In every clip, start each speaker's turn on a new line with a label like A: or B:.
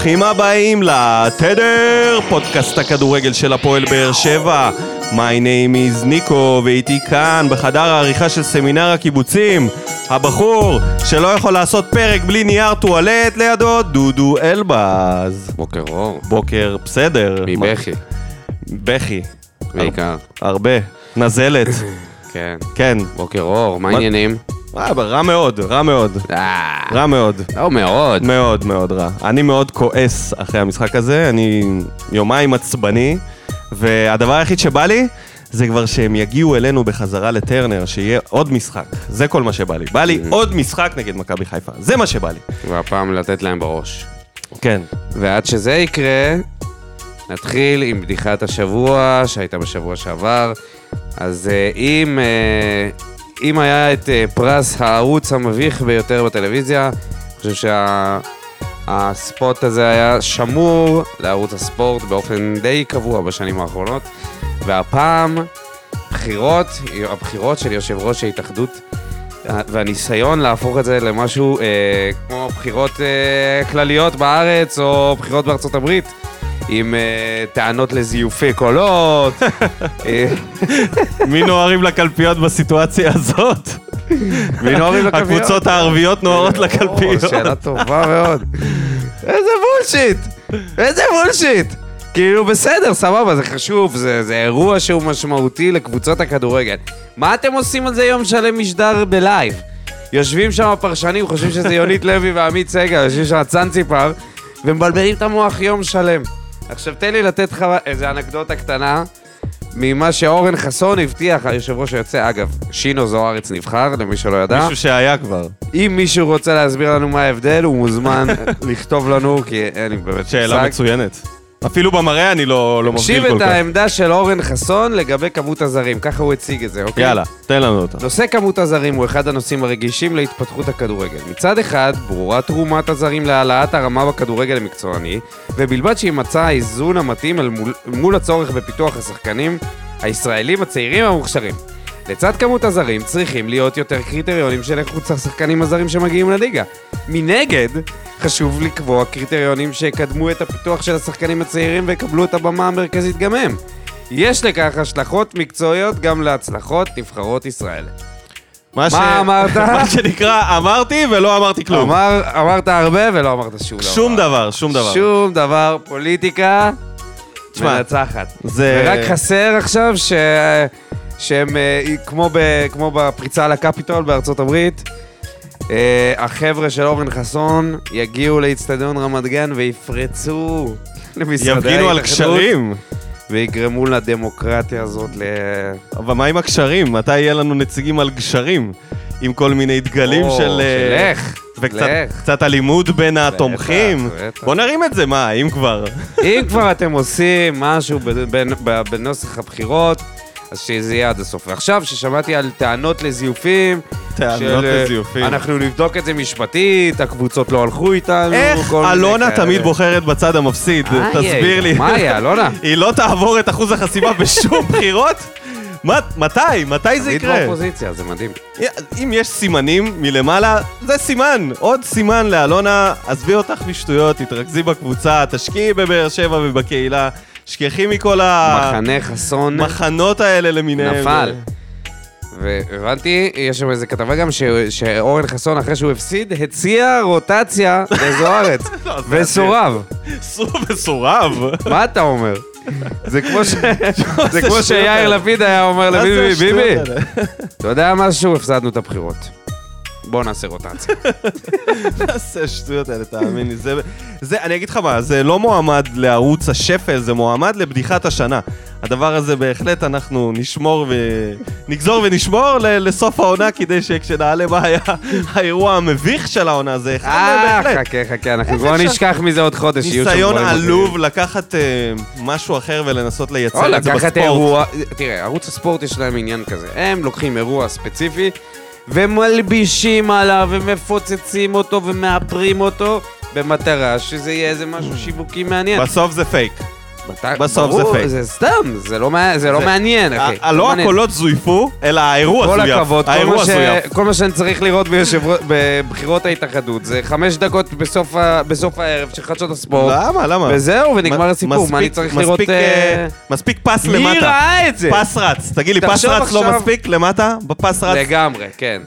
A: ברוכים הבאים לתדר, פודקאסט הכדורגל של הפועל באר שבע. My name is ניקו, ואיתי כאן, בחדר העריכה של סמינר הקיבוצים, הבחור שלא יכול לעשות פרק בלי נייר טואלט, לידו דודו אלבז.
B: בוקר אור.
A: בוקר בסדר.
B: מבכי,
A: בכי.
B: בעיקר.
A: הרבה. נזלת.
B: כן.
A: כן.
B: בוקר אור, מה
A: מה-
B: העניינים?
A: רע מאוד, רע מאוד.
B: אה,
A: רע מאוד.
B: לא מאוד.
A: מאוד מאוד רע. אני מאוד כועס אחרי המשחק הזה, אני יומיים עצבני, והדבר היחיד שבא לי, זה כבר שהם יגיעו אלינו בחזרה לטרנר, שיהיה עוד משחק. זה כל מה שבא לי. בא לי עוד משחק נגד מכבי חיפה. זה מה שבא לי.
B: והפעם לתת להם בראש.
A: כן.
B: ועד שזה יקרה, נתחיל עם בדיחת השבוע שהייתה בשבוע שעבר. אז אה, אם, אה, אם היה את אה, פרס הערוץ המביך ביותר בטלוויזיה, אני חושב שהספוט הזה היה שמור לערוץ הספורט באופן די קבוע בשנים האחרונות. והפעם, בחירות, הבחירות של יושב ראש ההתאחדות והניסיון להפוך את זה למשהו אה, כמו בחירות אה, כלליות בארץ או בחירות בארצות הברית. עם אה, טענות לזיופי קולות.
A: מי נוהרים לקלפיות בסיטואציה הזאת?
B: מי נוהרים לקלפיות?
A: הקבוצות הערביות נוהרות לקלפיות.
B: שאלה טובה מאוד. איזה bullshit! איזה bullshit! כאילו בסדר, סבבה, זה חשוב, זה, זה אירוע שהוא משמעותי לקבוצות הכדורגל. מה אתם עושים על זה יום שלם משדר ב live? יושבים שם הפרשנים, חושבים שזה יונית לוי ועמית סגל, יושבים שם צאנציפר, ומבלבלים את המוח יום שלם. עכשיו תן לי לתת לך איזה אנקדוטה קטנה ממה שאורן חסון הבטיח, היושב ראש היוצא, אגב, שינו זוארץ נבחר, למי שלא ידע.
A: מישהו שהיה כבר.
B: אם מישהו רוצה להסביר לנו מה ההבדל, הוא מוזמן לכתוב לנו, כי אין לי באמת
A: שאלה מצוינת. אפילו במראה אני לא לא מבדיל
B: תקשיב
A: כל
B: את
A: כך.
B: העמדה של אורן חסון לגבי כמות הזרים, ככה הוא הציג את זה, אוקיי?
A: יאללה, תן לנו אותה.
B: נושא כמות הזרים הוא אחד הנושאים הרגישים להתפתחות הכדורגל. מצד אחד, ברורה תרומת הזרים להעלאת הרמה בכדורגל המקצועני, ובלבד שימצא האיזון המתאים מול, מול הצורך בפיתוח השחקנים הישראלים הצעירים המוכשרים. לצד כמות הזרים צריכים להיות יותר קריטריונים של איכות השחקנים הזרים שמגיעים לליגה. מנגד, חשוב לקבוע קריטריונים שיקדמו את הפיתוח של השחקנים הצעירים ויקבלו את הבמה המרכזית גם הם. יש לכך השלכות מקצועיות גם להצלחות נבחרות ישראל.
A: מה
B: אמרת?
A: מה שנקרא, אמרתי ולא אמרתי כלום.
B: אמר, אמרת הרבה ולא אמרת שום דבר.
A: שום דבר, שום דבר.
B: שום דבר, פוליטיקה
A: תשמע,
B: מנצחת.
A: זה...
B: ורק חסר עכשיו ש... שהם אה, כמו, ב... כמו בפריצה לקפיטול בארצות הברית, אה, החבר'ה של אורן חסון יגיעו לאיצטדיון רמת גן ויפרצו למשרדי
A: יפגינו על
B: ההתאחדות
A: קשרים.
B: ויגרמו לדמוקרטיה הזאת ל...
A: אבל מה עם הקשרים? מתי יהיה לנו נציגים על גשרים? עם כל מיני דגלים
B: או,
A: של... אה,
B: לך,
A: וקצת
B: לך.
A: קצת אלימות בין התומכים. בוא נרים את זה, מה, אם כבר.
B: אם כבר אתם עושים משהו בנוסח הבחירות, אז שזה יהיה עד הסוף. ועכשיו, ששמעתי על טענות לזיופים,
A: טענות
B: של, אה,
A: לזיופים.
B: אנחנו נבדוק את זה משפטית, הקבוצות לא הלכו איתנו,
A: איך אלונה. תמיד בוחרת בצד המפסיד?
B: מה
A: תסביר
B: יהיה?
A: לי.
B: מה יהיה, אלונה?
A: היא לא תעבור את אחוז החסימה בשום בחירות? מה- מתי? מתי זה
B: תמיד
A: יקרה?
B: באופוזיציה, זה מדהים.
A: אם יש סימנים מלמעלה, זה סימן. עוד סימן לאלונה, עזבי אותך משטויות, תתרכזי בקבוצה, תשקיעי בבאר שבע ובקהילה, שכחי מכל
B: מחנה חסון
A: המחנות האלה למיניהם.
B: נפל. והבנתי, יש שם איזה כתבה גם ש- שאורן חסון, אחרי שהוא הפסיד, הציע רוטציה לזוארץ,
A: לא,
B: וסורב.
A: סור מסורב.
B: מה אתה אומר? זה כמו ש... זה כמו שיאיר? לפיד היה אומר לביבי, ביבי? אתה יודע משהו? הפסדנו את הבחירות. בוא נעשה רוטציה.
A: מה זה השטויות האלה, תאמין לי. זה, זה, אני אגיד לך מה, זה לא מועמד לערוץ השפל, זה מועמד לבדיחת השנה. הדבר הזה בהחלט אנחנו נשמור ו... נגזור ונשמור ל- לסוף העונה, כדי שכשנעלה מה היה האירוע המביך של העונה, זה אחד מהם
B: אה,
A: בהחלט.
B: חכה, חכה, אנחנו כבר נשכח מזה עוד חודש, יהיו שם
A: ניסיון
B: דברים
A: עלוב
B: אחרים.
A: לקחת אה, משהו אחר ולנסות לייצר את זה
B: לקחת
A: בספורט.
B: אירוע, תראה, ערוץ הספורט יש להם עניין כזה, הם לוקחים אירוע ספציפי ומלבישים עליו ומפוצצים אותו ומאפרים אותו במטרה שזה יהיה איזה משהו שיווקי מעניין.
A: בסוף זה פייק. בסוף זה פייק.
B: זה סתם, זה לא זה לא
A: זה-
B: מעניין, אחי.
A: ה- לא
B: מעניין.
A: הקולות זויפו, אלא האירוע
B: כולו
A: זויף.
B: הכבוד, כל מה ש-. כל מה שאני צריך לראות ביושב- בבחירות ההתאחדות זה חמש דקות בסוף ה- בסוף הערב של חדשות הספורט,
A: למה? למה?
B: וזהו, ונגמר הסיפור, מה אני צריך לראות...
A: מספיק,
B: אה,
A: אה, פס
B: מי
A: למטה.
B: ראה את זה?
A: פס רץ. תגיד לי, פס רץ לא מספיק למטה? בפס רץ?
B: לגמרי, כן.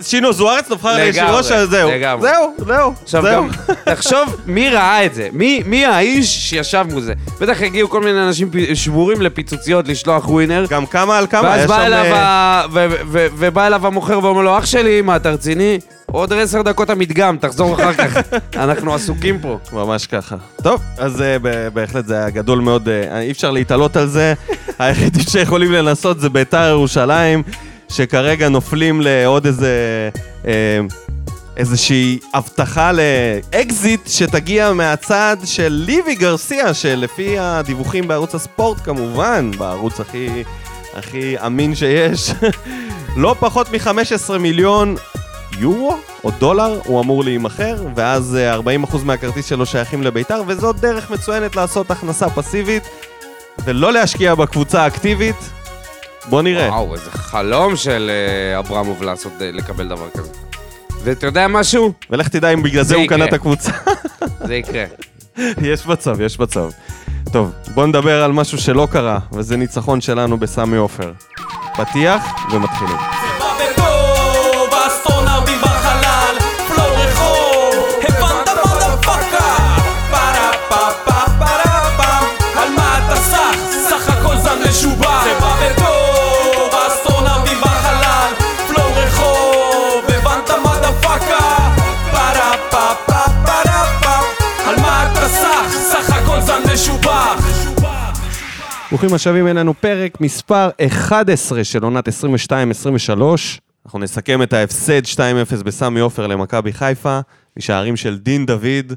A: שינו זוארץ נבחר
B: לגמרי,
A: ליושב ראש, זהו.
B: לגמרי.
A: זהו, זהו.
B: עכשיו
A: זהו.
B: גם, תחשוב מי ראה את זה, מי, מי האיש שישב מול זה. בטח הגיעו כל מיני אנשים שבורים לפיצוציות לשלוח ווינר,
A: גם כמה על כמה,
B: ואז בא. אליו,
A: אה,
B: ה... ו- ו- ו- ובא אליו המוכר ואומר לו, אח שלי, מה, אתה רציני? עוד עשר דקות המדגם, תחזור אחר כך, אנחנו עסוקים פה.
A: ממש ככה. טוב, אז אה, ב- בהחלט זה היה גדול מאוד, אה, אי אפשר להתעלות על זה. היחידים שיכולים לנסות זה ביתר ירושלים, שכרגע נופלים לעוד איזה... אה, איזושהי הבטחה לאקזיט שתגיע מהצד של ליבי גרסיה, שלפי הדיווחים בערוץ הספורט כמובן, בערוץ הכי, הכי אמין שיש, לא פחות מ-15 מיליון יורו או דולר הוא אמור להימכר, ואז אה, 40% מהכרטיס שלו שייכים לביתר, וזאת דרך מצוינת לעשות הכנסה פסיבית ולא להשקיע בקבוצה האקטיבית. בוא נראה.
B: וואו, איזה חלום של אה, אברמוב לעשות, אה, לקבל דבר כזה. ואתה יודע משהו?
A: ולך תדע אם בגלל זה
B: זה
A: הוא
B: יקרה.
A: קנה את הקבוצה.
B: זה יקרה.
A: יש מצב, יש מצב. טוב, בוא נדבר על משהו שלא קרה, וזה ניצחון שלנו בסמי עופר. פתיח ומתחילים. ברוכים השבים אלינו פרק מספר 11 של עונת 22-23. אנחנו נסכם את ההפסד 2-0 בסמי עופר למכבי חיפה, משערים של דין דוד.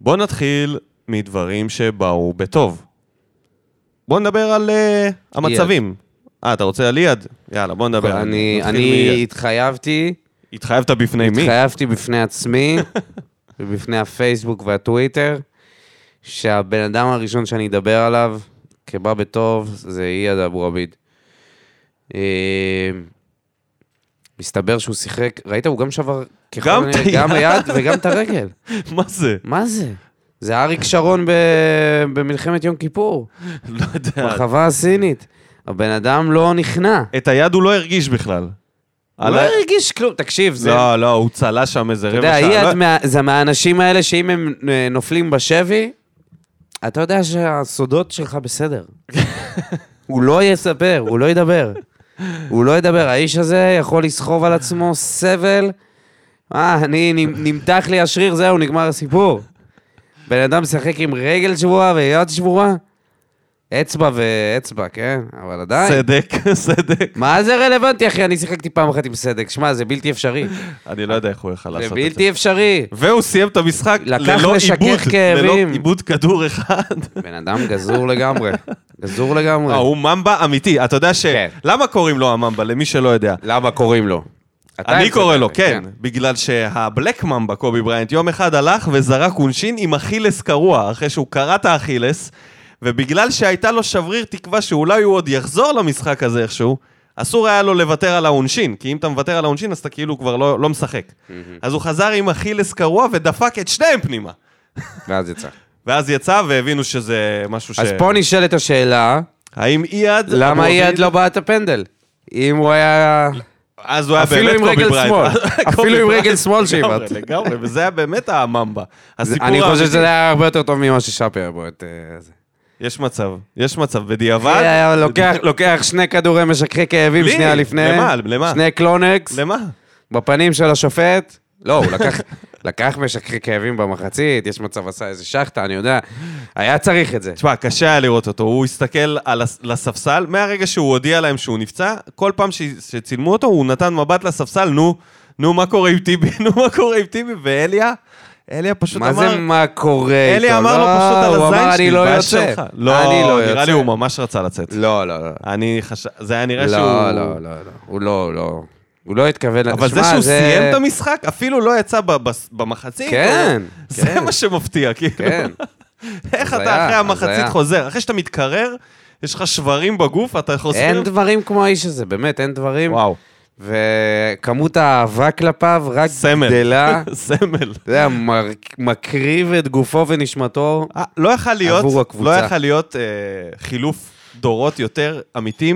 A: בואו נתחיל מדברים שבאו בטוב. בואו נדבר על uh, המצבים. אה, אתה רוצה על ליעד? יאללה, בוא נדבר.
B: אני אני. התחייבתי,
A: התחייבת בפני מי?
B: התחייבתי בפני עצמי, ובפני הפייסבוק והטוויטר, שהבן אדם הראשון שאני אדבר עליו, כבא בטוב, זה אייד אבו עביד. אה, מסתבר שהוא שיחק, ראית? הוא גם שבר
A: גם את
B: גם
A: היד.
B: היד וגם את הרגל.
A: מה זה?
B: מה זה? זה אריק שרון ב... במלחמת יום כיפור,
A: לא יודע.
B: בחווה הסינית. הבן אדם לא נכנע.
A: את היד הוא לא הרגיש בכלל.
B: הוא לא הרגיש כלום, תקשיב, זה...
A: לא, לא, הוא צלה שם איזה
B: אתה
A: רבע
B: יודע,
A: שעה.
B: אייד
A: לא-
B: מה- זה מהאנשים האלה שאם הם אה, נופלים בשבי, אתה יודע שהסודות שלך בסדר. הוא לא יספר, הוא לא ידבר. הוא לא ידבר, האיש הזה יכול לסחוב על עצמו סבל. אה, אני, נמ- נמתח לי השריר, זהו, נגמר הסיפור. בן אדם משחק עם רגל שבורה ויד שבורה? אצבע ואצבע, כן? אבל עדיין.
A: סדק, סדק.
B: מה זה רלוונטי, אחי? אני שיחקתי פעם אחת עם סדק. שמע, זה בלתי אפשרי.
A: אני לא יודע איך הוא יכל
B: זה
A: לעשות את זה.
B: בלתי אפשרי.
A: והוא סיים את המשחק ללא עיבוד. ללא עיבוד כדור אחד.
B: בן אדם גזור לגמרי. גזור לגמרי.
A: אה, הוא ממבה אמיתי, אתה יודע ש...
B: כן.
A: למה קוראים לו הממבה, למי שלא יודע?
B: למה קוראים לו?
A: אני קורא לו,
B: זה,
A: כן, בגלל שהבלק ממבה, קובי בריינט, יום אחד הלך וזרק עונשין עם אכילס קרוע, אחרי שהוא קרע את האכילס, ובגלל שהייתה לו שבריר תקווה שאולי הוא עוד יחזור למשחק הזה איכשהו, אסור היה לו לוותר על העונשין, כי אם אתה מוותר על העונשין אז אתה כאילו כבר לא, לא משחק. אז הוא חזר עם אכילס קרוע ודפק את שניהם פנימה.
B: ואז יצא.
A: ואז יצא והבינו שזה משהו ש...
B: אז פה נשאלת השאלה,
A: האם אייד...
B: למה אייד לא בעט הפנדל? אם הוא היה...
A: אז הוא היה באמת קובי. קובי
B: אפילו עם. רגל שמאל שהבעט.
A: לגמרי, לגמרי, וזה היה באמת הממבה. הסיפור
B: אני חושב. שזה היה הרבה יותר טוב ממה ששאפי היה בועט. אה, זה.
A: יש מצב, יש מצב, בדיעבד...
B: היה לוקח- לוקח שני כדורי משככי כאבים
A: לי?
B: שנייה לפני.
A: למה? למה?
B: שני קלונקס.
A: למה?
B: בפנים של השופט. לא, הוא לקח, לקח משככי כאבים במחצית, יש מצב עשה איזה שחטה, אני יודע. היה צריך את זה.
A: תשמע, קשה היה לראות אותו, הוא הסתכל על הס- לספסל, מהרגע שהוא הודיע להם שהוא נפצע, כל פעם ש- שצילמו אותו, הוא נתן מבט לספסל, נו, נו, מה קורה עם טיבי? נו, מה קורה עם טיבי? ואליה, אליה פשוט
B: מה
A: אמר...
B: זה מה קורה איתו?
A: אלי אמר לו
B: לא,
A: פשוט על
B: הוא
A: הזין
B: אמר,
A: שלי,
B: אני לא
A: בעיה
B: יוצא.
A: שלך. לא,
B: אני לא
A: נראה
B: יוצא.
A: לי הוא ממש רצה לצאת.
B: לא, לא, לא.
A: אני חשב... זה היה נראה שהוא...
B: לא, לא, לא, לא. הוא לא, לא. הוא לא התכוון...
A: אבל זה שהוא סיים את המשחק, אפילו לא יצא במחצית.
B: כן,
A: זה
B: כן.
A: מה שמפתיע, כאילו.
B: כן.
A: איך אתה אחרי המחצית. חוזר? אחרי שאתה מתקרר, יש לך שברים בגוף, אתה חוזר...
B: אין דברים כמו האיש הזה, באמת, אין דברים.
A: וואו,
B: וכמות האהבה כלפיו רק
A: סמל.
B: גדלה.
A: סמל.
B: אתה יודע, מקריב את גופו ונשמתו.
A: אה, לא יכל להיות,
B: עבור הקבוצה.
A: לא יכל להיות אה, חילוף דורות יותר אמיתי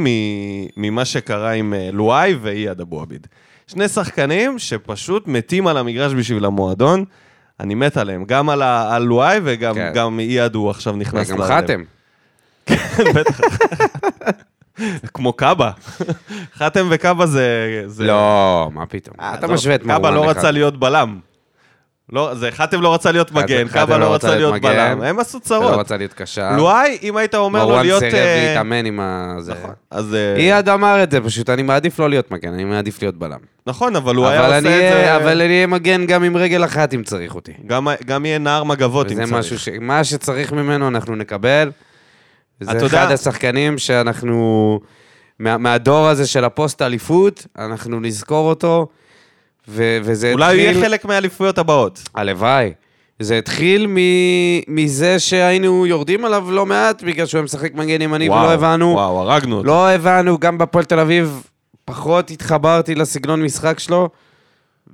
A: ממה שקרה עם אה, לואי ואייד אבו עביד. שני שחקנים שפשוט מתים על המגרש בשביל המועדון. אני מת עליהם, גם על, ה- על לואי וגם
B: כן.
A: גם אייד הוא עכשיו נכנס
B: וגם. חתם.
A: בטח. כמו קאבה. חתם וקאבה זה... זה...
B: לא, מה פתאום.
A: אה,
B: אתה
A: לא,
B: משווה את מרואן
A: קאבה לא. רצה להיות בלם. לא, זה חתם לא רצה להיות מגן, קאבה
B: לא
A: לא
B: רצה להיות.
A: בלם. הם עשו
B: ולא
A: צרות.
B: רצה להיות קשר.
A: לואי, אם היית אומר לו
B: מרואן
A: להיות...
B: סירב
A: אה,
B: להתאמן עם ה... זה.
A: אז... אה,
B: אייד אמר את זה פשוט, אני מעדיף לא להיות מגן, אני מעדיף להיות בלם.
A: נכון, אבל הוא היה עושה את זה...
B: אבל אני אהיה מגן גם עם רגל אחת אם צריך אותי.
A: גם- יהיה נער מגבות אם
B: וזה
A: צריך.
B: משהו ש... מה שצריך ממנו אנחנו נקבל. זה
A: יודע-
B: אחד השחקנים שאנחנו... מה, מהדור הזה של הפוסט אליפות, אנחנו נזכור אותו, ו... וזה
A: אולי הוא
B: התחיל...
A: יהיה חלק מהאליפויות הבאות.
B: הלוואי. זה התחיל מ... מזה שהיינו יורדים עליו לא מעט, בגלל שהוא היה משחק מגן ימני ולא הבנו.
A: וואו, הרגנו אותו.
B: לא הבנו, גם בפועל תל אביב פחות התחברתי לסגנון משחק שלו,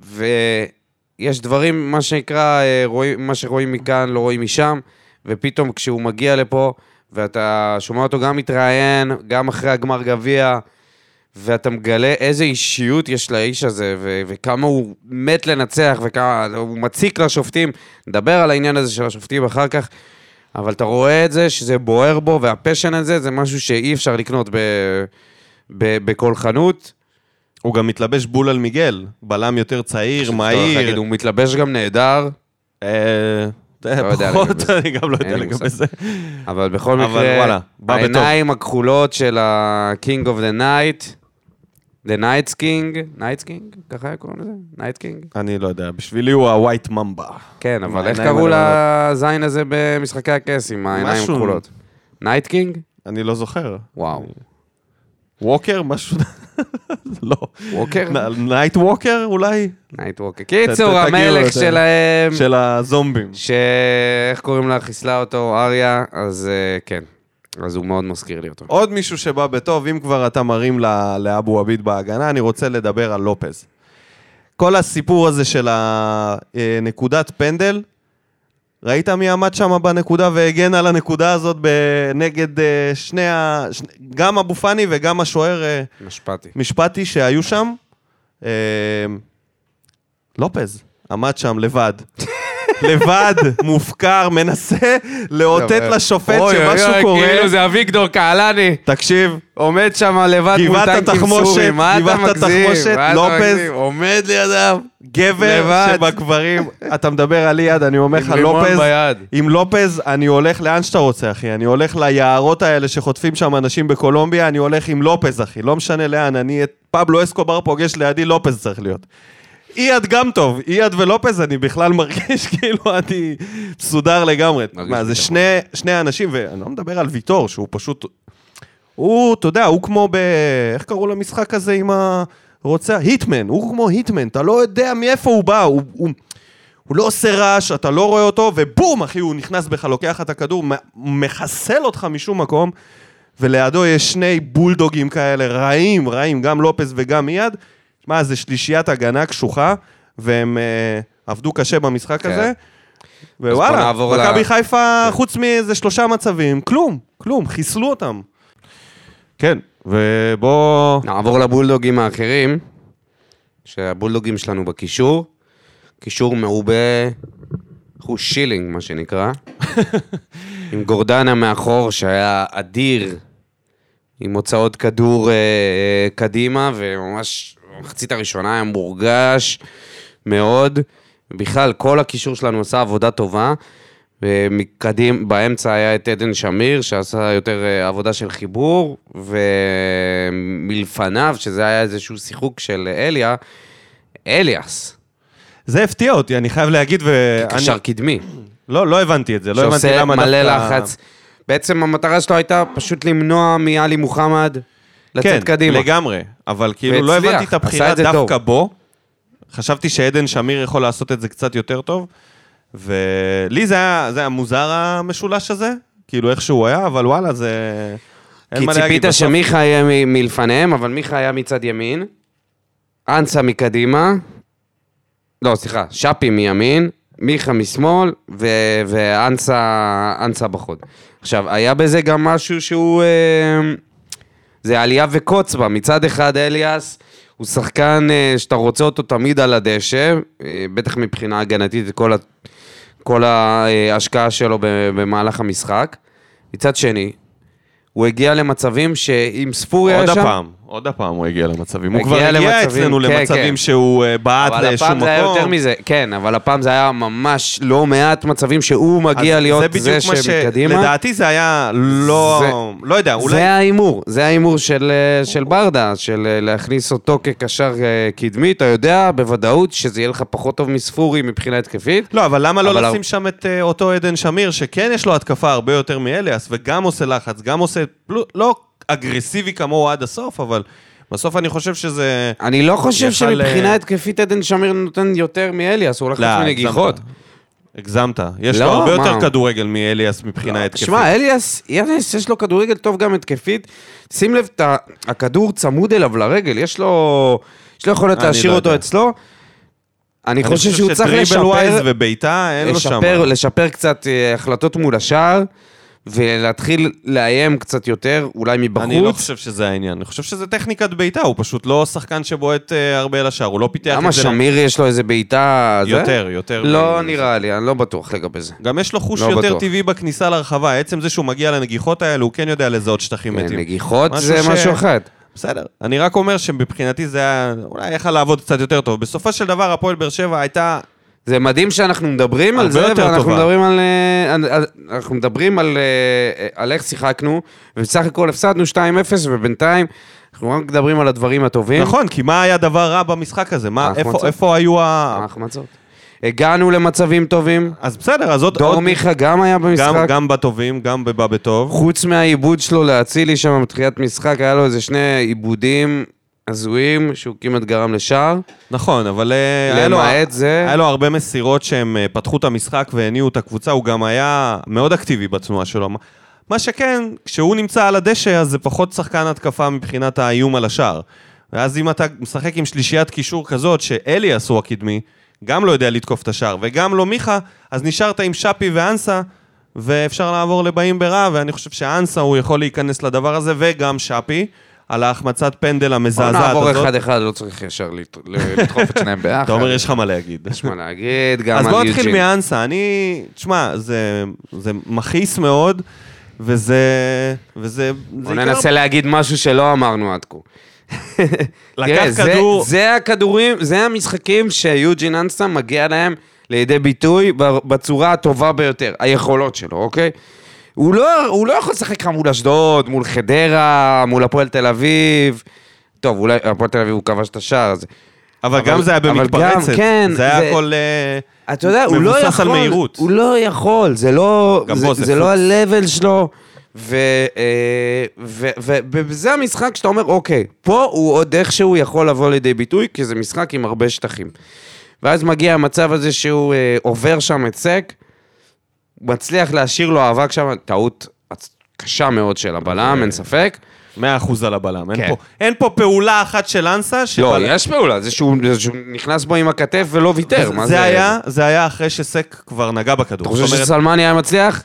B: ויש דברים, מה שנקרא, אה, רואים, מה שרואים מכאן לא רואים משם, ופתאום כשהוא מגיע לפה, ואתה שומע אותו גם מתראיין, גם אחרי הגמר גביע, ואתה מגלה איזה אישיות יש לאיש הזה, ו- וכמה הוא מת לנצח, וכמה הוא מציק לשופטים. נדבר על העניין הזה של השופטים אחר כך, אבל אתה רואה את זה, שזה בוער בו, והפשן הזה זה משהו שאי אפשר לקנות ב- ב- בכל חנות.
A: הוא גם מתלבש בול על מיגל. בלם יותר צעיר, מהיר.
B: הוא מתלבש גם נהדר,
A: אה,
B: לא
A: פחות,
B: לגבי זה.
A: אני גם לא יודע לגבי. זה.
B: אבל בכל מקרה. העיניים הכחולות של ה-King of the Night, The Night's King, Night's King? ככה היה קוראים לזה? Night King?
A: אני לא יודע, בשבילי הוא ה White Mamba.
B: כן, אבל איך קראו
A: הלבנות.
B: לזין הזה במשחקי הכס עם העיניים הכחולות? Night King?
A: אני לא זוכר.
B: וואו.
A: Walker? משהו... לא.
B: Walker?
A: Night Walker אולי?
B: Night Walker. קיצור, המלך. שלהם,
A: של הזומבים.
B: ש... איך קוראים לה? חיסלה אותו, אריה, אז אה, כן. אז הוא מאוד מזכיר לי אותו.
A: עוד מישהו שבא בטוב, אם כבר אתה מרים לאבו עביד בהגנה, אני רוצה לדבר על לופז. כל הסיפור הזה של הנקודת פנדל, ראית מי עמד שם בנקודה והגן על הנקודה הזאת נגד אה, שני ה... גם אבו פאני וגם השוער אה,
B: משפטי.
A: משפטי שהיו שם? אה, לופז עמד שם לבד. לבד, מופקר, מנסה לאותת לשופט
B: אוי, אוי,
A: שמשהו
B: אוי,
A: קורה.
B: כאילו זה אביגדור קהלני.
A: תקשיב,
B: עומד שם לבד מול
A: גבעת
B: טנקים
A: התחמושת,
B: סורים, מה אתה
A: גבעת
B: מגזים?
A: התחמושת,
B: מה אתה
A: לופז.
B: עומד לידיו.
A: גבר
B: לבד.
A: שבגברים, אתה מדבר על יד, אני אומר לך, לופז. עם לופז, אני הולך לאן שאתה רוצה, אחי. אני הולך ליערות האלה שחוטפים שם אנשים בקולומביה, אני הולך עם לופז, אחי. לא משנה לאן, אני את פבלו אסקובר פוגש לידי, לופז צריך להיות. אייד גם טוב, אייד ולופז, אני בכלל מרגיש כאילו אני מסודר לגמרי. מה, זה. שני, שני אנשים, ואני לא מדבר על ויטור, שהוא פשוט... הוא, אתה יודע, הוא כמו ב... איך קראו למשחק הזה עם הרוצח? היטמן, הוא כמו היטמן, אתה לא יודע מאיפה הוא בא, הוא, הוא, הוא לא עושה רעש, אתה לא רואה אותו, ובום, אחי, הוא נכנס בך, לוקח את הכדור, מחסל אותך משום מקום, ולידו יש שני בולדוגים כאלה, רעים, רעים, גם לופס וגם מיד. שמע, זה שלישיית הגנה קשוחה, והם אה, עבדו קשה במשחק
B: כן.
A: הזה. ווואלה,
B: נעבור ל-
A: מכבי חיפה, חוץ מאיזה שלושה מצבים, כלום, כלום, חיסלו אותם. כן, ובוא...
B: נעבור לבולדוגים האחרים, שהבולדוגים שלנו בקישור. קישור מעובה, הוא שילינג, מה שנקרא. עם גורדנה מאחור, שהיה אדיר, עם הוצאות כדור אה, אה, קדימה, וממש במחצית הראשונה היה מורגש מאוד. בכלל, כל הקישור שלנו עשה עבודה טובה. ומקדים, באמצע היה את עדן שמיר, שעשה יותר אה, עבודה של חיבור, ומלפניו, שזה היה איזשהו שיחוק של אליה, אליאס,
A: זה הפתיע אותי, אני חייב להגיד, ואני...
B: קשר קדמי,
A: לא, לא הבנתי את זה, לא הבנתי
B: שעושה
A: למה
B: מלא
A: דווקא...
B: לחץ. בעצם המטרה שלו הייתה פשוט למנוע מעלי מוחמד לצאת
A: כן,
B: קדימה.
A: לגמרי, אבל כאילו לא
B: והצליח,
A: הבנתי את הבחירה
B: את
A: דווקא
B: טוב.
A: בו. חשבתי שעדן שמיר יכול לעשות את זה קצת יותר טוב, ולי זה היה, זה היה מוזר המשולש הזה, כאילו איך שהוא היה, אבל וואלה, זה... אין
B: כי
A: מה להגיד.
B: ציפית
A: בסוף-
B: שמיכה יהיה מ- מלפניהם, אבל מיכה היה מצד ימין, אנסה מקדימה, לא, סליחה, שפי מימין, מיכה משמאל, ו- ואנסה אנסה בחוד. עכשיו, היה בזה גם משהו שהוא... אה, זה עלייה וקוץ בה. מצד אחד, אליאס הוא שחקן אה, שאתה רוצה אותו תמיד על הדשא, אה, בטח מבחינה הגנתית, כל, ה- כל ההשקעה שלו במהלך המשחק. מצד שני, הוא הגיע למצבים שאם ספורי היה
A: עוד
B: שם...
A: הפעם, עוד הפעם הוא הגיע למצבים. הוא כבר
B: הגיע
A: אצלנו
B: כן,
A: למצבים
B: כן.
A: שהוא אה, בעט
B: אבל
A: לשום
B: הפעם
A: מקום.
B: זה היה יותר מזה, כן, אבל הפעם זה היה ממש לא מעט מצבים שהוא מגיע להיות
A: זה
B: זה. שמקדימה.
A: לדעתי זה היה לא... לא יודע, אולי...
B: זה ההימור, זה ההימור של, אה, של ברדה, של אה, להכניס אותו כקשר קדמי, אתה יודע בוודאות שזה יהיה לך פחות טוב מספורי מבחינה התקפית.
A: לא, אבל למה לא
B: אבל
A: לשים שם את אותו עדן שמיר, שכן יש לו התקפה הרבה יותר מאליאס, וגם עושה לחץ, גם עושה... לא אגרסיבי כמוהו עד הסוף, אבל בסוף אני חושב שזה...
B: אני לא חושב שמבחינה
A: אה,
B: התקפית עדן שמיר נותן יותר מאליאס, הוא הולך
A: לא,
B: מנגיחות.
A: הגזמת. יש
B: לא,
A: לו הרבה
B: מה?
A: יותר כדורגל מאליאס מבחינה התקפית.
B: שמע, אליאס, אליאס יש לו כדורגל טוב גם התקפית. שים לב, הכדור צמוד אליו לרגל, יש לו יש לו יכולת
A: אני
B: להשאיר
A: לא
B: אותו
A: יודע.
B: אצלו. אני
A: אני
B: חושב שהוא צריך
A: שדריבל ווייז
B: לשפר,
A: ובעיטה, אין לו שם.
B: לשפר, לשפר קצת אה, החלטות מול השער, ולהתחיל לאיים קצת יותר, אולי מבחוץ.
A: אני לא חושב שזה העניין, אני חושב שזה טכניקת בעיטה, הוא פשוט לא שחקן שבועט אה, הרבה אל השער, הוא לא פיתח
B: למה
A: את זה.
B: שמיר יש לו איזה בעיטה...
A: יותר, יותר.
B: לא
A: מ-
B: נראה לי, אני לא בטוח לגבי זה.
A: גם יש לו חוש
B: לא
A: יותר
B: בטוח.
A: טבעי בכניסה לרחבה, עצם זה שהוא מגיע לנגיחות האלה, הוא כן יודע לזהות שטחים
B: כן,
A: מתים.
B: נגיחות זה
A: ש-
B: משהו אחד.
A: בסדר, אני רק אומר שמבחינתי זה היה, אולי יכל לעבוד קצת יותר טוב. בסופו של דבר, הפועל באר שבע הייתה...
B: זה מדהים שאנחנו מדברים על זה, ואנחנו
A: טובה.
B: מדברים על, אה, על, אנחנו מדברים על, אה, על איך שיחקנו, ובסך הכל הפסדנו 2-0, ובינתיים אנחנו רק מדברים על הדברים הטובים.
A: נכון, כי מה היה דבר רע במשחק הזה? מה, איפה. איפה היו ה...
B: ההחמצות. הגענו למצבים טובים,
A: אז בסדר, אז עוד...
B: דור
A: עוד-
B: מיכה גם היה במשחק.
A: גם, גם בטובים, גם בבא בטוב.
B: חוץ מהעיבוד שלו לאצילי שם בתחילת משחק, היה לו איזה שני עיבודים הזויים, שהוא כמעט גרם לשער.
A: נכון, אבל אה, היה לו,
B: זה...
A: היה לו הרבה מסירות שהם אה, פתחו את המשחק והניעו את הקבוצה, הוא גם היה מאוד אקטיבי בתנועה שלו. מה שכן, כשהוא נמצא על הדשא, אז זה פחות שחקן התקפה מבחינת האיום על השער. ואז אם אתה משחק עם שלישיית קישור כזאת, שאליאס הוא הקדמי, גם לא יודע לתקוף את השער, וגם לא מיכה, אז נשארת עם שפי ואנסה, ואפשר לעבור לבאים ברע, ואני חושב שאנסה הוא יכול להיכנס לדבר הזה, וגם שפי, על ההחמצת פנדל
B: בוא
A: המזעזעת
B: נעבור
A: הזאת.
B: אחד-אחד, לא צריך ישר לדחוף את שניהם ביחד.
A: אתה אומר, יש לך מה להגיד.
B: יש מה להגיד, גם
A: אז
B: על
A: בוא
B: יוג'ין.
A: נתחיל מאנסה, אני, תשמע, זה, מכעיס מאוד, וזה, וזה,
B: בוא ננסה להגיד משהו שלא אמרנו עד כה.
A: לקח כדור-
B: זה הכדורים, זה המשחקים שיוג'ין אנסה מגיע להם לידי ביטוי בצורה הטובה ביותר, היכולות שלו, אוקיי? הוא לא, הוא לא יכול לשחק לך מול אשדוד, מול חדרה, מול הפועל תל אביב. טוב, אולי הפועל תל אביב הוא כבש את השער הזה.
A: אבל גם זה היה
B: אבל גם,
A: במתפרצת,
B: כן,
A: זה היה הכל אה,
B: אתה יודע, הוא לא יכול,
A: על מהירות.
B: הוא לא יכול, זה לא, זה, זה,
A: זה
B: לא. ה-level שלו, ו, אה, וזה המשחק שאתה אומר, אוקיי, פה הוא עוד איכשהו יכול לבוא לידי ביטוי, כי זה משחק עם הרבה שטחים. ואז מגיע המצב הזה שהוא אה, עובר שם את סק, מצליח להשאיר לו אבק שם, טעות קשה מאוד של הבלם, אין ספק.
A: מאה אחוז על הבלם. אין
B: כן.
A: פה- אין פה פעולה אחת של אנסה,
B: לא,
A: שבלם-
B: יש פעולה, זה שהוא, זה שהוא נכנס בו עם הכתף ולא ויתר, מה
A: זה היה, זה היה אחרי שסק כבר נגע בכדור.
B: אתה חושב
A: אומרת,
B: שסלמני היה מצליח?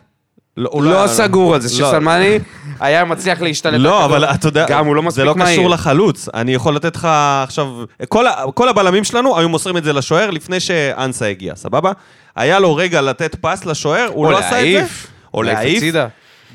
A: הוא
B: לא סגור על זה,
A: לא.
B: שסלמני היה מצליח להשתלט
A: לא. אבל אתה יודע,
B: גם הוא לא
A: זה
B: מספיק
A: לא
B: מהיר.
A: קשור לחלוץ. אני יכול לתת לך עכשיו... כל, כל הבלמים שלנו היו מוסרים את זה לשוער לפני שאנסה הגיע, סבבה? היה לו רגע לתת פס לשוער, הוא
B: או
A: לא עשה את זה.
B: להעיף.
A: או
B: להעיף
A: להעיף.
B: הצידה.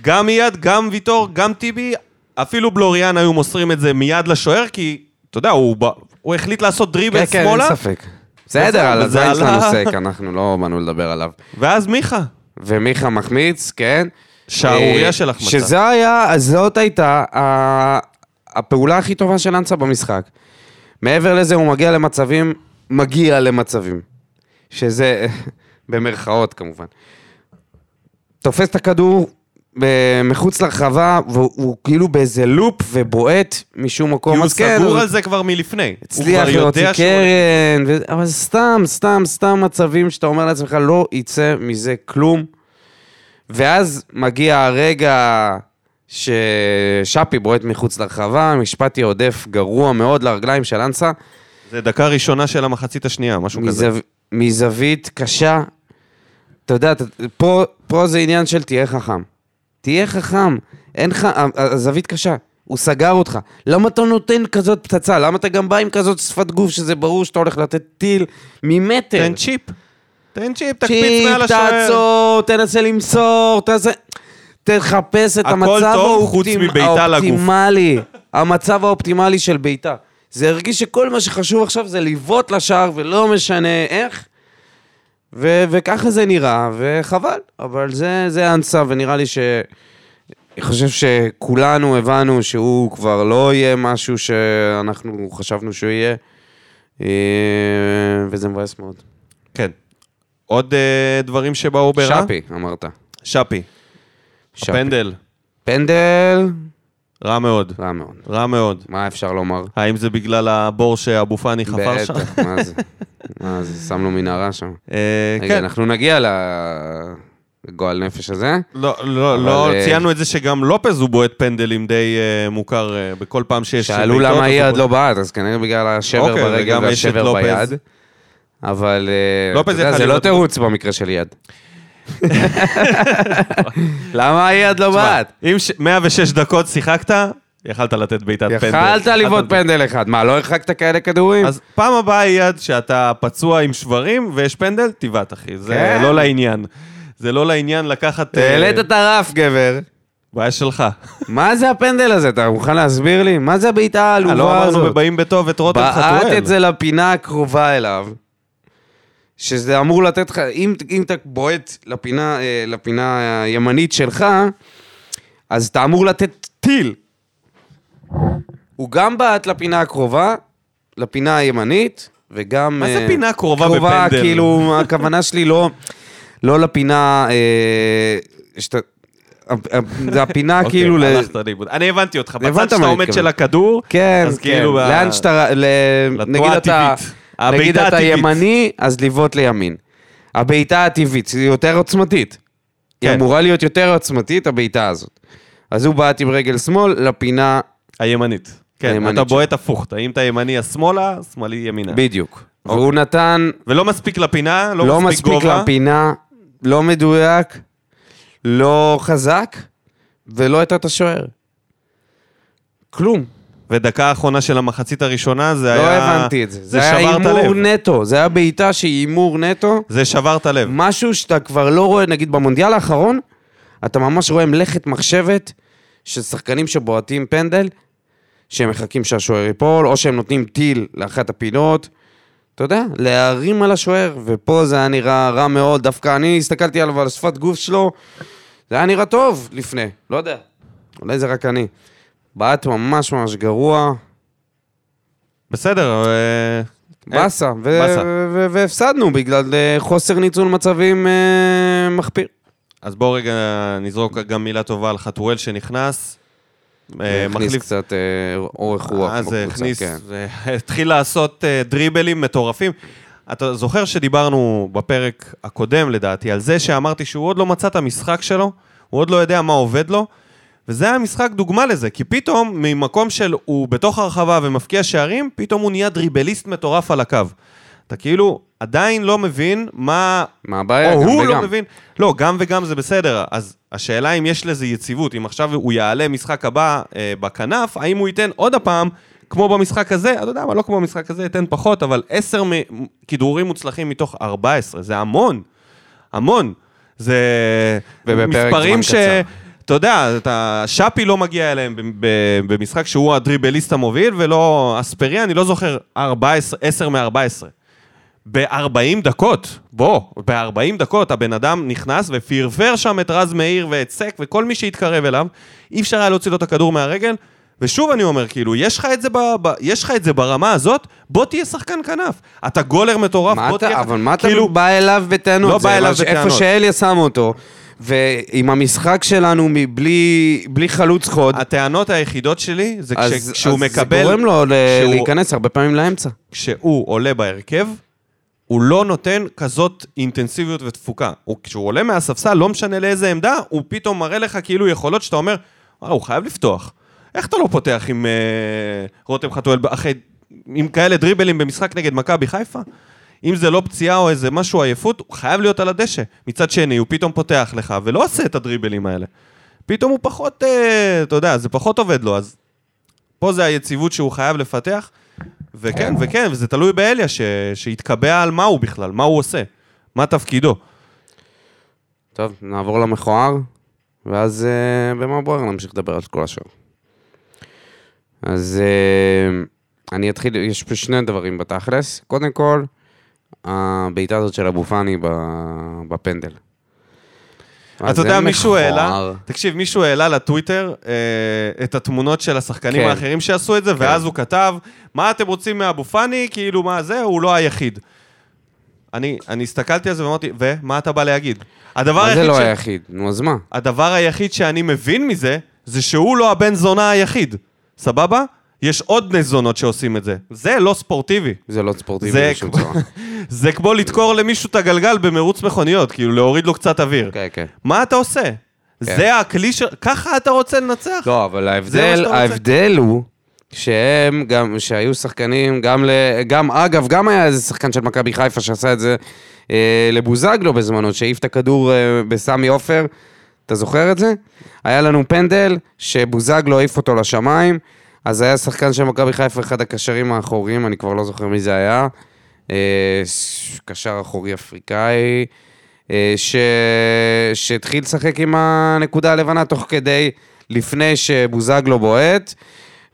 A: גם מיד, גם ויטור, גם טיבי, אפילו בלוריאן היו מוסרים את זה מיד לשוער, כי, אתה יודע, הוא, הוא החליט לעשות דריבל
B: כן, כן, אין
A: שמאלה,
B: ספק. בסדר, על
A: וזה
B: הזין שלנו
A: עלה.
B: סק, אנחנו לא באנו לדבר עליו.
A: ואז מיכה.
B: ומיכה מחמיץ, כן.
A: שערורייה
B: אה,
A: של החמצה.
B: שזה היה, אז זאת הייתה הפעולה הכי טובה של אנסה במשחק. מעבר לזה, הוא מגיע למצבים, מגיע למצבים. שזה, במרכאות כמובן. תופס את הכדור ב- מחוץ לרחבה, והוא הוא כאילו באיזה לופ ובועט משום
A: כי
B: מקום.
A: הוא
B: אז כן,
A: סגור
B: הוא
A: על זה כבר מלפני. הוא
B: הצליח להוציא קרן, ו... אבל סתם, סתם, סתם מצבים שאתה אומר לעצמך, לא יצא מזה כלום. ואז מגיע הרגע ששאפי בועט מחוץ לרחבה, משפטי עודף גרוע מאוד לרגליים של אנסה,
A: זה דקה ראשונה של המחצית השנייה, משהו כזה.
B: מזו... מזווית קשה. אתה יודע, פה, פה זה עניין של תהיה חכם. תהיה חכם. אין לך, הזווית קשה. הוא סגר אותך. למה אתה נותן כזאת פצצה? למה אתה גם בא עם כזאת שפת גוף שזה ברור שאתה הולך לתת טיל ממטר?
A: תן צ'יפ. תן צ'יפ, תקפיץ
B: צ'יפ,
A: מעל השוער.
B: תעצור, תנסה למסור, תעשה... תחפש את המצב האופטימ-. האופטימלי. המצב האופטימלי של בעיטה. זה הרגיש שכל מה שחשוב עכשיו זה לבעוט לשער, ולא משנה איך. ו- וככה זה נראה, וחבל. אבל זה, זה האנסה, ונראה לי ש... אני חושב שכולנו הבנו שהוא כבר לא יהיה משהו שאנחנו חשבנו שהוא יהיה, אה, וזה מבאס מאוד.
A: כן. עוד אה, דברים שבאו ברע?
B: שפי, אמרת.
A: שפי.
B: שפי.
A: פנדל.
B: פנדל,
A: רע מאוד.
B: רע מאוד.
A: רע מאוד.
B: מה אפשר לומר?
A: האם זה בגלל הבור שאבו פאני חפר שם?
B: בטח, מה זה? מה זה, שם לו מנהרה שם.
A: אה,
B: רגע,
A: כן.
B: אנחנו נגיע לגועל נפש הזה.
A: לא, לא, לא,
B: אה,
A: ציינו את זה שגם לופז הוא בועט פנדלים די אה, מוכר אה, בכל פעם שיש...
B: שאלו למה
A: אז
B: אייד
A: הוא-
B: לא בעט, אז כנראה בגלל השבר ברגל והשבר. ביד. אבל אה, זה לא תירוץ במקרה של יד. למה אייד לא
A: תשמע,
B: בעט?
A: אם ש- 106 דקות שיחקת, יכלת לתת בעיטת פנדל.
B: יכלת לבעוט פנדל אחד. מה, לא הרחקת כאלה כדורים?
A: אז פעם הבאה יד שאתה פצוע עם שברים ויש פנדל, תבעט אחי. זה
B: כן.
A: לא לעניין. זה לא לעניין לקחת... אה,
B: העלית את הרף, גבר.
A: בעיה שלך.
B: מה זה הפנדל הזה? אתה מוכן להסביר לי? מה זה הבעיטה
A: אה,
B: העלובה
A: לא
B: הזאת?
A: אמרנו בבאים בטוב את רותם
B: בעט
A: חתואל.
B: את זה לפינה הקרובה אליו, שזה אמור לתת לך, אם, אם אתה בועט לפינה, אה, לפינה הימנית שלך, אז אתה אמור לתת טיל. הוא גם בעט לפינה הקרובה, לפינה הימנית, וגם...
A: מה זה
B: אה,
A: פינה קרובה
B: קרובה,
A: בפנדל?
B: כאילו, הכוונה שלי לא, לא לפינה... אה, שאתה... זה הפינה
A: אוקיי,
B: כאילו... ל-
A: הלכת לאיבוד. אני הבנתי אותך. בצד שאתה עומד. של הכדור,
B: כן, כן.
A: כאילו...
B: לאן שאתה... נגיד אתה... נגיד אתה. ימני, אז לבעוט לימין. הבעיטה הטבעית, היא יותר עוצמתית. היא
A: כן.
B: אמורה להיות יותר עוצמתית, הבעיטה הזאת. אז הוא בעט עם רגל שמאל לפינה
A: הימנית. כן,
B: הימנית
A: אתה. בועט הפוך. אם אתה ימני אז שמאלה, שמאלי ימינה.
B: בדיוק. והוא נתן
A: ולא מספיק לפינה,
B: לא
A: לא מספיק
B: מספיק
A: גובה.
B: לפינה, לא מדויק, לא חזק, ולא הייתה את השוער. כלום.
A: ודקה האחרונה של המחצית הראשונה, זה
B: לא
A: היה...
B: הבנתי את זה.
A: זה
B: זה היה הימור. נטו. זה היה בעיטה שהיא הימור נטו.
A: זה שבר את הלב.
B: משהו שאתה כבר לא רואה, נגיד במונדיאל האחרון, אתה ממש רואה מלאכת מחשבת של שחקנים שבועטים פנדל, שהם מחכים שהשוער ייפול, או שהם נותנים טיל לאחת הפינות. אתה יודע, להרים על השוער, ופה זה היה נראה רע מאוד, דווקא אני הסתכלתי עליו, על שפת גוף שלו, זה היה נראה טוב לפני, לא יודע, אולי זה רק אני. בעט ממש ממש גרוע,
A: בסדר, אה,
B: באסה, ו-
A: באסה.
B: והפסדנו בגלל אה, חוסר ניצול מצבים אה, מחפיר.
A: אז בואו רגע נזרוק גם מילה טובה על חתואל שנכנס. אה,
B: הכניס
A: מחליף...
B: קצת אה, אורך רוח
A: אה, זה
B: בקבוצה,
A: הכניס,
B: כן.
A: התחיל לעשות אה, דריבלים מטורפים. אתה זוכר שדיברנו בפרק הקודם, לדעתי, על זה שאמרתי שהוא עוד לא מצא את המשחק שלו, הוא עוד לא יודע מה עובד לו, וזה היה משחק דוגמה לזה, כי פתאום, ממקום של הוא בתוך הרחבה ומפקיע שערים, פתאום הוא נהיה דריבליסט מטורף על הקו. אתה כאילו עדיין לא מבין מה...
B: מה הבעיה?
A: או
B: גם
A: הוא לא
B: וגם.
A: מבין. לא, גם וגם זה בסדר. אז השאלה אם יש לזה יציבות, אם עכשיו הוא יעלה משחק הבא אה, בכנף, האם הוא ייתן עוד הפעם, כמו במשחק הזה, אתה יודע מה, לא כמו במשחק הזה, ייתן פחות, אבל עשר מ- כדרורים מוצלחים מתוך 14, זה המון. המון. זה מספרים ש...
B: קצר.
A: אתה יודע, אתה, שפי לא מגיע אליהם ב- ב- במשחק שהוא הדריבליסט המוביל, ולא אספריה, אני לא זוכר 14, 10 מ-14. ב-40 דקות, בוא, ב-40 דקות הבן אדם נכנס ופרפר שם את רז מאיר ואת סק וכל מי שהתקרב אליו, אי אפשר היה להוציא לו את הכדור מהרגל, ושוב אני אומר, כאילו, יש לך את זה, ב, ב, יש לך את זה ברמה הזאת, בוא תהיה שחקן כנף. אתה גולר מטורף, בוא
B: אתה,
A: תהיה...
B: אבל מה אתה
A: כאילו,
B: בא אליו בטענות?
A: לא
B: זה
A: בא אליו בטענות.
B: איפה שאליה שם אותו, ועם המשחק שלנו מבלי בלי חלוץ חוד,
A: הטענות היחידות שלי זה
B: אז,
A: כש- כשהוא
B: אז
A: מקבל...
B: זה גורם לו ל-
A: כשהוא-
B: להיכנס הרבה פעמים לאמצע.
A: כשהוא עולה בהרכב, הוא לא נותן כזאת אינטנסיביות ותפוקה. הוא, כשהוא עולה מהספסל, לא משנה לאיזה עמדה, הוא פתאום מראה לך כאילו יכולות שאתה אומר, אה, הוא חייב לפתוח. איך אתה לא פותח עם אה, רותם חתואל אחרי, עם כאלה דריבלים במשחק נגד מכבי חיפה? אם זה לא פציעה או איזה משהו עייפות, הוא חייב להיות על הדשא. מצד שני, הוא פתאום פותח לך ולא עושה את הדריבלים האלה. פתאום הוא פחות, אה, אתה יודע, זה פחות עובד לו, אז פה זה היציבות שהוא חייב לפתח. וכן, וכן, וזה תלוי באליה, ש... שיתקבע על מה הוא בכלל, מה הוא עושה, מה תפקידו.
B: טוב, נעבור למכוער, ואז uh, במה בוער נמשיך לדבר על כל השאר. אז uh, אני אתחיל, יש פה שני דברים בתכלס. קודם כל, הבעיטה הזאת של אבו פאני בפנדל.
A: אתה יודע, מישהו. העלה, תקשיב, מישהו העלה לטוויטר אה, את התמונות של השחקנים
B: כן.
A: האחרים שעשו את זה, ואז הוא כתב, מה אתם רוצים מאבו פאני? כאילו, מה זה? הוא לא היחיד. אני, אני הסתכלתי על זה ואמרתי, ומה אתה בא להגיד? הדבר
B: מה זה
A: היחיד,
B: לא
A: ש...
B: היחיד? נו, אז מה?
A: הדבר היחיד שאני מבין מזה, זה שהוא לא הבן זונה היחיד. סבבה? יש עוד בני זונות שעושים את זה. זה לא ספורטיבי.
B: זה לא ספורטיבי
A: זה
B: בשום צורה.
A: זה כמו לדקור למישהו את הגלגל במרוץ מכוניות, כאילו להוריד לו קצת אוויר.
B: כן, כן.
A: מה אתה עושה? זה הכלי ש... ככה אתה רוצה לנצח?
B: לא, אבל ההבדל. ההבדל הוא שהם גם, שהיו שחקנים, גם, ל, גם אגב, גם היה איזה שחקן של מכבי חיפה שעשה את זה אה, לבוזגלו בזמנו, שהעיף את הכדור אה, בסמי עופר, אתה זוכר את זה? היה לנו פנדל שבוזגלו העיף אותו לשמיים, אז היה שחקן של מכבי חיפה, אחד הקשרים האחוריים, אני כבר לא זוכר מי זה היה, אה, קשר אחורי אפריקאי, אה, ש... שהתחיל לשחק עם הנקודה הלבנה תוך כדי, לפני שבוזגלו בועט.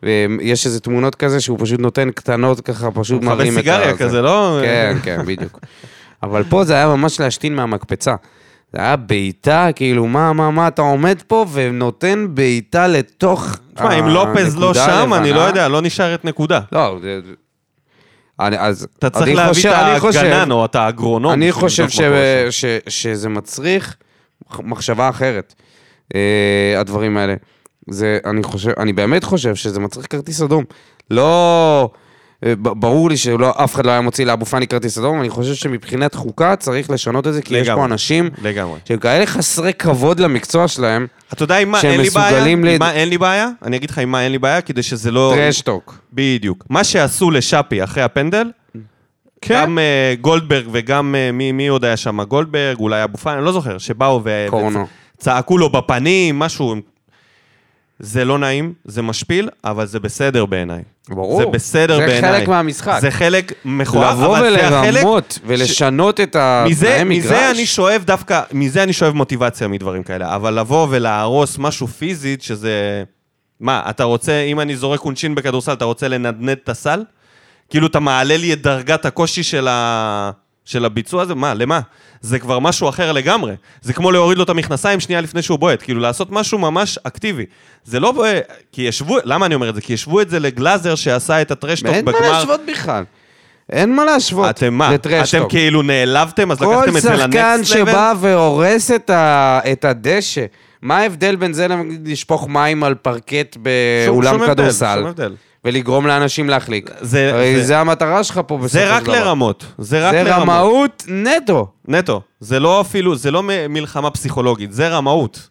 B: ויש איזה תמונות כזה שהוא פשוט נותן קטנות ככה, פשוט
A: הוא מכבה
B: מראים את ה...
A: סיגריה
B: זה.
A: כזה, לא?
B: כן, כן, בדיוק. אבל פה זה היה ממש להשתין מהמקפצה. זה היה בעיטה, כאילו, מה, מה, מה, אתה עומד פה ונותן בעיטה לתוך
A: תשמע, אם לופז לא שם, אני לא. יודע, לא נשארת נקודה.
B: לא, זה... אני, אז...
A: אתה צריך להביא
B: חושב-
A: את הגנן או את האגרונום.
B: אני חושב ש... ש... שזה מצריך מחשבה אחרת, אה, הדברים האלה. זה, אני חושב, אני באמת חושב שזה מצריך כרטיס אדום. לא... אה, ברור לי שאף אחד לא היה מוציא לאבו פאני כרטיס אדום, אני חושב שמבחינת חוקה צריך לשנות את זה, כי יש פה
A: לגמרי.
B: אנשים
A: לגמרי.
B: שהם כאלה חסרי כבוד למקצוע שלהם,
A: אתה יודע עם מה אין לי בעיה? עם מה אין לי בעיה? אני אגיד לך עם מה אין לי בעיה, כדי שזה לא...
B: טרשטוק.
A: בדיוק. מה שעשו לשאפי אחרי הפנדל,
B: כן.
A: גם אה, גולדברג וגם אה, מי מי עוד היה שם? גולדברג, אולי אבו פאני, אני לא זוכר, שבאו ו-
B: קורנו.
A: וצעקו לו בפנים, משהו. זה לא נעים, זה משפיל, אבל זה בסדר בעיניי.
B: ברור.
A: זה בסדר
B: זה
A: בעיניי.
B: חלק מהמשחק.
A: זה חלק מכוער,
B: לבוא
A: אבל זה החלק...
B: ולרמות ולשנות את
A: מזה,
B: התנאי מגרש.
A: מזה אני שואב דווקא, מזה אני שואב מוטיבציה מדברים כאלה, אבל לבוא ולהרוס משהו פיזית, שזה... מה, אתה רוצה, אם אני זורק עונשין בכדורסל, אתה רוצה לנדנד את הסל? כאילו אתה מעלה לי את דרגת הקושי של, ה... של הביצוע הזה? מה, למה? זה כבר משהו אחר לגמרי. זה כמו להוריד לו את המכנסיים שנייה לפני שהוא בועט, כאילו לעשות משהו ממש אקטיבי. זה לא... בועט, כי ישבו, למה אני אומר את זה? כי ישבו את זה לגלאזר שעשה את הטרשטוק
B: אין
A: בגמר.
B: מה להשוות בכלל. אין מה להשוות.
A: אתם מה? אתם כאילו נעלבתם, אז
B: כל
A: לקחתם את זה לנקסט
B: שחקן
A: לבל?
B: שבא והורס את, ה... את הדשא, מה ההבדל בין זה לשפוך מים על פרקט באולם
A: שום הבדל,
B: כדורסל,
A: שום הבדל.
B: ולגרום לאנשים להחליק?
A: זה-
B: הרי
A: זה-
B: זה המטרה שלך פה בסופו של
A: זה
B: דבר.
A: רק לרמות. זה רק
B: זה
A: לרמות.
B: רמאות נטו.
A: נטו. זה לא אפילו, זה לא מלחמה פסיכולוגית, זה רמאות.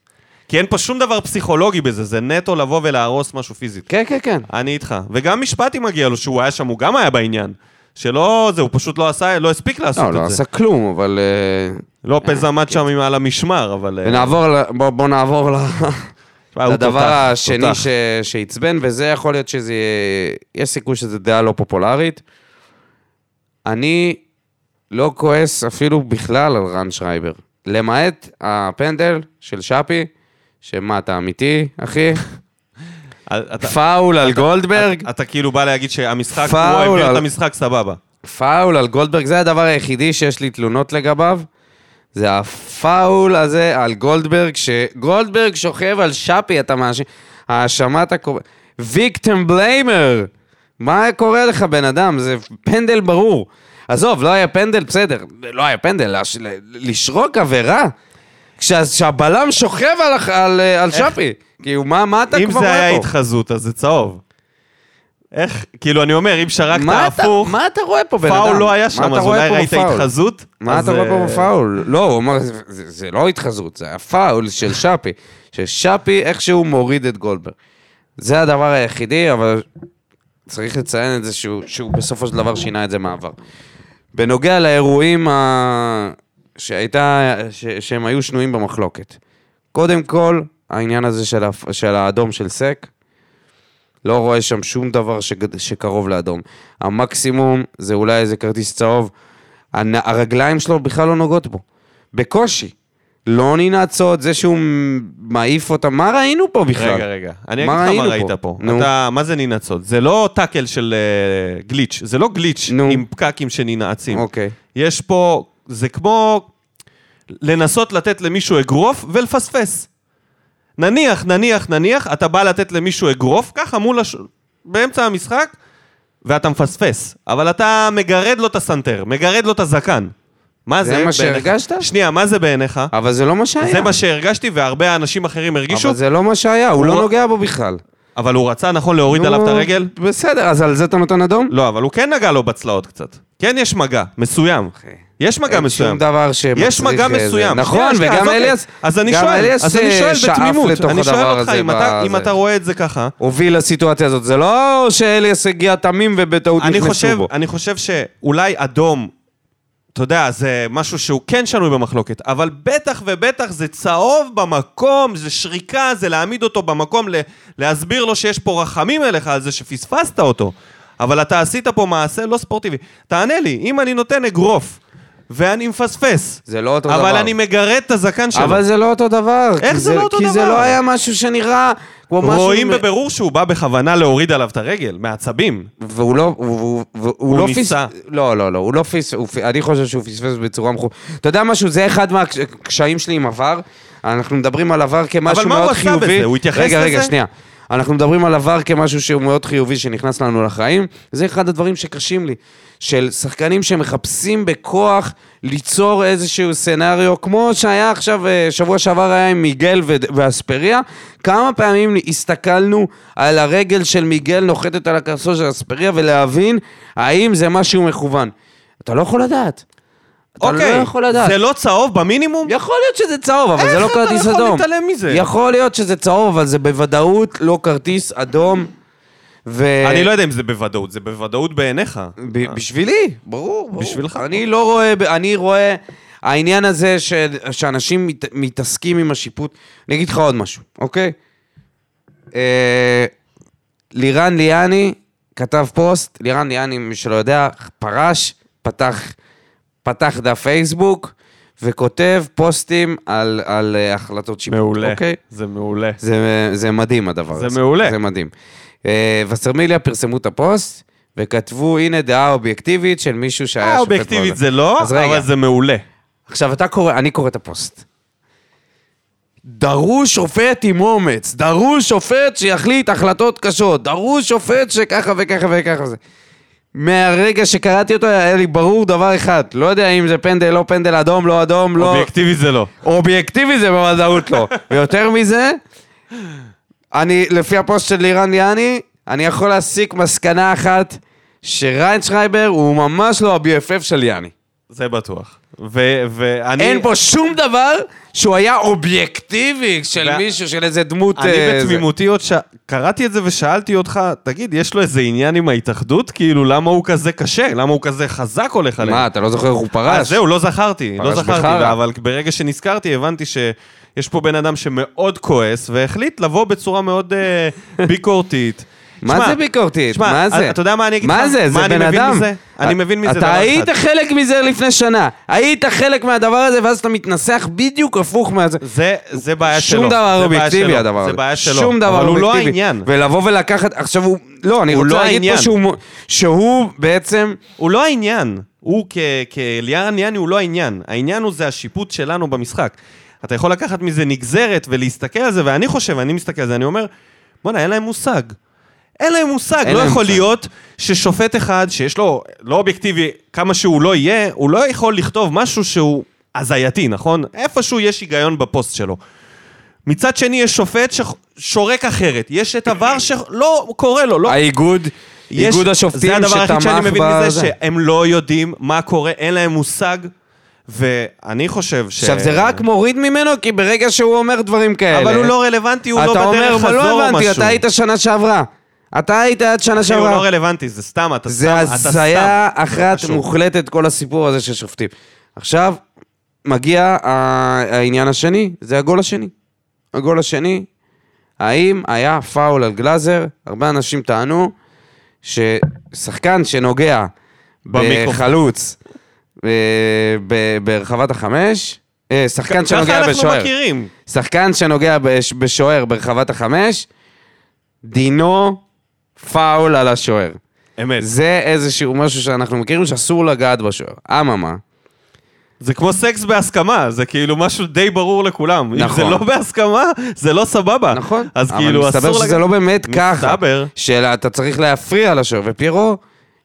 A: כי אין פה שום דבר פסיכולוגי בזה, זה נטו לבוא ולהרוס משהו פיזית.
B: כן, כן, כן.
A: אני איתך. וגם משפטי מגיע לו, שהוא היה שם, הוא גם היה בעניין. שלא, זה, הוא פשוט לא עשה, לא הספיק לעשות
B: לא, לא
A: את זה.
B: עשה כלום, אבל... אה,
A: לופז עמד שם עם על המשמר, אבל... אה,
B: ונעבור, בוא, בוא נעבור ל...
A: הוא
B: לדבר
A: תותח,
B: השני
A: תותח.
B: ש... שעצבן, וזה יכול להיות שזה... יש סיכוי שזו דעה לא פופולרית. אני לא כועס אפילו בכלל על רן שרייבר. למעט הפנדל של שפי, שמה, אתה אמיתי, אחי?
A: אתה-
B: פאול על גולדברג?
A: אתה כאילו בא להגיד שהמשחק, הוא העביר
B: על-
A: את המשחק סבבה.
B: פאול על גולדברג, זה הדבר היחידי שיש לי תלונות לגביו. זה הפאול הזה על גולדברג, שגולדברג שוכב על שפי, אתה מאשים. האשמת הקורא... ויקטם בליימר! מה קורה לך, בן אדם? זה פנדל ברור. עזוב, לא היה פנדל, בסדר. לא היה פנדל, לש... לשרוק עבירה. כשה- כשהבלם שוכב על, על, אה, על שפי. כאילו, מה, מה אתה
A: אם
B: כבר
A: זה
B: רואה
A: היה
B: פה?
A: התחזות, אז זה צהוב. איך, כאילו, אני אומר, אם שרקת
B: מה אתה-
A: הפוך,
B: מה אתה רואה פה, בן אדם?
A: פאול לא היה
B: מה
A: שם,
B: אתה
A: אז
B: רואה
A: אולי
B: פה
A: ראית
B: בפאול?
A: התחזות?
B: מה
A: אז,
B: אתה רואה פה
A: אה,
B: בפאול? לא, הוא אמר, זה, זה, זה לא התחזות, זה הפאול של שפי. ששפי איכשהו מוריד את גולדברג. זה הדבר היחידי, אבל צריך לציין את זה שהוא, שהוא בסופו של דבר שינה את זה מעבר. בנוגע לאירועים ה... שהייתה, ש... שהם היו שנויים במחלוקת. קודם כל, העניין הזה של, ה... של האדום של סק, לא רואה שם שום דבר. שקרוב לאדום. המקסימום זה אולי איזה כרטיס צהוב. הנ... הרגליים שלו בכלל לא נוגעות בו. בקושי. לא ננעצות, זה שהוא מעיף אותם, מה ראינו פה בכלל?
A: רגע, רגע. אני אגיד לך מה ראית
B: פה?
A: פה.
B: נו.
A: אתה, מה זה ננעצות? זה לא טאקל של אה, גליץ', זה לא גליץ'
B: נו.
A: עם פקקים שננעצים.
B: אוקיי.
A: יש פה, זה כמו לנסות לתת למישהו אגרוף ולפספס. נניח, נניח, נניח, אתה בא לתת למישהו אגרוף, ככה מול הש... באמצע המשחק, ואתה מפספס. אבל אתה מגרד לו את הסנטר, מגרד לו את הזקן. מה
B: זה
A: זה?
B: מה? שהרגשת?
A: שנייה, מה זה בעיניך?
B: אבל זה לא מה שהיה.
A: זה מה שהרגשתי, והרבה אנשים אחרים הרגישו,
B: אבל זה לא מה שהיה, הוא לא
A: הוא-
B: נוגע בו בכלל.
A: אבל הוא רצה, נכון, להוריד עליו את הרגל?
B: בסדר, אז על זה אתה נותן אדום?
A: לא, אבל הוא כן נגע לו בצלעות קצת. כן יש מגע, מסוים. יש מגע
B: אין
A: מסוים.
B: שום דבר שמצריך...
A: יש מגע
B: איזה-
A: מסוים.
B: נכון, וגם
A: אוקיי.
B: אליאס...
A: אז אני שואל, אז אני
B: אה,
A: שואל בתמימות. אני שואל אותך, אם אתה- רואה את זה ככה,
B: הוביל לסיטואציה הזאת. זה לא שאליאס הגיע תמים ובטעות נכנסו בו.
A: אני חושב שאולי אדום, אתה יודע, זה משהו שהוא כן שנוי במחלוקת, אבל בטח ובטח זה צהוב במקום, זה שריקה, זה להעמיד אותו במקום, ל- להסביר לו שיש פה רחמים אליך על זה שפספסת אותו. אבל אתה עשית פה מעשה לא ספורטיבי. תענה לי, אם אני נותן אגרוף ואני מפספס,
B: זה לא אותו
A: אבל
B: דבר.
A: אני מגרד את הזקן שלו,
B: אבל זה לא אותו דבר.
A: איך
B: כי
A: זה לא אותו
B: כי זה
A: דבר?
B: לא היה משהו שנראה כמו משהו...
A: רואים
B: מ-
A: בבירור שהוא בא בכוונה להוריד עליו את הרגל, מעצבים.
B: והוא לא, הוא, הוא, הוא,
A: הוא
B: לא
A: ניסה.
B: פס... לא, לא, לא, הוא לא פס... הוא, אני חושב שהוא פספס בצורה מכו... אתה יודע משהו, זה אחד מהקשיים שלי עם עבר. אנחנו מדברים על עבר כמשהו
A: אבל מה הוא
B: מאוד
A: עשה
B: חיובי.
A: בזה? הוא התייחס
B: רגע, רגע,
A: לזה?
B: שנייה. אנחנו מדברים על עבר כמשהו שהוא מאוד חיובי שנכנס לנו לחיים. זה אחד הדברים שקשים לי. של שחקנים שמחפשים בכוח ליצור איזשהו סצנריו, כמו שהיה עכשיו, אה, שבוע שעבר היה עם מיגל ואספריה. כמה פעמים הסתכלנו על הרגל של מיגל נוחתת על הקרסול של אספריה ולהבין האם זה משהו מכוון. אתה לא יכול לדעת. אתה
A: אוקיי,
B: לא יכול לדעת.
A: זה לא צהוב במינימום?
B: יכול להיות שזה צהוב, אבל זה לא
A: איך אתה
B: כרטיס
A: יכול
B: אדום.
A: להתעלם מזה?
B: יכול להיות שזה צהוב, אבל זה בוודאות לא כרטיס אדום. ו...
A: אני לא יודע אם זה בוודאות, זה בוודאות בעיניך.
B: ב- בשבילי, ברור, ברור.
A: בשבילך.
B: אני לא רואה, אני רואה, העניין הזה ש... שאנשים מת... מתעסקים עם השיפוט, אני אגיד לך עוד משהו, אוקיי? אה... לירן ליאני כתב פוסט, לירן ליאני, מי שלא יודע, פרש, פתח, פתח דף פייסבוק, וכותב פוסטים על, על אה, החלטות שיפוט,
A: מעולה,
B: אוקיי?
A: זה מעולה.
B: זה, זה מדהים הדבר
A: זה
B: הזה.
A: מעולה.
B: זה מדהים. אה, וסרמיליה פרסמו את הפוסט, וכתבו, הנה דעה אובייקטיבית של מישהו שהיה
A: אה,
B: שופט
A: אובייקטיבית
B: בעולם."
A: זה לא. אבל זה מעולה.
B: עכשיו, אתה קורא, אני קורא את הפוסט. דרוש שופט עם אומץ, דרוש שופט שיחליט החלטות קשות, דרוש שופט שככה וככה וככה זה. מהרגע שקראתי אותו היה לי ברור דבר אחד, לא יודע אם זה פנדל, לא פנדל, אדום, לא אדום, לא...
A: אובייקטיבית זה לא.
B: אובייקטיבי זה בוודאות לא. ויותר מזה, אני, לפי הפוסט של לירן יאני, אני יכול להסיק מסקנה אחת, ש-ריינשרייבר הוא ממש לא ה-BFF של יאני.
A: זה בטוח. ו- ואני...
B: אין פה שום דבר שהוא היה אובייקטיבי של
A: וה-
B: מישהו, של איזה דמות...
A: אני
B: אה, זה.
A: בתמימותי עוד ש... קראתי את זה ושאלתי אותך, תגיד, יש לו איזה עניין עם ההתאחדות? כאילו, למה הוא כזה קשה? למה הוא כזה חזק הולך עליהם?
B: מה, אתה לא זוכר איך הוא
A: אה,
B: פרש?
A: זהו, לא זכרתי, לא זכרתי,
B: בחרא.
A: אבל ברגע שנזכרתי הבנתי שיש פה בן אדם שמאוד כועס, והחליט לבוא בצורה מאוד אה, ביקורתית.
B: מה זה ביקורתית? מה זה?
A: אתה יודע מה אני אגיד לך?
B: מה זה? זה
A: מה אני
B: בן אדם.
A: אני מבין מזה דבר
B: אתה
A: אחד.
B: היית חלק מזה לפני שנה. היית חלק מהדבר הזה, ואז אתה מתנסח בדיוק הפוך מהזה.
A: זה, זה בעיה שלו.
B: שום דבר אובייקטיבי הדבר הזה.
A: זה בעיה שלו.
B: שום דבר
A: אבל הוא
B: אובייקטיבי.
A: לא העניין.
B: ולבוא ולקחת, עכשיו הוא, לא, אני
A: הוא
B: רוצה
A: לא
B: להגיד. פה שהוא, בעצם,
A: הוא לא העניין. הוא כ- כליארן יאני הוא לא העניין. העניין הוא זה השיפוט שלנו במשחק. אתה יכול לקחת מזה נגזרת ולהסתכל על זה, ואני חושב, אני מסתכל על זה, אני אומר, בואנה, אין להם מושג. אין להם מושג,
B: אין
A: לא
B: להם
A: יכול
B: מושג.
A: להיות ששופט אחד, שיש לו, לא אובייקטיבי, כמה שהוא לא יהיה, הוא לא יכול לכתוב משהו שהוא הזייתי, נכון? איפשהו יש היגיון בפוסט שלו. מצד שני, יש שופט ששורק אחרת. יש את עבר שלא קורה לו, לא...
B: האיגוד,
A: יש-
B: איגוד השופטים
A: זה הדבר היחיד שאני
B: שתמך
A: מבין מזה. שהם לא יודעים מה קורה, אין להם מושג, ואני חושב ש...
B: עכשיו, זה רק מוריד ממנו, כי ברגע שהוא אומר דברים כאלה...
A: אבל הוא לא רלוונטי, הוא לא
B: אתה אומר,
A: בדרך
B: "מה,
A: חזור או
B: לא הבנתי,
A: משהו.
B: אתה היית שנה שעברה. אתה היית עד שנה
A: אחי, הוא
B: שעברה.
A: לא רלוונטי, זה סתם, אתה
B: זה
A: סתם, אתה סתם.
B: הזיה
A: לא
B: אחת. מוחלטת, כל הסיפור הזה של שופטים. עכשיו, מגיע העניין השני, זה הגול השני. הגול השני, האם היה פאול על גלאזר? הרבה אנשים טענו ששחקן שנוגע. בחלוץ ברחבת החמש, אה, שחקן
A: ככה
B: שנוגע
A: אנחנו
B: בשוער,
A: מכירים.
B: שחקן שנוגע בש- בשוער ברחבת החמש, דינו פאול על השוער.
A: אמת.
B: זה איזשהו משהו שאנחנו מכירים שאסור לגעת בשוער. אממה,
A: זה כמו סקס בהסכמה, זה כאילו משהו די ברור לכולם. אם זה
B: נכון.
A: לא בהסכמה, זה לא סבבה.
B: נכון.
A: אז כאילו
B: אבל מסתבר
A: אסור...
B: שזה
A: לג-
B: לא באמת ככה.
A: מסתבר.
B: שאתה צריך להפריע לשוער, ופיירו,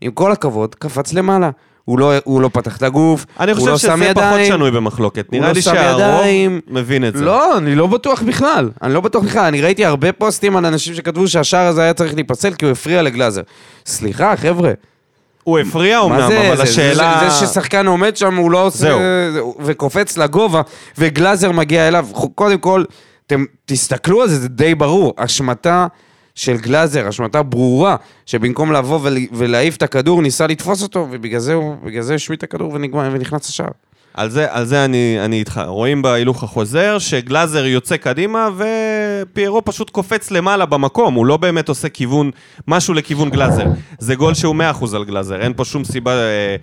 B: עם כל הכבוד, קפץ למעלה. הוא לא, הוא לא פתח את הגוף,
A: אני
B: הוא
A: חושב
B: לא
A: שזה
B: שם
A: פחות
B: ידיים.
A: שנוי במחלוקת. נראה
B: לא
A: לי שהרוב
B: ידיים.
A: מבין את זה.
B: לא, אני לא בטוח בכלל. אני לא בטוח בכלל. אני ראיתי הרבה פוסטים על אנשים שכתבו שהשער הזה היה צריך להיפסל כי הוא הפריע לגלאזר. סליחה, חבר'ה.
A: הוא הפריע אומנם, אבל
B: זה,
A: השאלה...
B: זה, זה ששחקן עומד שם, הוא לא עושה...
A: זהו.
B: וקופץ לגובה, וגלאזר מגיע אליו. קודם כל, אתם תסתכלו על זה, זה די ברור. השמטה של גלאזר, השמטה ברורה, שבמקום לבוא ול, ולהעיף את הכדור, ניסה לתפוס אותו, ובגלל זה הוא השמיט את הכדור ונכנס לשער.
A: על זה, על זה אני, אני איתך. רואים בהילוך החוזר שגלאזר יוצא קדימה ופיירו פשוט קופץ למעלה במקום, הוא לא באמת עושה כיוון, משהו לכיוון גלאזר. זה גול שהוא 100% על גלאזר, אין פה שום סיבה אה,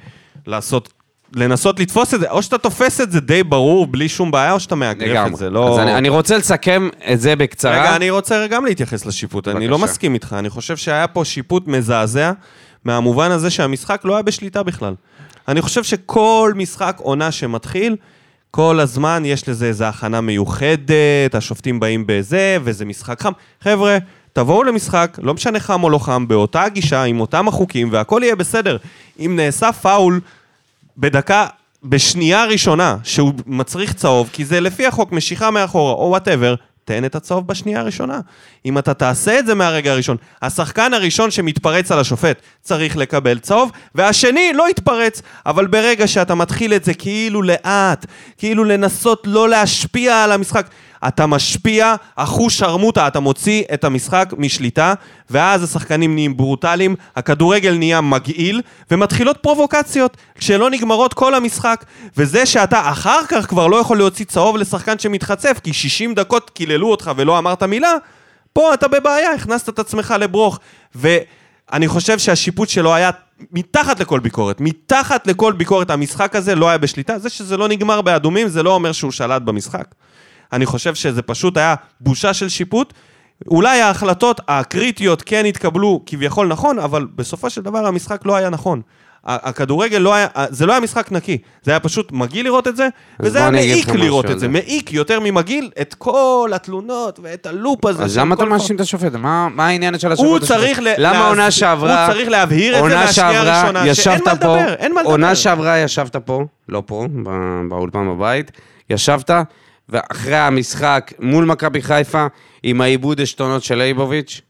A: לעשות, לנסות לתפוס את זה. או שאתה תופס את זה די ברור, בלי שום בעיה, או שאתה מאגרף את זה. לא...
B: אז אני, אני רוצה לסכם את זה בקצרה.
A: רגע, אני רוצה גם להתייחס לשיפוט. אני לא
B: בבקשה.
A: מסכים איתך, אני חושב שהיה פה שיפוט מזעזע, מהמובן הזה שהמשחק לא היה בשליטה בכלל. אני חושב שכל משחק עונה שמתחיל, כל הזמן יש לזה איזו הכנה מיוחדת, השופטים באים בזה, וזה משחק חם. חבר'ה, תבואו למשחק, לא משנה חם או לא חם, באותה גישה, עם אותם החוקים, והכל יהיה בסדר. אם נעשה פאול בדקה, בשנייה ראשונה, שהוא מצריך צהוב, כי זה לפי החוק משיכה מאחורה, או whatever, תן את הצהוב בשנייה הראשונה. אם אתה תעשה את זה מהרגע הראשון, השחקן הראשון שמתפרץ על השופט צריך לקבל צהוב, והשני לא יתפרץ. אבל ברגע שאתה מתחיל את זה כאילו לאט, כאילו לנסות לא להשפיע על המשחק, אתה משפיע, אחוז שרמוטה, אתה מוציא את המשחק משליטה, ואז השחקנים נהיים ברוטליים, הכדורגל נהיה מגעיל, ומתחילות פרובוקציות, שלא נגמרות כל המשחק, וזה שאתה אחר כך כבר לא יכול להוציא צהוב לשחקן שמתחצף, כי 60 דקות קיללו אותך ולא אמרת מילה, פה אתה בבעיה, הכנסת את עצמך לברוך. ואני חושב שהשיפוט שלו היה מתחת לכל ביקורת. מתחת לכל ביקורת, המשחק הזה לא היה בשליטה. זה שזה לא נגמר באדומים, זה לא אומר שהוא שלט במשחק. אני חושב שזה פשוט היה בושה של שיפוט. אולי ההחלטות הקריטיות כן התקבלו כביכול נכון, אבל בסופו של דבר המשחק לא היה נכון. הכדורגל לא היה, זה לא היה משחק נקי, זה היה פשוט מגעיל לראות את זה, וזה היה מעיק לראות את זה. מעיק יותר ממגעיל את כל התלונות ואת הלופ הזה.
B: אז למה אתה
A: כל
B: מאשים את השופט? מה מה העניין של השופט?
A: הוא? צריך ל-
B: למה עונה שעברה...
A: הוא צריך להבהיר את זה מהשנייה הראשונה, שאין מה לדבר, אין מה לדבר.
B: עונה שעברה ישבת פה, לא פה, באולפן בבית, ישבת, ואחרי המשחק מול מכבי חיפה, עם העיבוד עשתונות של ליבוביץ',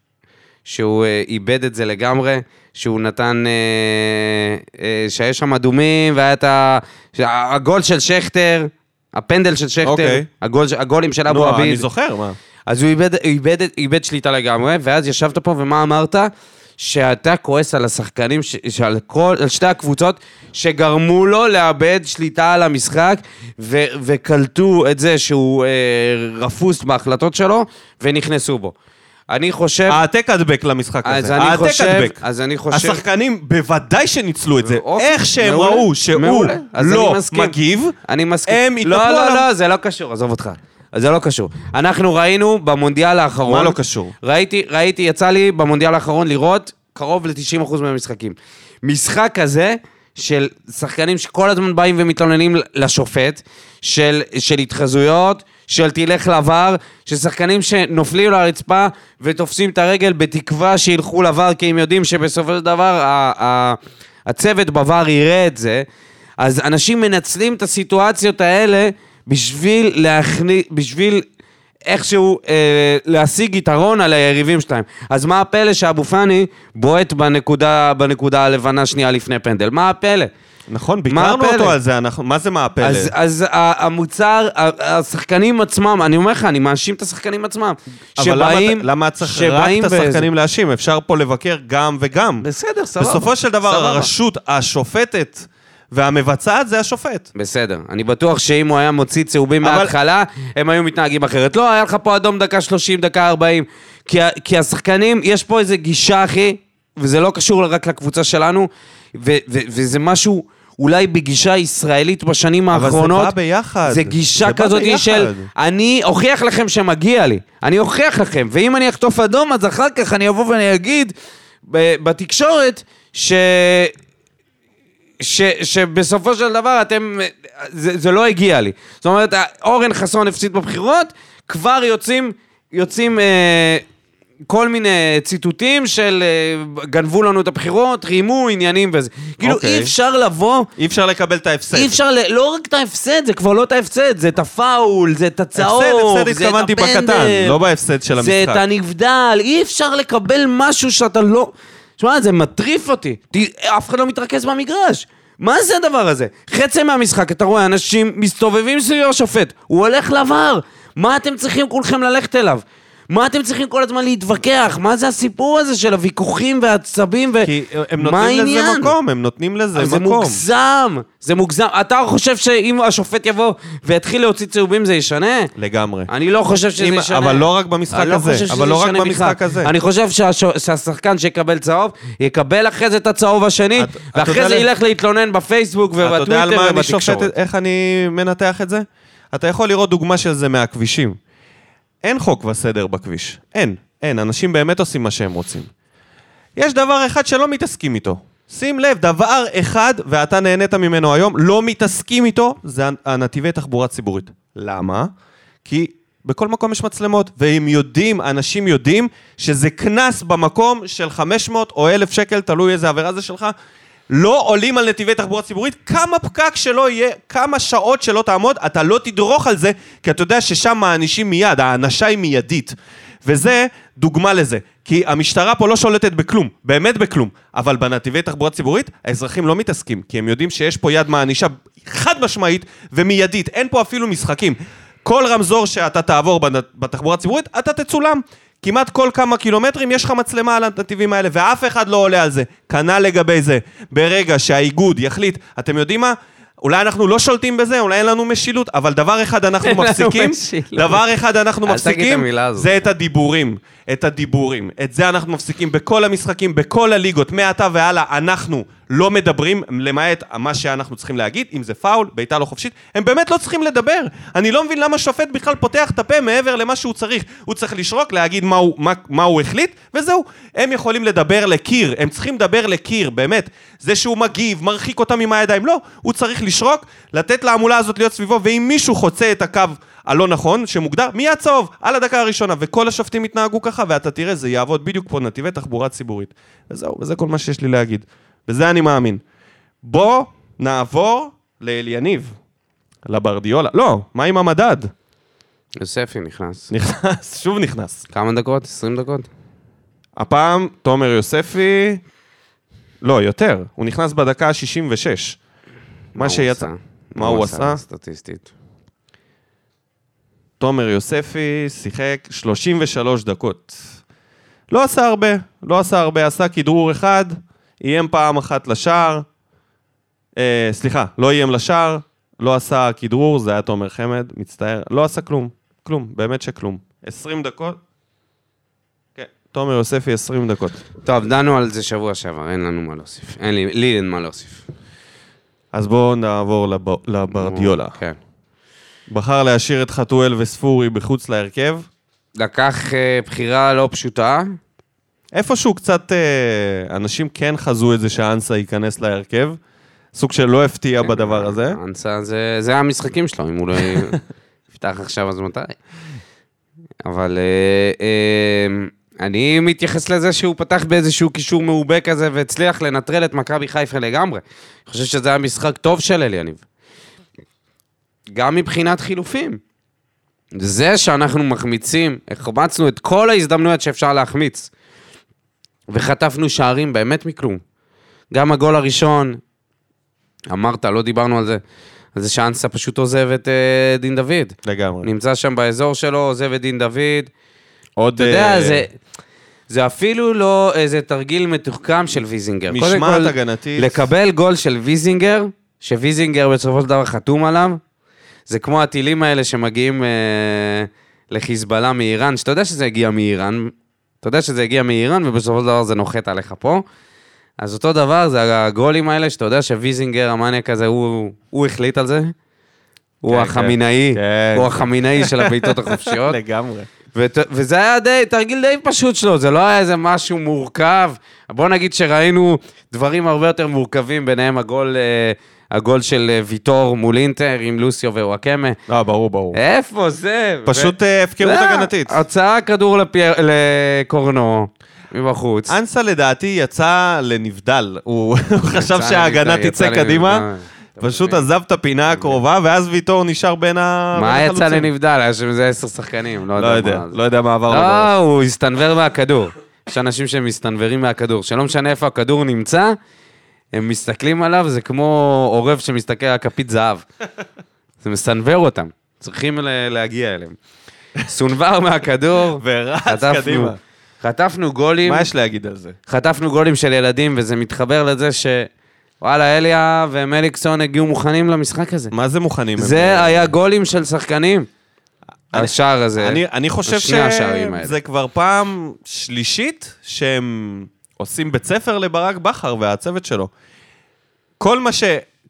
B: שהוא אה, איבד את זה לגמרי, שהוא נתן, אה, אה, שהיו שם אדומים, והיה את ה... הגול של שכטר, הפנדל של שכטר,
A: אוקיי.
B: הגול, הגולים של אבו
A: נו,
B: עביד.
A: אני זוכר, מה?
B: אז הוא איבד, איבד, איבד שליטה לגמרי, ואז ישבת פה ומה אמרת? שאתה כועס על השחקנים, ש, שעל כל, על שתי הקבוצות, שגרמו לו לאבד שליטה על המשחק, ו, וקלטו את זה שהוא אה, רפוס בהחלטות שלו, ונכנסו בו. אני חושב...
A: העתק הדבק למשחק
B: אז
A: הזה.
B: אני
A: העתק
B: חושב-
A: הדבק.
B: אז אני חושב-
A: השחקנים בוודאי שניצלו את זה.
B: אוקיי,
A: איך שהם
B: מעולה,
A: ראו שהוא
B: מעולה. אני
A: לא
B: מסכים.
A: מגיב,
B: אני מסכים.
A: הם התנפלו
B: לא, לא,
A: עליו.
B: לא, זה לא קשור, עזוב אותך. זה לא קשור. אנחנו ראינו במונדיאל האחרון...
A: מה לא קשור?
B: ראיתי, ראיתי, יצא לי במונדיאל האחרון לראות קרוב ל-90% מהמשחקים. משחק כזה של שחקנים שכל הזמן באים ומתלוננים לשופט, של, של התחזויות, של תלך לבר, של שחקנים שנופלים לרצפה ותופסים את הרגל בתקווה שילכו לבר, כי הם יודעים שבסופו של דבר ה- ה- הצוות בבר יראה את זה. אז אנשים מנצלים את הסיטואציות האלה בשביל להכניס, בשביל איכשהו אה, להשיג יתרון על היריבים שלהם. אז מה הפלא שאבו פאני בועט בנקודה, בנקודה הלבנה שנייה לפני פנדל? מה הפלא?
A: נכון, ביקרנו? אותו על זה, אנחנו, מה זה מה הפלא?
B: אז, אז המוצר, השחקנים עצמם, אני אומר לך, אני מאשים את השחקנים עצמם.
A: אבל למה,
B: שבאים-
A: אתה- למה צריך רק את
B: באיזה-
A: השחקנים להאשים? אפשר פה לבקר גם וגם.
B: בסדר, סבבה.
A: בסופו של דבר,
B: סבבה.
A: הרשות השופטת והמבצעת זה השופט.
B: בסדר, אני בטוח שאם הוא היה מוציא צהובים
A: אבל-
B: מההתחלה, הם היו מתנהגים אחרת. לא, היה לך פה אדום דקה 30, דקה 40. כי, כי השחקנים, יש פה איזה גישה, אחי, וזה לא קשור רק לקבוצה שלנו, ו, ו, וזה משהו אולי בגישה ישראלית בשנים
A: אבל זה
B: האחרונות.
A: בא ביחד.
B: זה גישה
A: זה
B: כזאת
A: ביחד.
B: של, אני אוכיח לכם שמגיע לי. אני אוכיח לכם, ואם אני אחטוף אדום, אז אחר כך אני אבוא ואני אגיד בתקשורת ש... ש, שבסופו של דבר אתם, זה, זה לא הגיע לי. זאת אומרת, אורן חסון הפסיד בבחירות, כבר יוצאים, יוצאים אה, כל מיני ציטוטים של אה, גנבו לנו את הבחירות, רימו עניינים וזה. כאילו
A: אוקיי.
B: אי אפשר לבוא,
A: אי אפשר לקבל את ההפסד.
B: אי אפשר, ל- לא רק את ההפסד, זה כבר לא את ההפסד, זה את הפאול, זה את הצהוב,
A: הפסד, הפסד
B: זה את
A: התכוונתי
B: הפנדל,
A: בקטן, לא בהפסד של
B: זה את
A: המשחק.
B: הנבדל, אי אפשר לקבל משהו שאתה לא... שמע, זה מטריף אותי. אף אחד לא מתרכז במגרש. מה זה הדבר הזה? חצי מהמשחק, אתה רואה אנשים מסתובבים סביב השופט, הוא הולך לבר. מה אתם צריכים כולכם ללכת אליו? מה אתם צריכים כל הזמן להתווכח? מה זה הסיפור הזה של הוויכוחים והעצבים ו...
A: כי הם נותנים לזה
B: העניין?
A: מקום, הם נותנים לזה
B: זה
A: מקום.
B: מוגזם, זה מוגזם. אתה חושב שאם השופט יבוא ויתחיל להוציא צהובים זה ישנה?
A: לגמרי.
B: אני לא חושב שזה
A: אם-
B: ישנה.
A: אבל לא רק במשחק
B: אני לא
A: הזה, אבל לא רק במשחק
B: בכלל.
A: הזה.
B: אני חושב שהש- שהשחקן שיקבל צהוב, יקבל אחרי זה את הצהוב השני,
A: את-
B: ואחרי
A: יודע
B: זה
A: ל-
B: ילך להתלונן בפייסבוק
A: אתה יודע על
B: ובטוויטר
A: מה אני שופט,
B: ובתקשורת.
A: את- איך אני מנתח את זה? אתה יכול לראות דוגמה של זה מהכבישים. אין חוק וסדר בכביש. אין, אין. אנשים באמת עושים מה שהם רוצים. יש דבר אחד שלא מתעסקים איתו. שים לב, דבר אחד, ואתה נהנית ממנו היום, לא מתעסקים איתו, זה הנתיבי תחבורה ציבורית. למה? כי בכל מקום יש מצלמות, והם יודעים, אנשים יודעים, שזה קנס במקום של 500 או 1,000 שקל, תלוי איזה עבירה זה שלך. לא עולים על נתיבי תחבורה ציבורית, כמה פקק שלא יהיה, כמה שעות שלא תעמוד, אתה לא תדרוך על זה, כי אתה יודע ששם מענישים מיד, הענשה היא מיידית. וזה דוגמה לזה. כי המשטרה פה לא שולטת בכלום, באמת בכלום. אבל בנתיבי תחבורה ציבורית, האזרחים לא מתעסקים, כי הם יודעים שיש פה יד מענישה חד משמעית ומיידית, אין פה אפילו משחקים. כל רמזור שאתה תעבור בתחבורה הציבורית, אתה תצולם. כמעט כל כמה קילומטרים יש לך מצלמה על הנתיבים האלה, ואף אחד לא עולה על זה. כנ"ל לגבי זה. ברגע שהאיגוד יחליט, אתם יודעים מה? אולי אנחנו לא שולטים בזה, אולי אין לנו משילות, אבל דבר אחד אנחנו מפסיקים. דבר אחד אנחנו
B: את
A: מפסיקים,
B: הזאת.
A: זה את הדיבורים. את הדיבורים. את זה אנחנו מפסיקים בכל המשחקים, בכל הליגות, מעתה והלאה, אנחנו לא מדברים, למעט מה שאנחנו צריכים להגיד, אם זה פאול, בעיטה לא חופשית, הם באמת לא צריכים לדבר. אני לא מבין למה שופט בכלל פותח את הפה מעבר למה שהוא צריך. הוא צריך לשרוק, להגיד מה הוא, מה, מה הוא החליט, וזהו. הם יכולים לדבר לקיר, הם צריכים לדבר לקיר, באמת. זה שהוא מגיב, מרחיק אותם עם הידיים, לא. הוא צריך לשרוק, לתת להמולה הזאת להיות סביבו, ואם מישהו חוצה את הקו הלא נכון, שמוגדר, מיד צהוב, על הדקה הראשונה, וכל השופטים יתנהגו ככה, ואתה תראה, זה יעבוד בדיוק פה נתיבי תחבורה ציבורית. וזהו, וזה כל מה שיש לי להגיד. בזה אני מאמין. בוא נעבור לאליניב, לברדיולה. לא, מה עם המדד?
B: יוספי נכנס.
A: נכנס, שוב נכנס.
B: כמה דקות? 20 דקות?
A: הפעם תומר יוספי, לא, יותר, הוא נכנס בדקה ה-66. מה שיצא. מה הוא עשה?
B: סטטיסטית.
A: תומר יוספי שיחק 33 דקות. לא עשה הרבה, לא עשה הרבה, עשה כדרור אחד, איים פעם אחת לשער, אה, סליחה, לא איים לשער, לא עשה כדרור, זה היה תומר חמד, מצטער, לא עשה כלום, כלום, באמת שכלום. 20 דקות, כן, תומר יוספי 20 דקות.
B: טוב, דנו על זה שבוע שעבר, אין לנו מה להוסיף. אין לי, לי אין מה להוסיף.
A: אז בואו נעבור לב... לברדיולה.
B: כן.
A: בחר להשאיר את חתואל וספורי בחוץ להרכב.
B: לקח אה, בחירה לא פשוטה.
A: איפשהו קצת אה, אנשים כן חזו את זה שאנסה ייכנס להרכב. סוג של לא הפתיע בדבר הזה.
B: אנסה, זה, זה המשחקים שלו, אם הוא לא יפתח עכשיו אז מתי. אבל אה, אה, אני מתייחס לזה שהוא פתח באיזשהו קישור מעובה כזה והצליח לנטרל את מכבי חיפה לגמרי. אני חושב שזה היה משחק טוב של אליניב. גם מבחינת חילופים. זה שאנחנו מחמיצים, החמצנו את כל ההזדמנויות שאפשר להחמיץ. וחטפנו שערים באמת מכלום. גם הגול הראשון, אמרת, לא דיברנו על זה, זה שאנסה פשוט עוזב את אה, דין דוד.
A: לגמרי.
B: נמצא שם באזור שלו, עוזב את דין דוד.
A: עוד...
B: אתה יודע,
A: אה,
B: זה, זה אפילו לא איזה תרגיל מתוחכם של ויזינגר.
A: משמעת הגנתית.
B: לקבל גול של ויזינגר, שוויזינגר בסופו של דבר חתום עליו, זה כמו הטילים האלה שמגיעים אה, לחיזבאללה מאיראן, שאתה יודע שזה הגיע מאיראן, אתה יודע שזה הגיע מאיראן, ובסופו של דבר זה נוחת עליך פה. אז אותו דבר, זה הגולים האלה, שאתה יודע שוויזינגר, המאניאק הזה, הוא, הוא החליט על זה. הוא
A: כן,
B: החמינאי,
A: כן.
B: הוא החמינאי של הבעיטות החופשיות.
A: לגמרי.
B: וזה היה די, תרגיל די פשוט שלו, זה לא היה איזה משהו מורכב. בוא נגיד שראינו דברים הרבה יותר מורכבים, ביניהם הגול, אה, הגול של אה, ויטור מול אינטר עם לוסיו ווואקמה.
A: לא, ברור, ברור.
B: איפה זה?
A: פשוט אה, הפקרות
B: זה
A: הגנתית.
B: הוצאה כדור לפי- לקורנו מבחוץ.
A: אנסה לדעתי יצא לנבדל. הוא חשב שההגנה תצא קדימה, פשוט
B: מבין?
A: עזב את הפינה הקרובה, ואז ויטור נשאר בין ה...
B: מה יצא
A: החלוצים.
B: לנבדל? היה שם איזה עשר שחקנים, לא
A: לא
B: יודע.
A: לא יודע מה עבר לו.
B: לא. הוא הסתנוור מהכדור. יש אנשים שמסתנוורים מהכדור, שלא משנה איפה הכדור נמצא, הם מסתכלים עליו, זה כמו עורב שמסתכל על כפית זהב. זה מסנוור אותם, צריכים להגיע אליהם. סונבר מהכדור,
A: ורץ קדימה.
B: חטפנו גולים,
A: מה יש להגיד על זה?
B: חטפנו גולים של ילדים, וזה מתחבר לזה ש... וואלה, אליה ומליקסון הגיעו מוכנים למשחק הזה.
A: מה זה מוכנים? הם?
B: זה היה גולים של שחקנים.
A: אני-
B: השער הזה.
A: אני, אני חושב. שזה כבר פעם שלישית שהם עושים בית ספר לברק בכר והצוות שלו. כל מה, ש,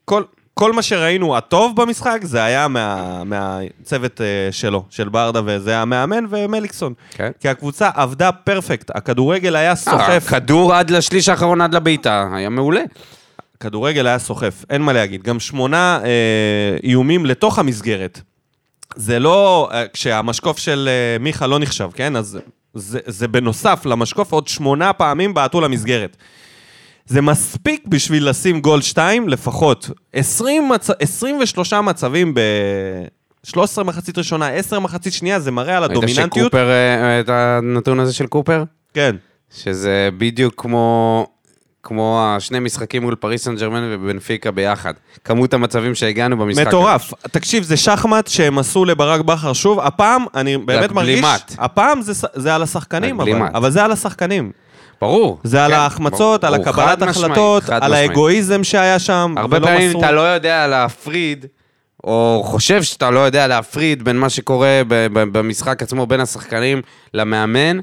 A: כל, כל מה שראינו הטוב במשחק זה היה מה, מהצוות אה, שלו, של ברדה, וזה המאמן ומליקסון.
B: כן.
A: כי הקבוצה עבדה פרפקט, הכדורגל היה סוחף.
B: כדור עד לשליש האחרון, עד לבעיטה, היה מעולה.
A: כדורגל היה סוחף, אין מה להגיד. גם שמונה אה, איומים לתוך המסגרת. זה לא, אה, כשהמשקוף של אה, מיכה לא נחשב, כן? אז זה, זה בנוסף למשקוף, עוד שמונה פעמים בעטו למסגרת. זה מספיק בשביל לשים גול שתיים לפחות. 20 מצ... 23 מצבים ב-13 מחצית ראשונה, 10 מחצית שנייה, זה מראה על
B: ראית
A: הדומיננטיות.
B: שקופר, אה, את הנתון הזה של קופר?
A: כן.
B: שזה בדיוק כמו, כמו השני משחקים מול פריס סן ג'רמן ובנפיקה ביחד. כמות המצבים שהגענו במשחק.
A: מטורף. תקשיב, זה שחמט שהם עשו לברק בכר שוב. הפעם, אני באמת מרגיש...
B: הגלימת.
A: הפעם זה, זה על השחקנים, אבל. אבל זה על השחקנים.
B: ברור.
A: זה על
B: כן,
A: ההחמצות,
B: ברור,
A: על. הקבלת
B: משמעית,
A: החלטות,
B: חד
A: על
B: משמעית.
A: האגואיזם שהיה שם.
B: הרבה פעמים
A: מסרו-
B: אתה לא יודע להפריד, או חושב שאתה לא יודע להפריד בין מה שקורה במשחק עצמו, בין השחקנים למאמן,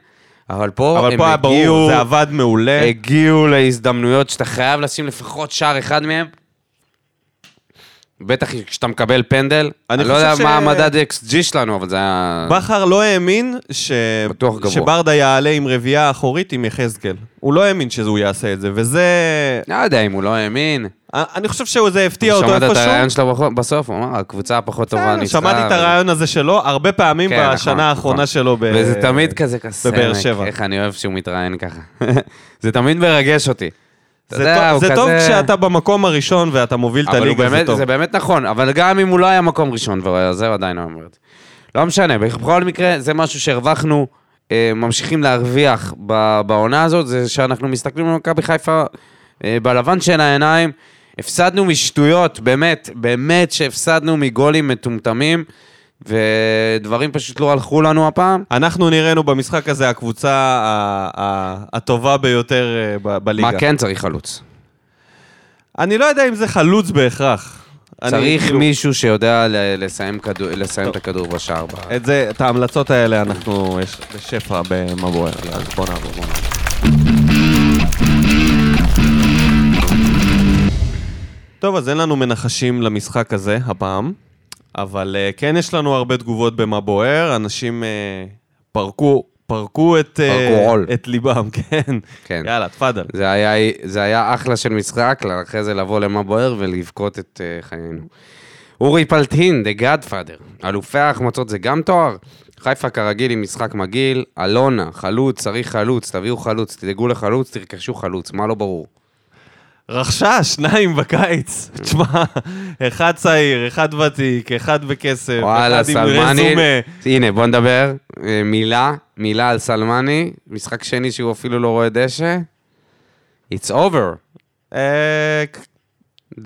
B: אבל פה
A: אבל
B: הם
A: פה היה ברור,
B: הגיעו,
A: זה עבד מעולה.
B: הגיעו להזדמנויות שאתה חייב לשים לפחות שער אחד מהם. בטח כשאתה מקבל פנדל.
A: אני
B: אני לא יודע
A: חושב
B: מה
A: ש-
B: המדד XG שלנו, אבל זה היה...
A: בכר לא האמין ש... שברדה יעלה עם רביעייה אחורית עם יחזקאל. הוא לא האמין שהוא יעשה את זה, וזה...
B: לא יודע אם הוא לא האמין.
A: אני חושב שזה הפתיע אותו
B: שמעת את
A: איפשהו.
B: הרעיון שלו בסוף, הוא אמר, הקבוצה הפחות טובה ניצחה.
A: שמעתי את הרעיון הזה שלו הרבה פעמים
B: כן, נכון,
A: בשנה האחרונה
B: נכון.
A: שלו ב...
B: וזה תמיד כזה.
A: בבאר שבע.
B: איך אני אוהב שהוא מתראיין ככה. זה תמיד מרגש אותי. יודע,
A: זה טוב
B: כזה-
A: כשאתה במקום הראשון ואתה מוביל את הליגה, זה טוב.
B: זה באמת נכון, אבל גם אם הוא לא היה מקום ראשון, וזה עדיין לא אומר את זה. לא משנה, בכל מקרה, זה משהו שהרווחנו, אה, ממשיכים להרוויח בעונה הזאת, זה שאנחנו מסתכלים על מכבי חיפה אה, בלבן של העיניים. הפסדנו משטויות, באמת, באמת שהפסדנו מגולים מטומטמים, ודברים פשוט לא הלכו לנו הפעם.
A: אנחנו נראינו במשחק הזה הקבוצה ה- ה- הטובה ביותר אה, ב- בליגה.
B: מה כן צריך חלוץ?
A: אני לא יודע אם זה חלוץ בהכרח. אני,
B: צריך
A: כאילו,
B: מישהו שיודע ל- לסיים, כדור, לסיים את הכדור בשער. ב-
A: את זה, את ההמלצות האלה אנחנו, יש בשפע במבואר, אז בוא נעבור, בוא נעבור. טוב, אז אין לנו מנחשים למשחק הזה הפעם, אבל uh, כן יש לנו הרבה תגובות במה בוער, אנשים uh, פרקו, פרקו את,
B: פרקו עול.
A: את ליבם, כן.
B: כן.
A: יאללה, תפאדל.
B: זה היה, זה היה אחלה של משחק, אחרי זה לבוא למה בוער ולבכות את uh, חיינו. אורי פלטין, The Godfather. אלופי ההחמצות זה גם תואר? חיפה כרגיל עם משחק מגעיל, אלונה, חלוץ, צריך חלוץ, תביאו חלוץ, תדאגו לחלוץ, תרכשו חלוץ, מה לא ברור?
A: רכשה שניים בקיץ. תשמע, אחד צעיר, אחד ותיק, אחד בכסף,
B: וואלה,
A: אחד עם
B: סלמני,
A: רזומה.
B: הנה בוא נדבר, אה, מילה, מילה על סלמני, משחק שני שהוא אפילו לא רואה דשא, It's over.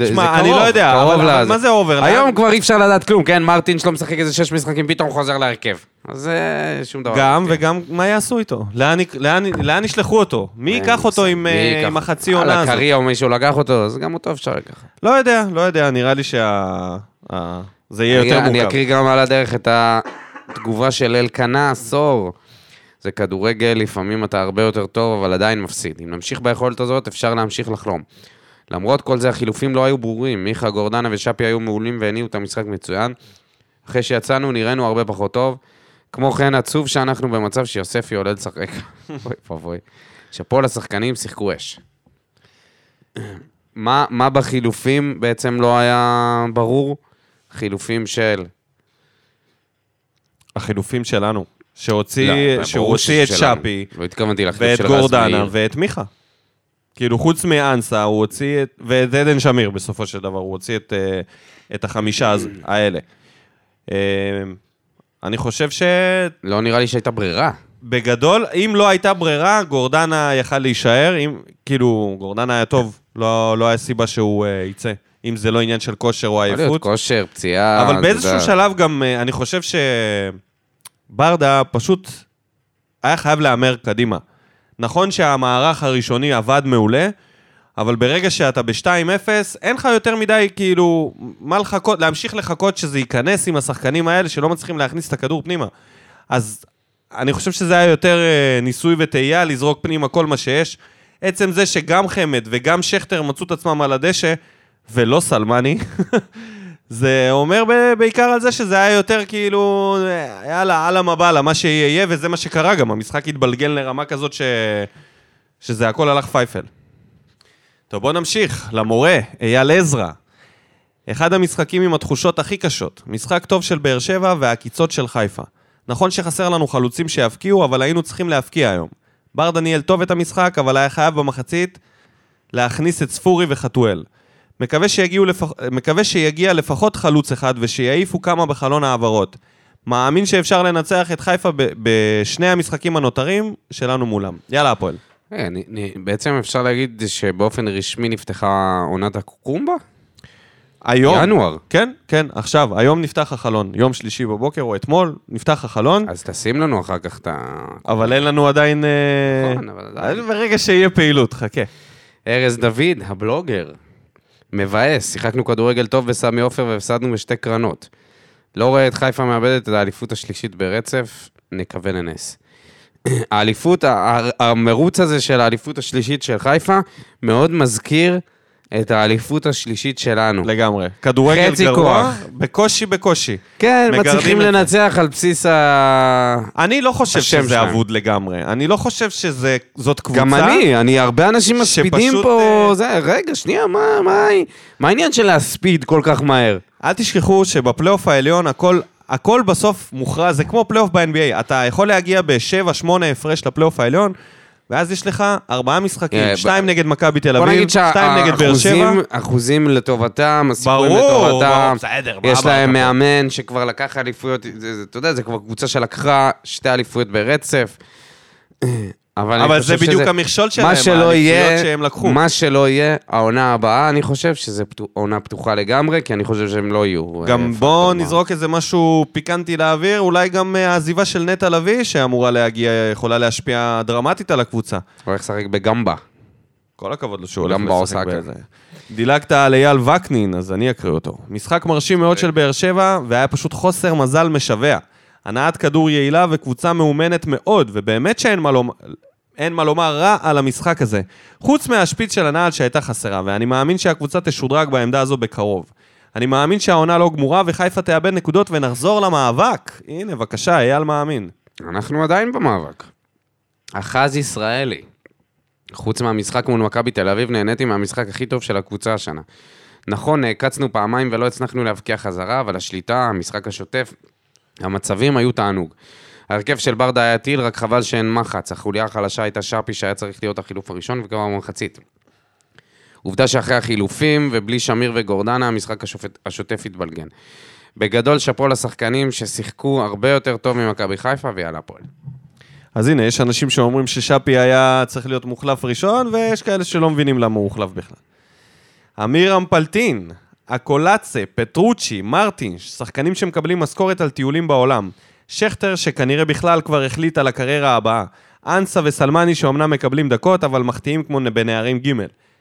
A: אה,
B: זה
A: אני לא יודע,
B: קרוב
A: אבל- אבל. מה זה over?
B: היום
A: לאן-
B: כבר אי אפשר לדעת כלום, כן? מרטין שלא משחק איזה שש משחקים, פתאום חוזר להרכב. אז זה שום דבר.
A: גם,
B: כן.
A: וגם מה יעשו איתו? לאן לאן- לאן ישלחו אותו? מי ייקח אותו עם אה, עם? החצי עונה הזאת?
B: קריה או מישהו לקח אותו, אז גם אותו אפשר לקחת.
A: לא יודע, לא יודע, נראה לי שה... זה יהיה יותר
B: אני- אני
A: מורכב.
B: אקריא גם על הדרך את התגובה של אלקנה עשור. זה כדורגל, לפעמים אתה הרבה יותר טוב, אבל עדיין מפסיד. אם נמשיך ביכולת הזאת, אפשר להמשיך לחלום. למרות כל זה, החילופים לא היו ברורים. מיכה, גורדנה ושפי היו מעולים והניעו את המשחק מצוין. אחרי שיצאנו, נראינו הרבה פחות טוב. כמו כן, עצוב שאנחנו במצב שיוספי עולה לשחק. אוי ואבוי. שאפו לשחקנים, שיחקו אש. מה, מה בחילופים בעצם לא היה ברור? חילופים של...
A: החילופים שלנו. שהוציא,
B: לא,
A: שהוא
B: ברור
A: הוציא את
B: ששלנו.
A: שפי,
B: לא התכוונתי
A: ואת
B: של
A: גורדנה. ואת מיכה. כאילו, חוץ מאנסה, הוא הוציא את... ואת עדן שמיר, בסופו של דבר, הוא הוציא את, אה, את החמישה האלה. אה, אני חושב
B: לא נראה לי שהייתה ברירה.
A: שבגדול, אם לא הייתה ברירה, גורדנה יכל להישאר. אם, כאילו, גורדנה היה טוב, לא, לא היה סיבה שהוא אה, יצא. אם זה לא עניין של כושר או
B: יכול להיות
A: עייפות.
B: כושר, פציעה,
A: אבל באיזשהו. שלב גם, אה, אני חושב שברדה פשוט היה חייב להמר קדימה. נכון שהמערך הראשוני עבד מעולה, אבל ברגע שאתה ב-2-0, אין לך יותר מדי, כאילו, מה לחכות, להמשיך לחכות שזה ייכנס עם השחקנים האלה שלא מצליחים להכניס את הכדור פנימה. אז אני חושב שזה היה יותר אה, ניסוי וטעייה, לזרוק פנימה כל מה שיש. עצם זה שגם חמד וגם שכטר מצאו את עצמם על הדשא, ולא סלמני, זה אומר בעיקר על זה שזה היה יותר כאילו, יאללה, אללה מבאללה, מה שיהיה יהיה, וזה מה שקרה גם, המשחק התבלגן לרמה כזאת ש... שזה הכל הלך פייפל. טוב, בוא נמשיך, למורה, אייל עזרא. אחד המשחקים עם התחושות הכי קשות. משחק טוב של באר שבע והעקיצות של חיפה. נכון שחסר לנו חלוצים שיבקיעו, אבל היינו צריכים להבקיע היום. בר דניאל טוב את המשחק, אבל היה חייב במחצית להכניס את ספורי וחתואל. מקווה, לפח... מקווה שיגיע לפחות חלוץ אחד ושיעיפו כמה בחלון העברות. מאמין שאפשר לנצח את חיפה ב... בשני המשחקים הנותרים שלנו מולם. יאללה, הפועל.
B: אה, אני- אני- בעצם אפשר להגיד שבאופן רשמי נפתחה עונת הקוקומבה?
A: היום.
B: ינואר.
A: כן, כן, עכשיו, היום נפתח החלון. יום שלישי בבוקר או אתמול, נפתח החלון,
B: אז תשים לנו אחר כך את ה...
A: אבל אין לנו עדיין... אה,
B: נכון, אבל עדיין.
A: ברגע שיהיה פעילות, חכה.
B: ארז דוד, הבלוגר. מבאס, שיחקנו כדורגל טוב בסמי עופר והפסדנו בשתי קרנות. לא רואה את חיפה מאבדת את האליפות השלישית ברצף, נקווה לנס. האליפות, המרוץ הזה של האליפות השלישית של חיפה, מאוד מזכיר את האליפות השלישית שלנו.
A: לגמרי. כדורגל
B: חצי
A: גרוע,
B: כוח.
A: בקושי בקושי.
B: כן, מצליחים. לנצח על בסיס ה...
A: אני לא חושב שזה
B: שלהם.
A: אבוד לגמרי. אני לא חושב שזאת קבוצה...
B: גם אני, אני, הרבה אנשים מספידים
A: שפשוט,
B: פה,
A: אה,
B: זה, רגע, שנייה, מה, מה, מה העניין של להספיד כל כך מהר?
A: אל תשכחו שבפלייאוף העליון הכל, הכל בסוף מוכרז, זה כמו פלייאוף ב-NBA. אתה יכול להגיע ב-7-8 הפרש לפלייאוף העליון, ואז יש לך ארבעה משחקים,
B: אה,
A: שתיים נגד מכבי תל אביב, שתיים נגד באר שבע.
B: אחוזים לטובתם, הסיכויים לטובתם.
A: בסדר,
B: יש להם? מאמן שכבר לקח אליפויות, אתה יודע, זה כבר קבוצה שלקחה שתי אליפויות ברצף. אבל,
A: אבל זה בדיוק
B: שזה-
A: המכשול שלהם, האליפויות
B: יהיה,
A: שהם לקחו.
B: מה שלא יהיה, העונה הבאה, אני חושב שזו פתו- עונה פתוחה לגמרי, כי אני חושב שהם לא יהיו. אה,
A: גם
B: פקטור
A: בוא
B: מה.
A: נזרוק איזה משהו פיקנטי לאוויר, אולי גם אה, העזיבה של נטע לביא, שאמורה להגיע, יכולה להשפיע דרמטית על הקבוצה.
B: הולך לשחק בגמבה.
A: כל הכבוד לו שהוא הולך לשחק. בזה. דילגת על אייל וקנין, אז אני אקריא אותו. משחק מרשים מאוד של באר שבע, והיה פשוט חוסר מזל משווע. הנעת כדור יעילה וקבוצה מאומנת מאוד, ובאמת שאין מה לומר... אין מה לומר רע על המשחק הזה. חוץ מהשפיץ של הנעל שהייתה חסרה, ואני מאמין שהקבוצה תשודרג בעמדה הזו בקרוב. אני מאמין שהעונה לא גמורה וחיפה תאבד נקודות ונחזור למאבק. הנה, בבקשה, אייל מאמין.
B: אנחנו עדיין במאבק. אחז ישראלי. חוץ מהמשחק מול מכבי תל אביב, נהניתי מהמשחק הכי טוב של הקבוצה השנה. נכון, קצנו פעמיים ולא הצלחנו להבקיע חזרה, אבל השליטה, המשחק השוטף, המצבים היו תענוג. ההרכב של ברדה היה טיל, רק חבל שאין מחץ. החוליה החלשה הייתה שרפי שהיה צריך להיות החילוף הראשון וכבר במחצית. עובדה שאחרי החילופים ובלי שמיר וגורדנה, המשחק השופט, השוטף התבלגן. בגדול, שאפו לשחקנים ששיחקו הרבה יותר טוב ממכבי חיפה ויאללה הפועל.
A: אז הנה, יש אנשים שאומרים ששאפי היה צריך להיות מוחלף ראשון, ויש כאלה שלא מבינים למה הוא הוחלף בכלל. אמיר אמפלטין, אקולצה, פטרוצ'י, מרטין, שחקנים שמקבלים משכורת על טיולים בעולם. שכטר, שכנראה בכלל כבר החליט על הקריירה הבאה. אנסה וסלמני שאומנם מקבלים דקות, אבל מחטיאים כמו בנערים ג'.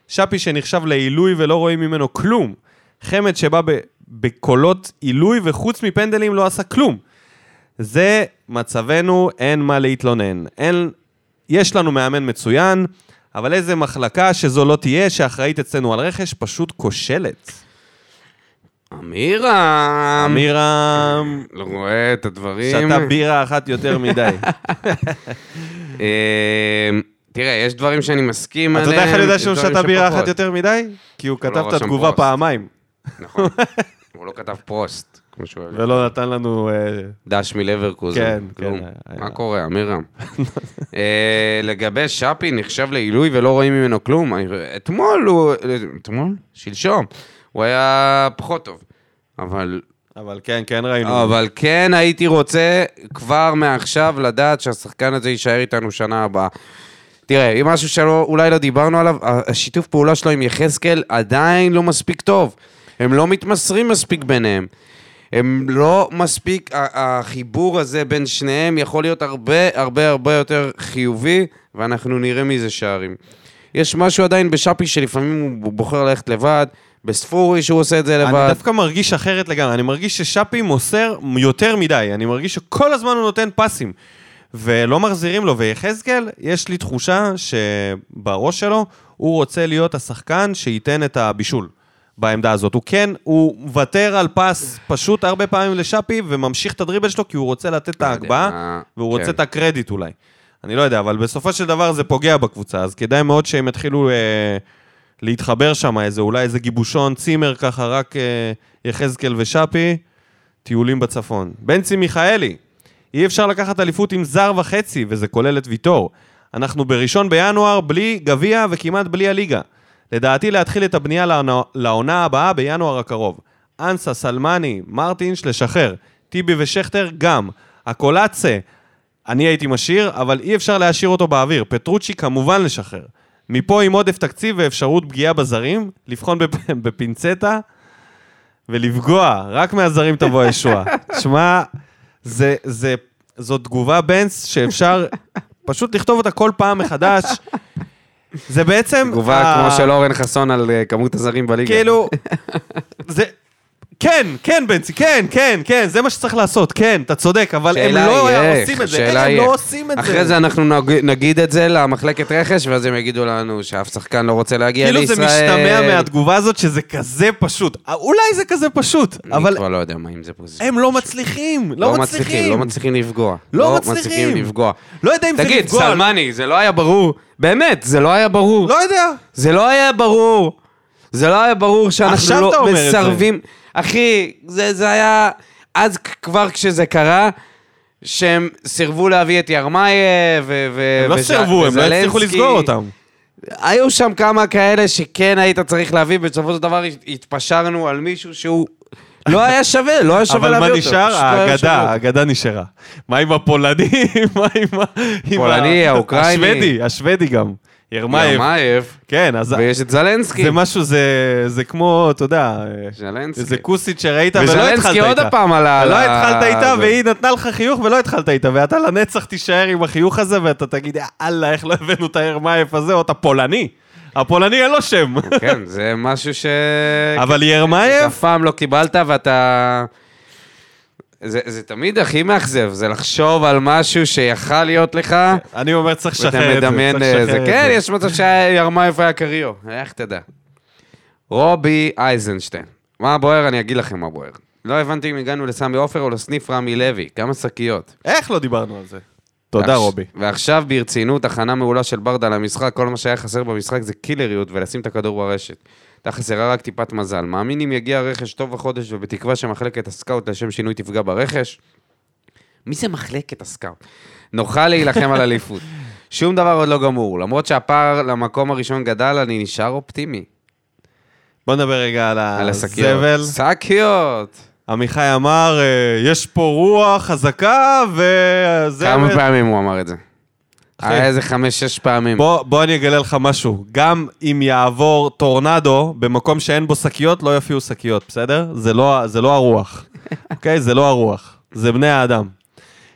A: שפי שנחשב לעילוי ולא רואים ממנו כלום. חמד שבא ב- בקולות עילוי וחוץ מפנדלים לא עשה כלום. זה מצבנו, אין מה להתלונן. אין... יש לנו מאמן מצוין, אבל איזה מחלקה שזו לא תהיה, שאחראית אצלנו על רכש, פשוט כושלת.
B: אמירם!
A: אמירם,
B: לא רואה את הדברים.
A: שתה בירה אחת יותר מדי.
B: אה, תראה, יש דברים שאני מסכים
A: אתה
B: עליהם.
A: יודע איך אני יודע שהוא שתה בירה. אחת יותר מדי? כי הוא
B: לא
A: כתב את התגובה. פעמיים,
B: נכון. הוא לא כתב פוסט, כמו שהוא אוהב.
A: ולא נתן לנו... אה,
B: דש מלברקוזן.
A: כן. כן, היה-
B: מה קורה, אמירם? אה, לגבי שפי, נחשב לעילוי ולא רואים ממנו כלום. אתמול הוא... אתמול? שלשום. הוא היה פחות טוב. אבל
A: אבל כן, כן ראינו.
B: אבל כן הייתי רוצה כבר מעכשיו לדעת שהשחקן הזה יישאר איתנו שנה הבאה. תראה, אם משהו שאולי לא דיברנו עליו, השיתוף פעולה שלו עם יחזקאל עדיין לא מספיק טוב. הם לא מתמסרים מספיק ביניהם. הם לא מספיק, החיבור הזה בין שניהם יכול להיות הרבה הרבה הרבה יותר חיובי, ואנחנו נראה מזה שערים. יש משהו עדיין בשאפי שלפעמים הוא בוחר ללכת לבד, בספורי שהוא עושה את זה לבד.
A: אני דווקא מרגיש אחרת לגמרי, אני מרגיש ששאפי מוסר יותר מדי, אני מרגיש שכל הזמן הוא נותן פסים, ולא מחזירים לו, ויחזקאל, יש לי תחושה שבראש שלו, הוא רוצה להיות השחקן שייתן את הבישול בעמדה הזאת. הוא כן, הוא מוותר על פס פשוט הרבה פעמים לשאפי, וממשיך את הדריבל שלו, כי הוא רוצה לתת את
B: לא
A: ההגבהה, והוא רוצה
B: כן.
A: את הקרדיט אולי. אני לא יודע, אבל בסופו של דבר זה פוגע בקבוצה, אז כדאי מאוד שהם יתחילו אה, להתחבר שם, איזה, אולי איזה גיבושון, צימר ככה, רק אה, יחזקאל ושאפי, טיולים בצפון. בנצי מיכאלי, אי אפשר לקחת אליפות עם זר וחצי, וזה כולל את ויטור. אנחנו בראשון בינואר בלי גביע וכמעט בלי הליגה. לדעתי להתחיל את הבנייה לעונה, הבאה בינואר הקרוב. אנסה, סלמני, מרטינש, לשחרר. טיבי ושכטר גם. הקולאצה, אני הייתי משאיר, אבל אי אפשר להשאיר אותו באוויר. פטרוצ'י כמובן לשחרר. מפה עם עודף תקציב ואפשרות פגיעה בזרים, לבחון בפ- בפינצטה ולפגוע, רק מהזרים תבוא הישועה. שמע, זה, זה, זו תגובה בנס שאפשר פשוט לכתוב אותה כל פעם מחדש. זה בעצם...
B: תגובה
A: ה-
B: כמו של אורן חסון על אה, כמות הזרים בליגה.
A: כאילו, זה... כן, כן, בנצי, כן, כן, כן, זה מה שצריך לעשות, כן, אתה צודק, אבל הם לא
B: היא
A: עושים את זה, הם
B: היא
A: לא. עושים את זה.
B: אחרי זה אנחנו נג- נגיד את זה למחלקת רכש, ואז הם יגידו לנו שאף שחקן לא רוצה להגיע
A: כאילו
B: לישראל.
A: זה משתמע מהתגובה הזאת שזה כזה פשוט. אולי זה כזה פשוט, אבל
B: אני כבר לא יודע מה אם זה פוזיציה.
A: הם לא מצליחים, לא מצליחים.
B: לא מצליחים לפגוע.
A: לא מצליחים.
B: לפגוע.
A: לא יודע אם זה
B: תגיד,
A: לפגוע.
B: סלמני, זה לא היה ברור. באמת, זה לא היה ברור.
A: לא יודע.
B: זה לא היה ברור. זה לא היה ברור שאנחנו
A: עכשיו
B: לא
A: אתה אומר את זה.
B: מסרבים. אחי, זה, זה היה... אז כבר כשזה קרה, שהם סירבו להביא את ירמייב ו...
A: הם לא סירבו, הם לא הצליחו. לסגור אותם.
B: היו שם כמה כאלה שכן היית צריך להביא, בסופו של דבר התפשרנו על מישהו שהוא לא היה שווה, לא היה שווה
A: אבל
B: להביא
A: מה
B: אותו.
A: נשאר?
B: לא היה שווה
A: האגדה. האגדה נשארה. מה עם הפולני? מה עם ה...
B: פולני, האוקראיני.
A: השוודי, השוודי גם. ירמייב.
B: ירמייב,
A: כן, אז
B: ויש את זלנסקי.
A: זה משהו, זה זה כמו, אתה יודע,
B: זלנסקי.
A: איזה כוסית שראית ולא התחלת
B: וזלנסקי
A: איתה.
B: עוד הפעם עלה...
A: ולא
B: על
A: התחלת
B: ה-
A: איתה,
B: זה.
A: והיא נתנה לך חיוך ולא התחלת איתה, ואתה לנצח תישאר עם החיוך הזה, ואתה תגיד, יאללה, איך לא הבאנו את הירמייב הזה, או את הפולני. הפולני אין לו שם.
B: כן, זה משהו ש...
A: אבל ירמייב,
B: אף פעם לא קיבלת ואתה... זה, זה תמיד הכי מאכזב, זה לחשוב על משהו שיכל להיות לך,
A: אני אומר, צריך
B: ואתה
A: לשחרר את זה.
B: מדמיין...
A: צריך
B: אה, זה כן. יש מצב שירמייב היה קריוק, איך תדע. רובי אייזנשטיין. מה בוער? אני אגיד לכם מה בוער. לא הבנתי אם הגענו לסמי עופר או לסניף רמי לוי, כמה שקיות.
A: איך לא דיברנו על זה? תודה, רובי.
B: ועכשיו ברצינות, הכנה מעולה של ברדה למשחק, כל מה שהיה חסר במשחק זה קילריות ולשים את הכדור ברשת. הייתה חסרה רק טיפת מזל. מאמין אם יגיע רכש טוב החודש ובתקווה שמחלקת הסקאוט לשם שינוי תפגע ברכש? מי זה מחלקת הסקאוט? נוכל להילחם על אליפות. שום דבר עוד לא גמור. למרות שהפער למקום הראשון גדל, אני נשאר אופטימי.
A: בוא נדבר רגע על
B: על.
A: הזבל.
B: שקיות!
A: עמיחי אמר, אה, יש פה רוח חזקה וזה...
B: כמה פעמים הוא אמר את זה?
A: אחי.
B: היה איזה חמש-שש פעמים.
A: בוא, בוא אני אגלה לך משהו. גם אם יעבור טורנדו במקום שאין בו שקיות, לא יופיעו שקיות, בסדר? זה לא, זה לא הרוח. אוקיי? זה לא הרוח. זה בני האדם.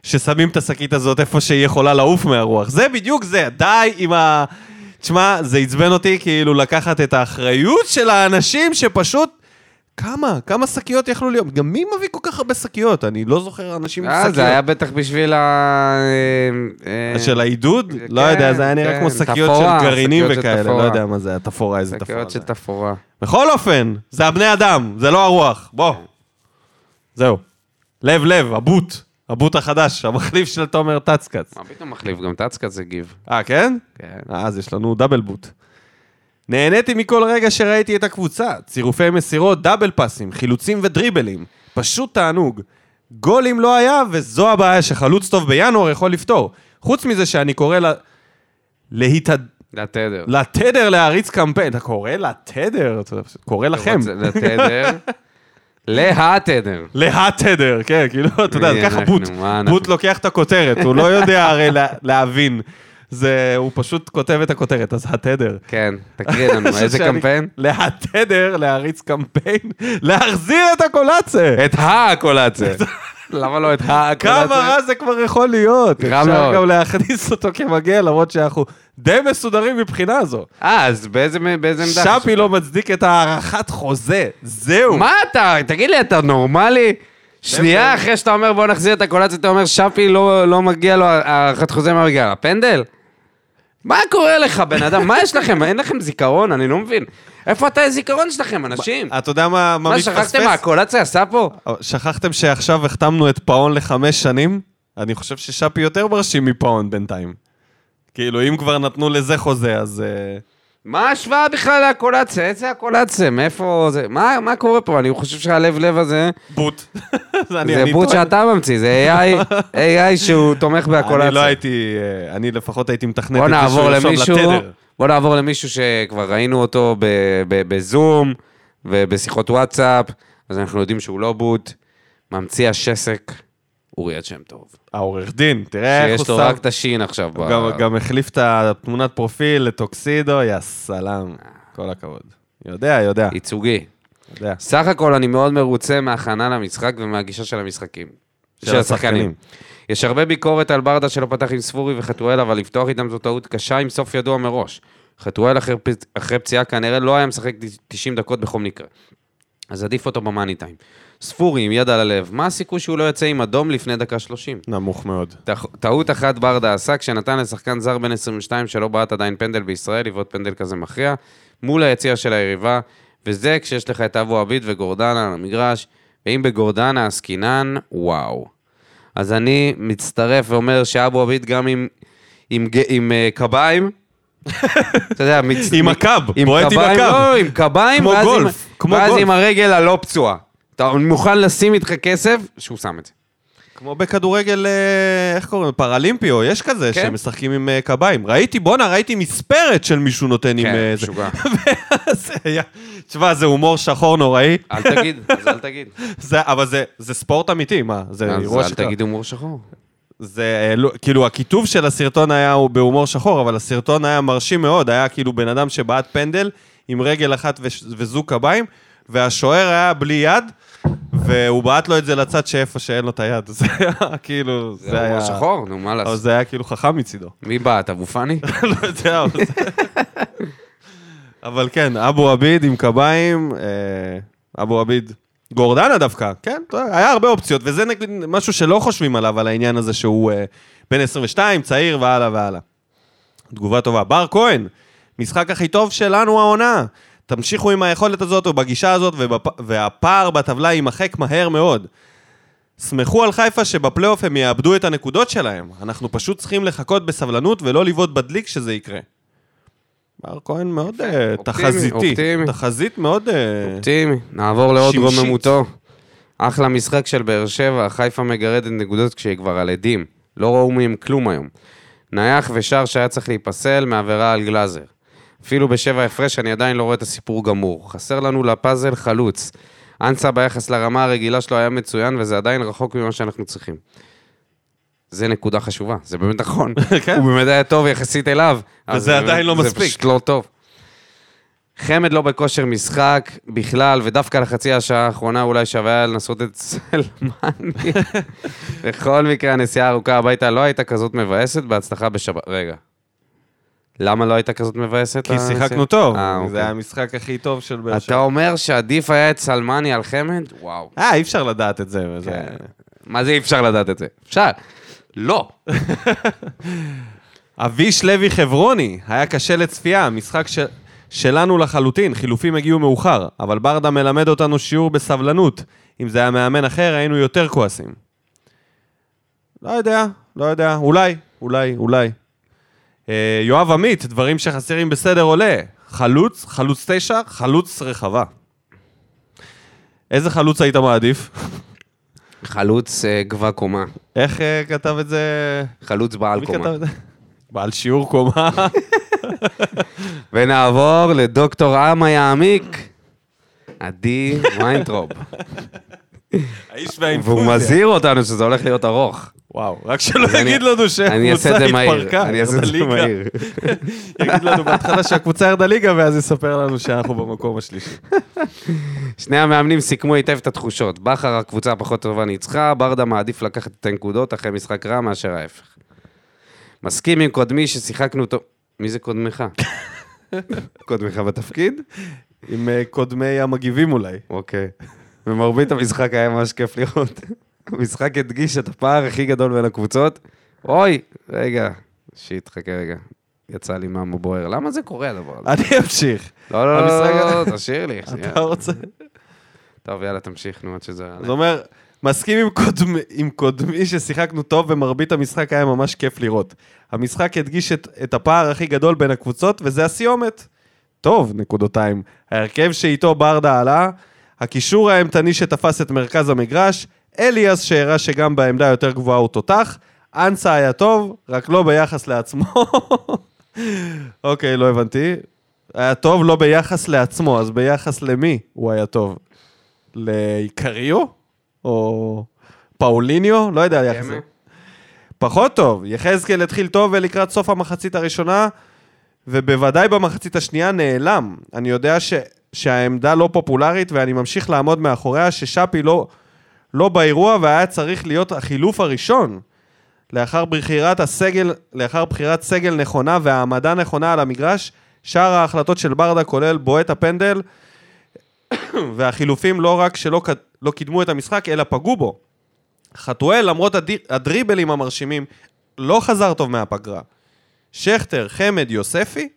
A: ששמים את השקית הזאת איפה שהיא יכולה לעוף מהרוח. זה בדיוק זה. די עם ה... תשמע, זה עצבן אותי כאילו לקחת את האחריות של האנשים שפשוט... כמה? כמה שקיות יכלו להיות? גם מי מביא כל כך הרבה שקיות? אני לא זוכר אנשים עם
B: אה,
A: שקיות.
B: זה היה בטח בשביל ה... אה, אה,
A: של העידוד?
B: כן,
A: לא יודע, זה היה נראה
B: כן,
A: כמו שקיות של גרעינים וכאלה, לא. יודע מה זה, התפאורה, איזה תפאורה
B: שקיות. של תפאורה.
A: בכל אופן, זה הבני אדם, זה לא הרוח. בוא. זהו. לב לב, הבוט. הבוט החדש, המחליף של תומר טצקץ.
B: מה פתאום מחליף? גם טצקת זה גיב.
A: אה, כן?
B: כן.
A: אז יש לנו דאבל בוט. נהניתי מכל רגע שראיתי את הקבוצה. צירופי מסירות, דאבל פאסים, חילוצים ודריבלים. פשוט תענוג. גולים לא היה, וזו הבעיה שחלוץ טוב בינואר יכול לפתור. חוץ מזה שאני קורא ל... להתהד...
B: לתדר.
A: לתדר להריץ קמפיין. אתה קורא לתדר? אתה קורא לכם.
B: לתדר. להתדר.
A: להתדר, כן, כאילו, אתה יודע, ככה? בוט. בוט לוקח את הכותרת, הוא לא יודע הרי לה- להבין. זה, הוא פשוט כותב את הכותרת, אז התדר.
B: כן, תקריא לנו, איזה קמפיין?
A: להתדר, להריץ קמפיין, להחזיר את הקולאצה.
B: את הקולאצה. למה לא את הקולאצה?
A: כמה רע זה כבר יכול להיות.
B: רע
A: אפשר
B: מאוד.
A: גם להכניס אותו כמגן, למרות שאנחנו די מסודרים מבחינה זו.
B: אה, אז באיזה עמדה?
A: שפי לא מצדיק את הארכת חוזה, זהו.
B: מה אתה, תגיד לי, אתה נורמלי? שנייה אחרי שאתה אומר בוא נחזיר את הקולציה, אתה אומר שפי לא לא מגיע לו הארכת חוזה מה מגיע? הפנדל? מה קורה לך, בן אדם? מה יש לכם? אין לכם זיכרון? אני לא מבין. איפה אתה הזיכרון שלכם, אנשים?
A: אתה יודע מה מה
B: מה,
A: מתפספס?
B: שכחתם מה הקולציה עשה פה?
A: שכחתם שעכשיו החתמנו את פאון לחמש שנים? אני חושב ששפי יותר מרשים מפאון בינתיים. כאילו, אם כבר נתנו לזה חוזה, אז... אה,
B: מה ההשוואה בכלל לקולציה? איזה הקולציה? מאיפה זה? מה מה קורה פה? אני חושב שהלב לב הזה,
A: בוט.
B: זה
A: אני
B: בוט שאתה ממציא, זה AI AI שהוא תומך בהקולציה.
A: אני לא הייתי... אה, אני לפחות הייתי מתכנת את זה שהוא ירשום לתדר.
B: בוא נעבור למישהו שכבר ראינו אותו ב- ב- בזום ובשיחות וואטסאפ, אז אנחנו יודעים שהוא לא בוט. ממציא השסק, אוריאל שם טוב.
A: העורך דין, תראה איך הוא
B: שיש לו
A: שם...
B: רק את השין עכשיו. ב-
A: גם, גם החליף את התמונת פרופיל לטוקסידו, יא סלאם. כל הכבוד. יודע, יודע,
B: ייצוגי.
A: יודע.
B: סך הכל אני מאוד מרוצה מההכנה למשחק ומהגישה של המשחקים.
A: של השחקנים.
B: יש הרבה ביקורת על ברדה שלא פתח עם ספורי וחתואל, אבל לפתוח איתם זו טעות קשה עם סוף ידוע מראש. חתואל אחרי, פ- אחרי פציעה כנראה לא היה משחק 90 דקות בכל מקרה. אז עדיף אותו במאני טיים. ספורי עם יד על הלב, מה הסיכוי שהוא לא יצא עם אדום לפני דקה 30?
A: נמוך מאוד.
B: טע- טעות אחת ברדה עשה כשנתן לשחקן זר בן 22 שלא בעט עדיין פנדל בישראל, לבעוט פנדל כזה מכריע, מול היציע של היריבה, וזה כשיש לך את אבו עביד וגורדנה על המגרש, ואם בגורדנה עסקינן, וואו. אז אני מצטרף ואומר שאבו עביד גם עם, עם, ג- עם uh, קביים, אתה יודע, מצ...
A: עם הקאב, בועט עם הקאב.
B: לא, עם קביים,
A: כמו
B: ואז,
A: גולף,
B: עם,
A: כמו
B: ואז
A: גולף.
B: עם הרגל הלא פצועה. אתה מוכן לשים איתך כסף, שהוא שם את זה.
A: כמו בכדורגל, אה, איך קוראים? לו? פראלימפיו, יש כזה,
B: כן.
A: שמשחקים עם אה, קביים. ראיתי, בואנה, ראיתי מספרת של מישהו נותן עם...
B: כן,
A: אה, זה.
B: משוגע.
A: זה היה- תשמע, זה הומור שחור נוראי,
B: אל תגיד, אז אל תגיד.
A: זה- אבל זה- זה ספורט אמיתי, מה? זה
B: אז
A: אירוע
B: אל
A: שקרה.
B: תגיד הומור שחור.
A: זה, אה, לא- כאילו, הכיתוב של הסרטון היה הוא בהומור שחור, אבל הסרטון היה מרשים מאוד, היה כאילו בן אדם שבעט פנדל עם רגל אחת וזוג קביים, והשוער היה בלי יד, והוא בעט לו את זה לצד שאיפה שאין לו את היד. זה היה כאילו, זה,
B: זה
A: היה...
B: שחור, נו, מה
A: אבל
B: לעשות?
A: זה היה כאילו חכם מצידו.
B: מי בעט, אבו פאני?
A: לא יודע, אבל זה... אבל כן, אבו עביד עם קביים, אה, אבו עביד, גורדנה דווקא, כן, היה הרבה אופציות, וזה נגיד משהו שלא חושבים עליו, על העניין הזה שהוא אה, בן 22, צעיר והלאה והלאה. תגובה טובה. בר כהן, משחק הכי טוב שלנו העונה. תמשיכו עם היכולת הזאת ובגישה הזאת, ובפ... והפער בטבלה יימחק מהר מאוד. סמכו על חיפה שבפלייאוף הם יאבדו את הנקודות שלהם. אנחנו פשוט צריכים לחכות בסבלנות ולא לבעוט בדליק שזה יקרה. בר כהן מאוד אה,
B: אופטימי,
A: תחזיתי.
B: אופטימי.
A: תחזית מאוד... אה,
B: אופטימי. נעבור לעוד. רוממותו. אחלה משחק של באר שבע, חיפה מגרדת נקודות כשהיא כבר על עדים. לא ראו מהם כלום היום. נייח ושער שהיה צריך להיפסל מעבירה על גלאזר. אפילו בשבע הפרש אני עדיין לא רואה את הסיפור גמור. חסר לנו לפאזל חלוץ. אנסה ביחס לרמה הרגילה שלו היה מצוין, וזה עדיין רחוק ממה שאנחנו צריכים. זה נקודה חשובה, זה באמת נכון.
A: כן.
B: הוא באמת היה טוב יחסית אליו.
A: וזה
B: זה
A: עדיין לא
B: זה
A: מספיק.
B: פשוט לא טוב. חמד לא בכושר משחק בכלל, ודווקא לחצי השעה האחרונה אולי שווה היה לנסות את סלמני. בכל מקרה, הנסיעה הארוכה הביתה לא הייתה כזאת מבאסת, בהצלחה בשבת. רגע. למה לא הייתה כזאת מבאסת?
A: כי
B: הנסיעה?
A: שיחקנו טוב.
B: אה,
A: זה
B: אוקיי.
A: היה המשחק הכי טוב של באר
B: אתה
A: שבע.
B: אומר שעדיף היה את סלמני על חמד? וואו.
A: אה, אי אפשר לדעת את זה.
B: כן. מה זה אי אפשר לדעת את זה? אפשר. לא.
A: אביש לוי חברוני, היה קשה לצפייה, משחק ש... שלנו לחלוטין, חילופים הגיעו מאוחר, אבל ברדה מלמד אותנו שיעור בסבלנות. אם זה היה מאמן אחר, היינו יותר כועסים. לא יודע, לא יודע, אולי, אולי, אולי. אה, יואב עמית, דברים שחסרים בסדר עולה. חלוץ, חלוץ תשע, חלוץ רחבה. איזה חלוץ היית מעדיף?
B: חלוץ אה, גבה קומה.
A: איך אה, כתב את זה?
B: חלוץ בעל קומה.
A: בעל שיעור קומה.
B: ונעבור לדוקטור עמה יעמיק, עדי ויינטרופ.
A: האיש והאינפוזיה.
B: והוא מזהיר אותנו שזה הולך להיות ארוך.
A: וואו, רק שלא יגיד לנו שהקבוצה. התפרקה,
B: אני אעשה את זה. מהיר.
A: יגיד לנו בהתחלה שהקבוצה ירדה ליגה, ואז יספר לנו שאנחנו במקום השלישי.
B: שני המאמנים סיכמו היטב את התחושות. בכר, הקבוצה הפחות טובה, ניצחה, ברדה מעדיף לקחת את הנקודות אחרי משחק רע מאשר ההפך. מסכים עם קודמי ששיחקנו טוב... מי זה קודמך? קודמך בתפקיד?
A: עם אה, קודמי המגיבים אולי.
B: אוקיי. ומרבית המשחק היה ממש כיף לראות. המשחק הדגיש את הפער הכי גדול בין הקבוצות. אוי, רגע, שיט, חכה רגע. יצא לי מהמו בוער. למה זה קורה הדבר הזה?
A: אני אמשיך.
B: לא, לא, לא, לא, תשאיר לי.
A: אתה רוצה?
B: טוב, יאללה, תמשיך, נו, עד שזה...
A: זה אומר, מסכים עם קודמי- עם קודמי ששיחקנו טוב ומרבית המשחק היה ממש כיף לראות. המשחק הדגיש את, את הפער הכי גדול בין הקבוצות, וזה הסיומת. טוב, נקודותיים. ההרכב שאיתו ברדה עלה, הקישור האימתני שתפס את מרכז המגרש, אליאס שהראה שגם בעמדה יותר גבוהה הוא תותח, אנסה היה טוב, רק לא ביחס לעצמו. אוקיי, לא הבנתי. היה טוב לא ביחס לעצמו, אז ביחס למי הוא היה טוב? לאיקריו? או פאוליניו? לא יודע יחס.
B: קמה?
A: פחות טוב. יחזקאל התחיל טוב ולקראת סוף המחצית הראשונה, ובוודאי במחצית השנייה נעלם. אני יודע ש... שהעמדה לא פופולרית ואני ממשיך לעמוד מאחוריה, ששאפי לא, לא באירוע והיה צריך להיות החילוף הראשון. לאחר בחירת הסגל, לאחר בחירת סגל נכונה והעמדה נכונה על המגרש, שאר ההחלטות של ברדה כולל בועט הפנדל, והחילופים לא רק שלא לא קידמו את המשחק, אלא פגעו בו. חתואל, למרות הדי- הדריבלים המרשימים, לא חזר טוב מהפגרה. שכטר, חמד, יוספי,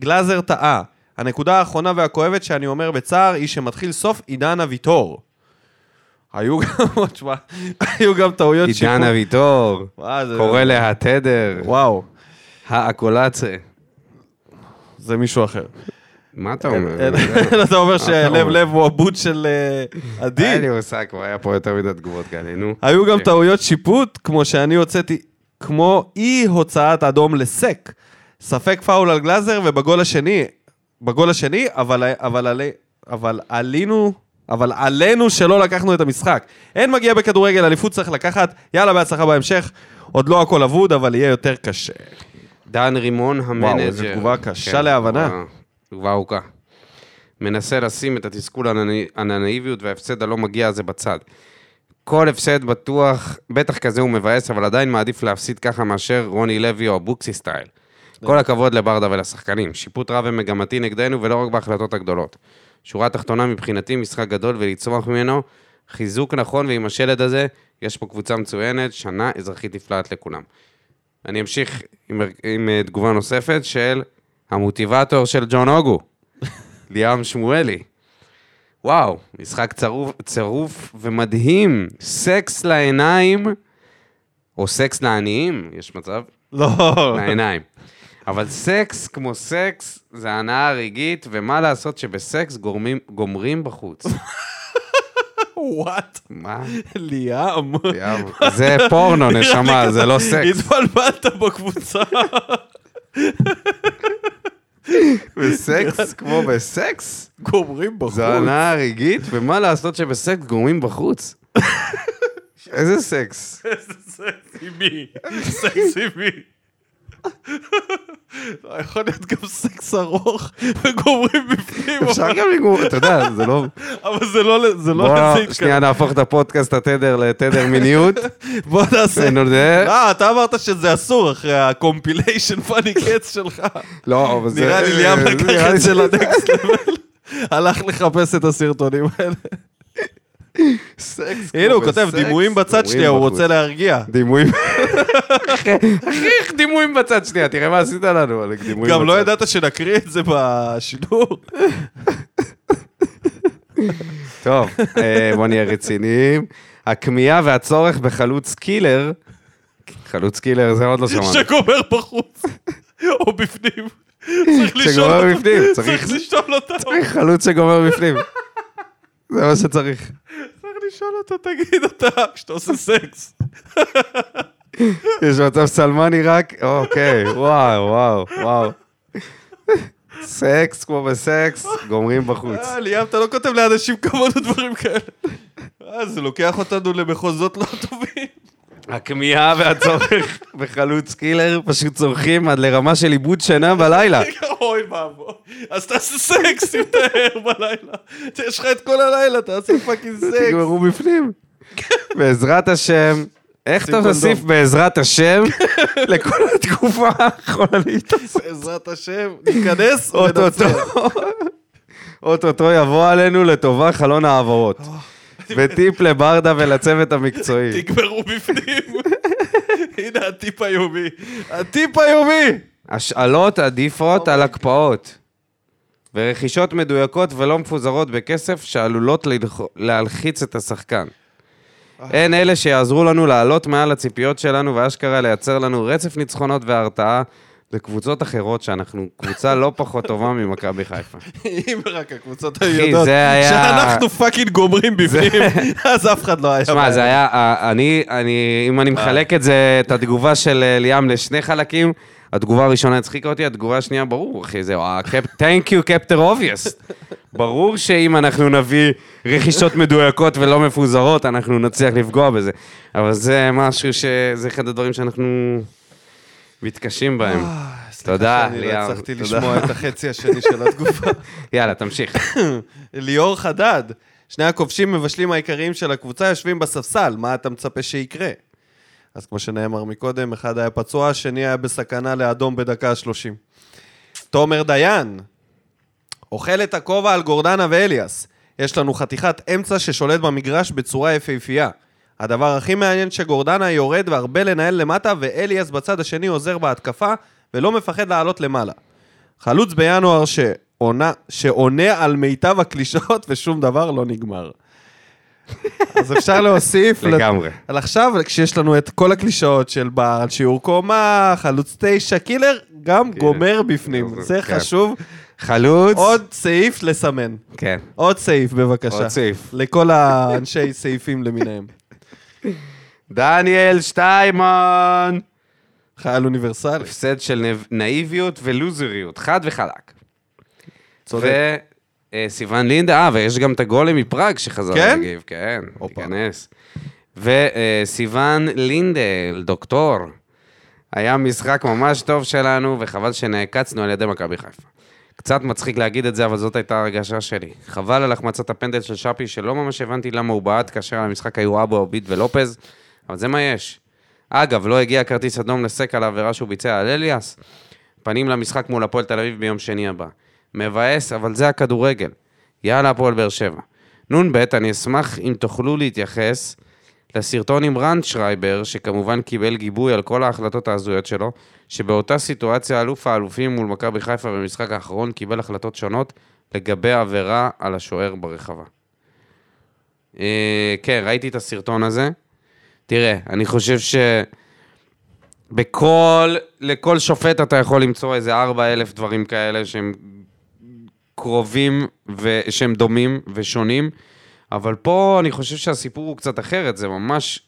A: גלאזר טעה. הנקודה האחרונה והכואבת שאני אומר בצער היא שמתחיל סוף עידן אביטור. היו גם, תשמע, היו גם טעויות
B: עידן אביטור, קורא לה התדר,
A: וואו,
B: האקולציה.
A: זה מישהו אחר.
B: מה אתה אומר?
A: אתה אומר
B: אומר?
A: לב הוא הבוט של אה, עדי?
B: אין לי מושג, כבר היה פה יותר מדי תגובות כאלה, נו.
A: היו גם
B: תמשיך.
A: טעויות שיפוט, כמו שאני הוצאתי, כמו אי הוצאת אדום לסק. ספק פאול על גלאזר, ובגול השני, בגול השני, אבל, אבל, אבל, אבל עלינו, אבל עלינו שלא לקחנו את המשחק. אין מגיע בכדורגל, אליפות צריך לקחת, יאללה, בהצלחה בהמשך. עוד לא הכל אבוד, אבל יהיה יותר קשה.
B: דן רימון המנג'ר.
A: איזו תגובה קשה
B: כן,
A: להבנה.
B: תגובה- תגובה ארוכה. מנסה לשים את התסכול הנ- הנאיביות וההפסד הלא מגיע הזה בצד. כל הפסד בטוח, בטח כזה הוא מבאס, אבל עדיין מעדיף להפסיד ככה מאשר רוני לוי או אבוקסי style. כל הכבוד לברדה ולשחקנים. שיפוט רע ומגמתי נגדנו ולא רק בהחלטות הגדולות. שורה תחתונה מבחינתי, משחק גדול ולצמוח ממנו, חיזוק נכון ועם השלד הזה, יש פה קבוצה מצוינת, שנה אזרחית נפלאת לכולם. אני אמשיך עם, עם אה, תגובה נוספת של המוטיבטור של ג'ון אוגו, ליאם שמואלי. וואו, משחק צרוף, צרוף ומדהים, סקס לעיניים, או סקס לעניים, יש מצב?
A: לא,
B: לעיניים. אבל סקס כמו סקס זה הנאה רגעית, ומה לעשות שבסקס גורמים, גומרים בחוץ.
A: What?
B: מה?
A: ליאם.
B: ים. זה פורנו, נשמה, זה לא סקס.
A: התבלבלת בקבוצה.
B: בסקס כמו בסקס?
A: גומרים בחוץ.
B: זה הנאה רגעית, ומה לעשות שבסקס גורמים בחוץ? איזה סקס?
A: איזה סקס עם מי? סקס עם מי? לא, יכול להיות גם סקס ארוך וגומרים בפנים,
B: אפשר גם לגמור, אתה יודע, זה לא...
A: אבל זה לא זה לא
B: בוא
A: לזה
B: שנייה נהפוך את הפודקאסט התדר לתדר מיניות.
A: בוא נעשה. לא, אתה אמרת שזה אסור אחרי ה compilation פאני קץ שלך.
B: לא, אבל זה...
A: נראה לי ליאם
B: זה
A: לקח את זה ל next level. הלך לחפש את הסרטונים האלה.
B: סקס
A: הנה, הוא כותב, דימויים בצד שנייה, הוא. רוצה להרגיע.
B: דימויים. אחי, איך דימויים בצד שנייה? תראה מה עשית לנו, דימויים
A: גם לא. ידעת שנקריא את זה בשידור.
B: טוב, אה, בוא נהיה רציניים. הכמיהה והצורך בחלוץ killer, חלוץ killer זה עוד לא שמענו.
A: שגומר בחוץ. או בפנים. צריך לשאול
B: שגומר
A: אותו.
B: בפנים,
A: צריך
B: צריך-
A: לשאול אותו.
B: צריך חלוץ שגומר בפנים. זה מה שצריך.
A: צריך לשאול אותו, תגיד אתה, כשאתה עושה סקס.
B: יש מצב סלמני רק, אוקיי, וואו, וואו, וואו. סקס כמו בסקס, גומרים בחוץ.
A: אה, ליאם, אתה לא כותב לאנשים כמונו דברים כאלה. אה, זה לוקח אותנו למחוזות לא טובים.
B: הכמיהה והצורך בחלוץ killer פשוט צורכים עד לרמה של איבוד שינה בלילה.
A: אוי ואבוי. אז תעשה סקס, תהר בלילה. יש לך את כל הלילה, תעשה fucking סקס.
B: תגמרו בפנים. בעזרת השם, איך אתה. תוסיף בעזרת השם לכל התקופה הזאת?
A: בעזרת השם, ניכנס ונצא.
B: אוטוטו, אוטוטו יבוא עלינו לטובה חלון העברות. וטיפ לברדה ולצוות המקצועי.
A: תגמרו בפנים. הנה הטיפ היומי. הטיפ היומי!
B: השאלות עדיפות על הקפאות. ורכישות מדויקות ולא מפוזרות בכסף שעלולות להלחיץ את השחקן. הן אלה שיעזרו לנו לעלות מעל הציפיות שלנו ואשכרה לייצר לנו רצף ניצחונות והרתעה לקבוצות אחרות שאנחנו קבוצה לא פחות טובה ממכבי חיפה.
A: אם רק הקבוצות היו יודעות שאנחנו fucking גומרים בפנים, אז אף אחד לא היה...
B: שמע, זה. היה, אה, אני, אני, אם אני מחלק את זה, את התגובה של אה, ליאם לשני חלקים, התגובה הראשונה הצחיקה אותי, התגובה השנייה, ברור, אחי, זהו, ה-cap- thank you, Captain Obvious. ברור שאם אנחנו נביא רכישות מדויקות ולא מפוזרות, אנחנו נצליח לפגוע בזה. אבל זה משהו ש... זה אחד הדברים שאנחנו מתקשים בהם.
A: אה, סליחה
B: תודה,
A: שאני לא
B: ליאם,
A: הצלחתי. לשמוע את החצי השני של התגובה.
B: יאללה, תמשיך.
A: ליאור חדד, שני הכובשים מבשלים העיקריים של הקבוצה יושבים בספסל, מה אתה מצפה שיקרה? אז כמו שנאמר מקודם, אחד היה פצוע, השני היה בסכנה לאדום בדקה ה-30. תומר דיין, אוכל את הכובע על גורדנה ואליאס. יש לנו חתיכת אמצע ששולט במגרש בצורה יפהפייה. הדבר הכי מעניין שגורדנה יורד והרבה לנהל למטה, ואליאס בצד השני עוזר בהתקפה, ולא מפחד לעלות למעלה. חלוץ בינואר שעונה, שעונה על מיטב הקלישאות ושום דבר לא נגמר. אז אפשר להוסיף...
B: לגמרי.
A: על עכשיו, כשיש לנו את כל הקלישאות של בעל שיעור קומה, חלוץ תשע, קילר, גם גומר בפנים. זה
B: כן.
A: חשוב.
B: חלוץ.
A: עוד סעיף לסמן.
B: כן.
A: עוד סעיף, בבקשה.
B: עוד סעיף.
A: לכל האנשי סעיפים למיניהם.
B: דניאל שטיימן.
A: חייל אוניברסלי.
B: הפסד של נאיביות ולוזריות, חד וחלק.
A: צודק.
B: וסיוון לינדה, אה, ויש גם את הגולם מפראג שחזר
A: כן?
B: להגיב, כן,
A: הופה.
B: תיכנס. וסיוון לינדל, דוקטור, היה משחק ממש טוב שלנו, וחבל שנעקצנו על ידי מכבי חיפה. קצת מצחיק להגיד את זה, אבל זאת הייתה הרגשה שלי. חבל על החמצת הפנדל של שפי, שלא ממש הבנתי למה הוא בעט כאשר על המשחק היו אבו, אוביט ולופז, אבל זה מה יש. אגב, לא הגיע כרטיס אדום לסק על העבירה שהוא ביצע על אליאס. פנים למשחק מול הפועל תל אביב ביום שני הבא. מבאס, אבל זה הכדורגל. יאללה, הפועל באר שבע. נ"ב, אני אשמח אם תוכלו להתייחס לסרטון עם רן שרייבר, שכמובן קיבל גיבוי על כל ההחלטות ההזויות שלו, שבאותה סיטואציה אלוף האלופים מול מכבי חיפה במשחק האחרון קיבל החלטות שונות לגבי עבירה על השוער ברחבה. אה, כן, ראיתי את הסרטון הזה. תראה, אני חושב ש... בכל, לכל שופט אתה יכול למצוא איזה ארבע אלף דברים כאלה שהם קרובים ושהם דומים ושונים, אבל פה אני חושב שהסיפור הוא קצת אחרת, זה ממש,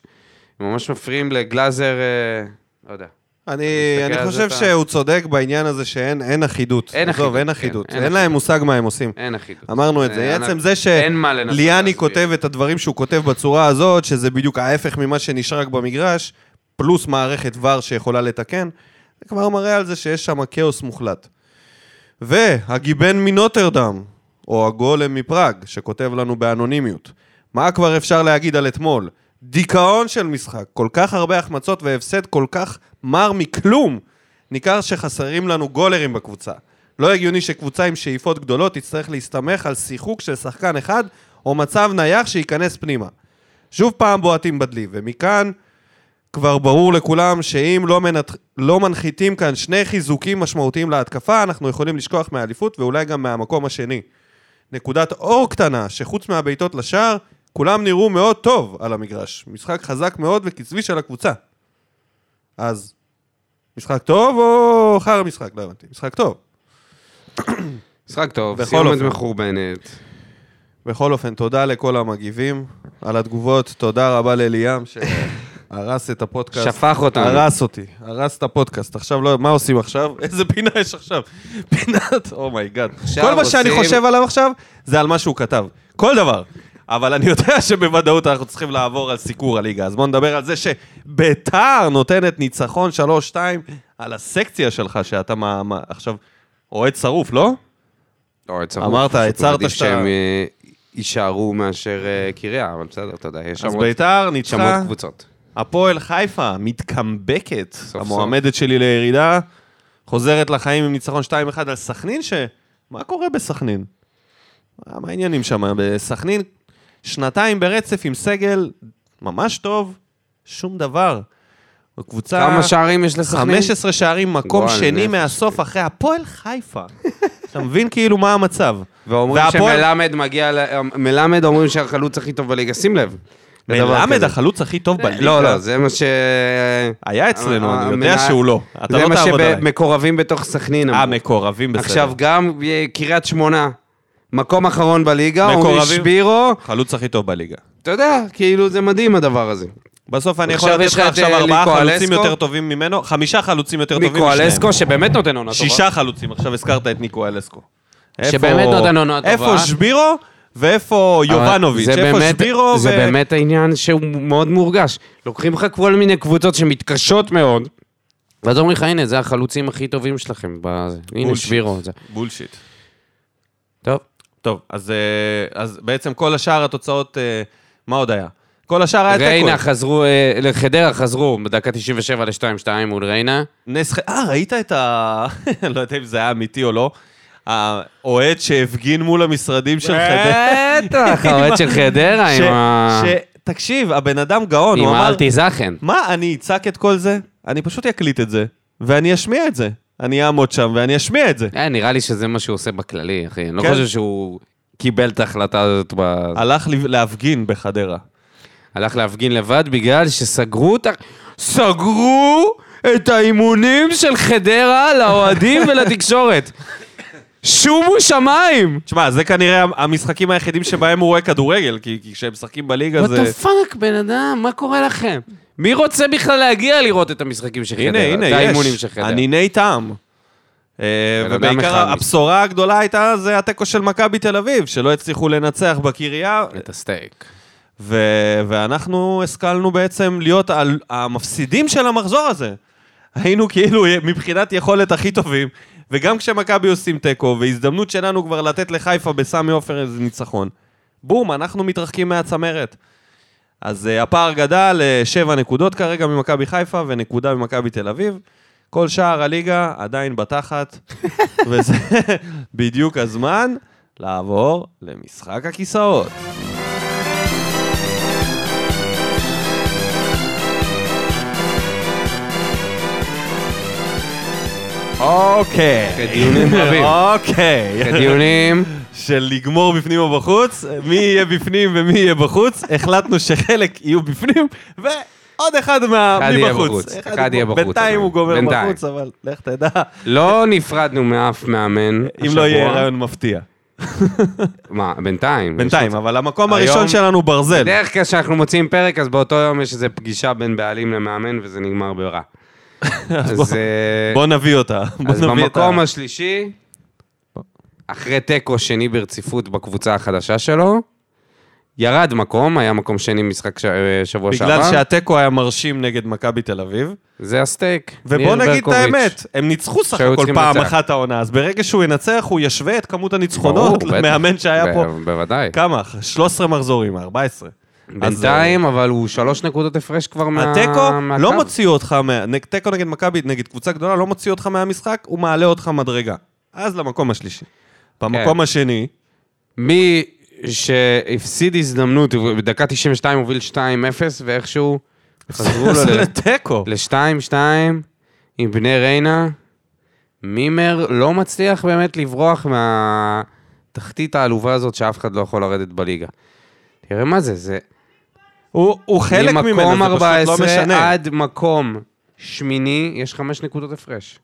B: ממש מפריעים לגלאזר, אה, לא יודע.
A: אני, אני חושב
B: זה, אתה-
A: שהוא צודק בעניין הזה שאין אין אחידות.
B: אין
A: עזוב,
B: אחידות,
A: אין
B: כן,
A: אחידות.
B: אין
A: אין להם מושג מה הם עושים.
B: אין אחידות.
A: אמרנו את זה.
B: אה,
A: עצם זה
B: אין לנסות
A: שליאני. כותב את הדברים שהוא כותב בצורה הזאת, שזה בדיוק ההפך ממה שנשרק במגרש, פלוס מערכת ור שיכולה לתקן, זה כבר מראה על זה שיש שם כאוס מוחלט. והגיבן מנוטרדם, או הגולם מפראג, שכותב לנו באנונימיות. מה כבר אפשר להגיד על אתמול? דיכאון של משחק, כל כך הרבה החמצות והפסד כל כך מר מכלום. ניכר שחסרים לנו גולרים בקבוצה. לא הגיוני שקבוצה עם שאיפות גדולות תצטרך להסתמך על שיחוק של שחקן אחד, או מצב נייח שייכנס פנימה. שוב פעם בועטים בדלי, ומכאן כבר ברור לכולם שאם לא, מנת... לא מנחיתים כאן שני חיזוקים משמעותיים להתקפה, אנחנו יכולים לשכוח מהאליפות ואולי גם מהמקום השני. נקודת אור קטנה, שחוץ מהבעיטות לשער, כולם נראו מאוד טוב על המגרש. משחק חזק מאוד וקצבי של הקבוצה. אז, משחק טוב או חרא משחק? לא הבנתי. משחק טוב.
B: משחק טוב, סיומת. מחורבנת.
A: בכל אופן, תודה לכל המגיבים על התגובות. תודה רבה לליאם שהרס את הפודקאסט.
B: שפך אותנו.
A: הרס אותי, הרס את הפודקאסט. עכשיו לא, מה עושים עכשיו? איזה פינה יש עכשיו? פינת, oh my god.
B: עכשיו
A: כל מה שאני חושב עליו עכשיו, זה על מה שהוא כתב. כל דבר. אבל אני יודע שבוודאות אנחנו צריכים לעבור על סיקור הליגה. אז בואו נדבר על זה שביתר נותנת ניצחון 3-2 על הסקציה שלך, שאתה מה, מה, עכשיו אוהד שרוף, לא?
B: אוהד שרוף.
A: אמרת, הצהרת שאתה-
B: שהם אה, יישארו מאשר אה, קריה, אבל בסדר, אתה יודע, יש שם עוד קבוצות.
A: הפועל חיפה מתקמבקת,
B: סוף.
A: המועמדת שלי לירידה, חוזרת לחיים עם ניצחון 2-1 על סכנין, ש... מה קורה בסכנין? מה העניינים שם? בסכנין, שנתיים ברצף עם סגל ממש טוב, שום דבר. קבוצה...
B: כמה שערים יש לסכנין?
A: 15 שערים, מקום
B: גועל
A: שני
B: נפש.
A: מהסוף אחרי הפועל חיפה. אתה מבין כאילו מה המצב.
B: ואומרים
A: והפועל-
B: שמלמד מגיע, ל- מלמד אומרים שהחלוץ הכי טוב בליגה, שים לב.
A: מלמד. החלוץ הכי טוב בליגה.
B: לא, לא, זה מה ש...
A: היה אצלנו, אני יודע שהוא לא. אתה
B: זה
A: לא
B: מה
A: תעבוד עליי.
B: שמקורבים בתוך סכנין.
A: אה. מקורבים בסדר.
B: עכשיו גם אה, קריית שמונה, מקום אחרון בליגה,
A: מקורבים.
B: שבירו,
A: חלוץ הכי טוב בליגה.
B: אתה יודע, כאילו זה מדהים הדבר הזה.
A: בסוף אני יכול לתת לך עכשיו
B: אה,
A: ארבעה
B: ניקו
A: חלוצים. יותר טובים ממנו, חמישה חלוצים יותר טובים
B: ניקו
A: משניהם.
B: אלסקו, שבאמת נותן עונה טובה.
A: שישה חלוצים, עכשיו הזכרת את ניקו אלסקו.
B: שבאמת נותן עונה טובה.
A: איפה שבירו ואיפה יובנוביץ'? איפה
B: באמת-
A: שבירו
B: זה
A: ו-
B: באמת העניין שהוא מאוד מורגש. לוקחים לך כל מיני קבוצות שמתקשות מאוד, ואז אומרים לך, הנה, זה החלוצים הכי טובים שלכם. בזה. הנה. שבירו. זה.
A: בולשיט.
B: טוב.
A: טוב, אז, אה, אז בעצם כל השאר התוצאות, אה, מה עוד היה? כל השאר היה תיקו.
B: ריינה חזרו, אה, לחדרה חזרו בדקה 97 ל-2-2 מול ריינה.
A: נס. אה, ראית את ה... אני לא יודע אם זה היה אמיתי או לא. האוהד שהפגין מול המשרדים של חדרה.
B: בטח, האוהד של חדרה עם ה...
A: תקשיב, הבן אדם גאון,
B: עם
A: הוא אמר...
B: האלטע זאכן.
A: מה, אני אצעק את כל זה? אני פשוט אקליט את זה, ואני אשמיע את זה. אני אעמוד שם ואני אשמיע את זה.
B: אה, נראה לי שזה מה שהוא עושה בכללי, אחי. אני לא
A: כן.
B: חושב שהוא קיבל את ההחלטה הזאת ב...
A: הלך להפגין בחדרה.
B: הלך להפגין לבד בגלל שסגרו את ה... סגרו את האימונים של חדרה לאוהדים ולתקשורת. שומו שמיים!
A: תשמע, זה כנראה המשחקים היחידים שבהם הוא רואה כדורגל, כי כי כשהם משחקים בליגה זה...
B: the fuck, בן אדם, מה קורה לכם? מי רוצה בכלל להגיע לראות את המשחקים של חדרה?
A: הנה, הנה,
B: את האימונים
A: יש.
B: של חדרה.
A: הניני טעם. אה,
B: בן אדם
A: ובעיקר
B: אחד
A: הבשורה הגדולה הייתה זה התיקו של מכבי תל אביב, שלא הצליחו לנצח בקריה,
B: את הסטייק.
A: ו- ואנחנו השכלנו בעצם להיות על המפסידים של המחזור הזה. היינו כאילו מבחינת יכולת הכי טובים, וגם כשמכבי עושים תיקו, והזדמנות שלנו כבר לתת לחיפה בסמי עופר איזה ניצחון. בום, אנחנו מתרחקים מהצמרת. אז uh, הפער גדל לשבע נקודות כרגע ממכבי חיפה ונקודה ממכבי תל אביב. כל שער הליגה עדיין בתחת, וזה בדיוק הזמן לעבור למשחק הכיסאות. אוקיי.
B: כדיונים רבים.
A: אוקיי.
B: כדיונים,
A: של לגמור בפנים או בחוץ, מי יהיה בפנים ומי יהיה בחוץ, החלטנו שחלק יהיו בפנים, עוד אחד מה-
B: אחד יהיה. בחוץ, אחד יהיה בחוץ,
A: בינתיים. הוא גומר. בחוץ, אבל לך תדע,
B: לא נפרדנו מאף מאמן.
A: אם לא יהיה. רעיון מפתיע.
B: מה, בינתיים.
A: בינתיים, אבל המקום הראשון שלנו ברזל.
B: בדרך כלל כשאנחנו מוציאים פרק, אז באותו יום יש איזו פגישה בין בעלים למאמן, וזה נגמר ברע. אז אה,
A: בוא נביא אותה.
B: אז במקום השלישי, אחרי תיקו שני ברציפות בקבוצה החדשה שלו, ירד מקום, היה מקום שני משחק ש- שבוע שעבר.
A: בגלל שהתיקו היה מרשים נגד מכבי תל אביב.
B: זה הסטייק.
A: ובוא נגיד את. האמת, הם ניצחו סך הכל פעם. אחת העונה, אז ברגע שהוא ינצח, הוא ישווה את כמות הניצחונות
B: ברור.
A: למאמן שהיה
B: ב-
A: פה.
B: בוודאי.
A: כמה? 13 מחזורים, 14.
B: בינתיים, אבל הוא שלוש נקודות הפרש כבר מה...
A: התיקו
B: מהקו.
A: לא מוציא אותך, מה- תיקו נגד מכבי, נגד קבוצה גדולה, לא מוציא אותך מהמשחק, הוא מעלה אותך מדרגה. אז למקום השלישי. במקום
B: כן.
A: השני,
B: מי שהפסיד הזדמנות, בדקה 92 הוביל 2-0, ואיכשהו חזרו לו
A: זה לתיקו.
B: ל-2-2 עם בני ריינה. מימר לא מצליח באמת לברוח מהתחתית העלובה הזאת שאף אחד לא יכול לרדת בליגה. תראה מה זה, זה
A: הוא הוא חלק ממנו,
B: ממקום
A: זה פשוט
B: 14
A: לא משנה.
B: עד מקום שמיני, יש חמש נקודות הפרש.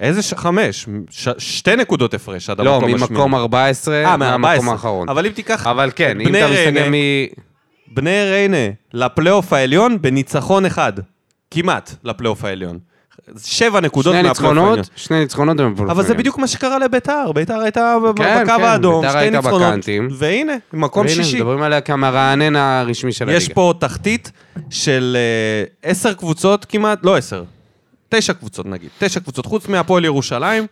A: איזה ש- חמש? ש- שתי נקודות הפרש עד
B: לא,
A: המקום השמיני.
B: ממקום 14,
A: אה,
B: מהמקום
A: מה-14.
B: האחרון.
A: אבל אם תיקח
B: אבל כן, אם אתה מסתכל מ...
A: בני ריינה לפלייאוף העליון בניצחון אחד. כמעט לפלייאוף העליון. שבע נקודות
B: שני
A: מהפלייאוף העליון.
B: שני ניצחונות בפלייאוף
A: אבל זה. בדיוק מה שקרה לביתר, ביתר הייתה
B: כן,
A: בקו
B: כן,
A: האדום,
B: ביתר
A: שתי
B: הייתה
A: ניצחונות,
B: בקאנטים.
A: והנה, מקום
B: והנה,
A: שישי.
B: מדברים עליה כמרענן הרשמי של הליגה.
A: יש פה תחתית של אה, עשר קבוצות כמעט, לא עשר, תשע קבוצות נגיד, תשע קבוצות, חוץ מהפועל ירושלים,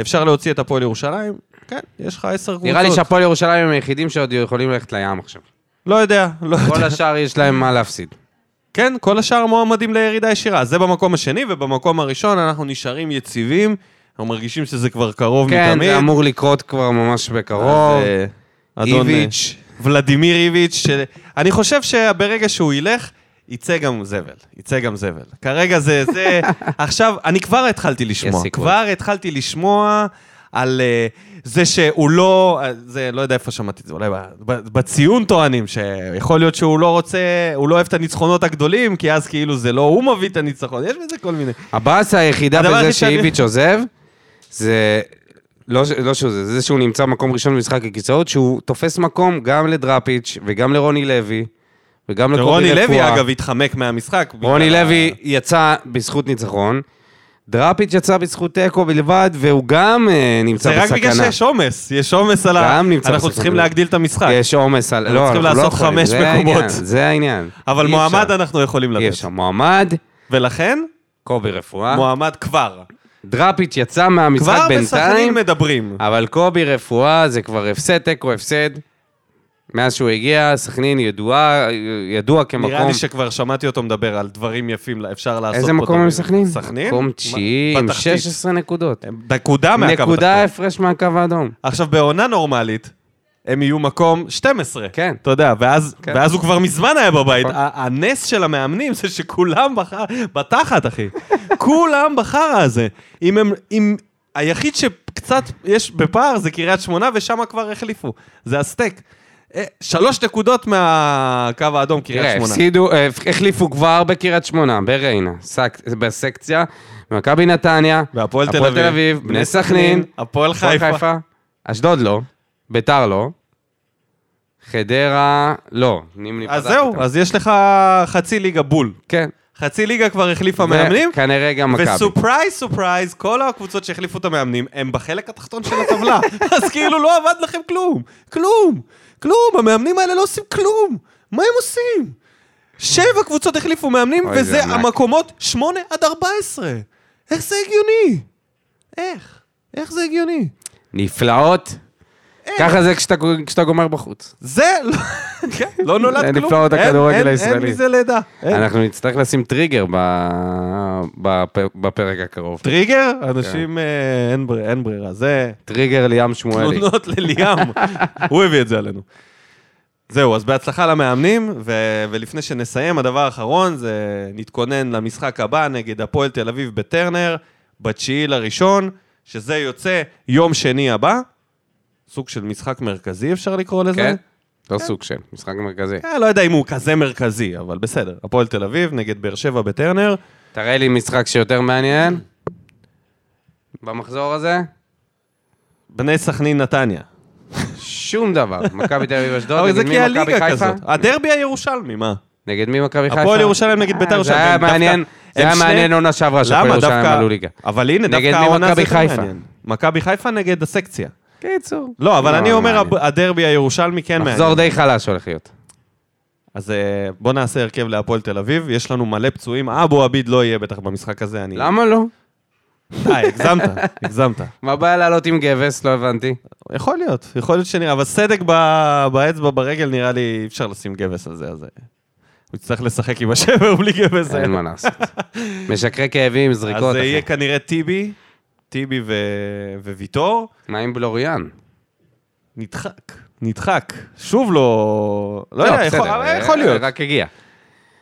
A: אפשר להוציא את הפועל ירושלים, כן, יש לך עשר קבוצות.
B: נראה לי שהפועל ירושלים הם היחידים שעוד יכולים ללכת לים עכשיו.
A: לא יודע, לא יודע.
B: כל השאר יש להם מה להפסיד.
A: כן, כל השאר מועמדים לירידה ישירה. זה במקום השני, ובמקום הראשון אנחנו נשארים יציבים. אנחנו מרגישים שזה כבר קרוב
B: כן,
A: מתמיד.
B: זה אמור לקרות כבר ממש בקרוב.
A: אז, אה, אדון אה,
B: איביץ'.
A: ולדימיר איביץ', ש... אני חושב שברגע שהוא ילך, יצא גם זבל. יצא גם זבל. כרגע זה, זה... עכשיו, אני כבר התחלתי לשמוע. כבר התחלתי לשמוע על uh, זה שהוא לא... זה, לא יודע איפה שמעתי את זה, אולי בציון טוענים שיכול להיות שהוא לא רוצה, הוא לא אוהב את הניצחונות הגדולים, כי אז כאילו זה לא הוא מביא את הניצחון, יש בזה כל מיני.
B: הבאסה היחידה בזה שאיביץ' עוזב, זה... לא, לא שהוא זה, זה שהוא נמצא במקום ראשון במשחק הכיסאות, שהוא תופס מקום גם לדראפיץ' וגם לרוני לוי, וגם לקובי רפואה.
A: רוני לוי, אגב, התחמק מהמשחק.
B: רוני
A: בגלל ה-
B: לוי יצא בזכות ניצחון, דראפיץ' יצא בזכות תיקו בלבד, והוא גם אה, נמצא
A: זה רק
B: בסכנה.
A: בגלל שיש עומס, יש עומס על ה...
B: גם נמצא
A: אנחנו
B: בסכנה.
A: צריכים להגדיל את המשחק.
B: יש עומס על...
A: אנחנו
B: לא,
A: צריכים
B: אנחנו לא
A: לעשות
B: יכולים,
A: חמש
B: זה
A: מקומות.
B: העניין, זה העניין.
A: אבל מועמד
B: אפשר.
A: אנחנו יכולים
B: אי
A: לתת.
B: אפשר. מועמד,
A: ולכן,
B: קובי רפואה.
A: מועמד כבר.
B: דראפיץ' יצא מהמשחק
A: כבר בסכנין
B: בינתיים,
A: מדברים.
B: אבל קובי רפואה זה כבר הפסד, תיקו הפסד. מאז שהוא הגיע, סכנין ידועה, ידוע כמקום...
A: נראה לי שכבר שמעתי אותו מדבר על דברים יפים, אפשר לעשות
B: איזה
A: פה
B: מקום הם. סכנין?
A: סכנין?
B: מקום תשיעי עם
A: בתחתית.
B: 16 נקודות.
A: נקודה מהקו
B: נקודה
A: התחתון.
B: הפרש מהקו האדום.
A: עכשיו, בעונה נורמלית, הם יהיו מקום 12.
B: כן.
A: אתה יודע, ואז,
B: כן.
A: ואז הוא כבר מזמן היה בבית.
B: נכון.
A: הנס של המאמנים זה שכולם בחר... בתחת, אחי. כולם בחרא הזה. אם הם... אם... היחיד שקצת יש בפער זה קריית שמונה, ושם כבר החליפו. זה הסטייק. אה, שלוש נקודות מהקו האדום, קריית שמונה.
B: הפסידו, אה, החליפו כבר בקריית שמונה, בריינה, סק- בסקציה, מכבי נתניה,
A: והפועל תל אביב,
B: אביב, בני סכנין,
A: הפועל
B: הפועל
A: חיפה.
B: אשדוד לא, ביתר לא, חדרה לא,
A: אז זהו,
B: איתם.
A: אז יש לך חצי ליגה בול.
B: כן.
A: חצי ליגה כבר החליפה מאמנים,
B: וכנראה גם מכבי.
A: ו surprise surprise, כל הקבוצות שהחליפו את המאמנים, הם בחלק התחתון של הטבלה. אז כאילו לא עבד לכם כלום. כלום. כלום. המאמנים האלה לא עושים כלום. מה הם עושים? שבע קבוצות החליפו מאמנים,
B: אוי,
A: וזה
B: ענק.
A: המקומות שמונה עד ארבע עשרה. איך זה הגיוני? איך? איך זה הגיוני?
B: נפלאות. ככה זה כשאתה- גומר בחוץ.
A: זה לא, כן, לא נולד כלום.
B: נפלאות
A: אין-
B: הכדורגל
A: אין-
B: הישראלי.
A: אין מזה לידה.
B: אנחנו נצטרך לשים טריגר בפרק הקרוב.
A: טריגר? אנשים, אה, אין ברירה, אין ברירה. זה
B: טריגר ליאם שמואלי.
A: תלונות לליאם. הוא הביא את זה עלינו. זהו, אז בהצלחה למאמנים, ו- ולפני שנסיים, הדבר האחרון זה נתכונן למשחק הבא נגד הפועל תל אביב בטרנר, בתשיעי לראשון, שזה יוצא יום שני הבא. סוג של משחק מרכזי, אפשר לקרוא לזה.
B: כן. לא סוג של, משחק מרכזי.
A: אה, לא יודע אם הוא כזה מרכזי, אבל בסדר. הפועל תל אביב נגד באר שבע בטרנר.
B: תראה לי משחק שיותר מעניין במחזור הזה.
A: בני סכנין נתניה.
B: שום דבר. מכבי תל אביב אשדוד,
A: זה
B: נגד מי מכבי חיפה?
A: הדרבי הירושלמי, מה?
B: נגד מי מכבי חיפה?
A: הפועל ירושלים נגד בית"ר
B: זה היה
A: ירושלים. דווקא-
B: מעניין, זה היה מעניין עונה שעברה שהפועל? ירושלים. עלו ליגה.
A: אבל הנה, דווקא העונה זה? מעניין. מכבי חיפה נגד הסקציה.
B: קיצור.
A: לא, אבל
B: לא,
A: אני אומר, הדרבי הירושלמי כן מעניין.
B: מחזור די חלש הולך להיות.
A: אז אה, בוא נעשה הרכב להפועל תל אביב, יש לנו מלא פצועים, אבו עביד לא יהיה בטח במשחק הזה, אני...
B: למה לא?
A: די, הגזמת, הגזמת.
B: מה הבעיה לעלות עם גבס? לא הבנתי.
A: יכול להיות, יכול להיות שנראה, אבל סדק ב- באצבע ברגל נראה לי אי אפשר לשים גבס על זה, אז אה, הוא יצטרך לשחק עם השבר בלי גבס.
B: אין מה לעשות. משקרי כאבים,
A: אז
B: זריקות,
A: זה יהיה. כנראה טיבי, טיבי ו- וויטור,
B: מה עם בלוריאן?
A: נדחק, נדחק, שוב לא... לא יודע, יכול-
B: בסדר,
A: אבל יכול להיות.
B: רק הגיע.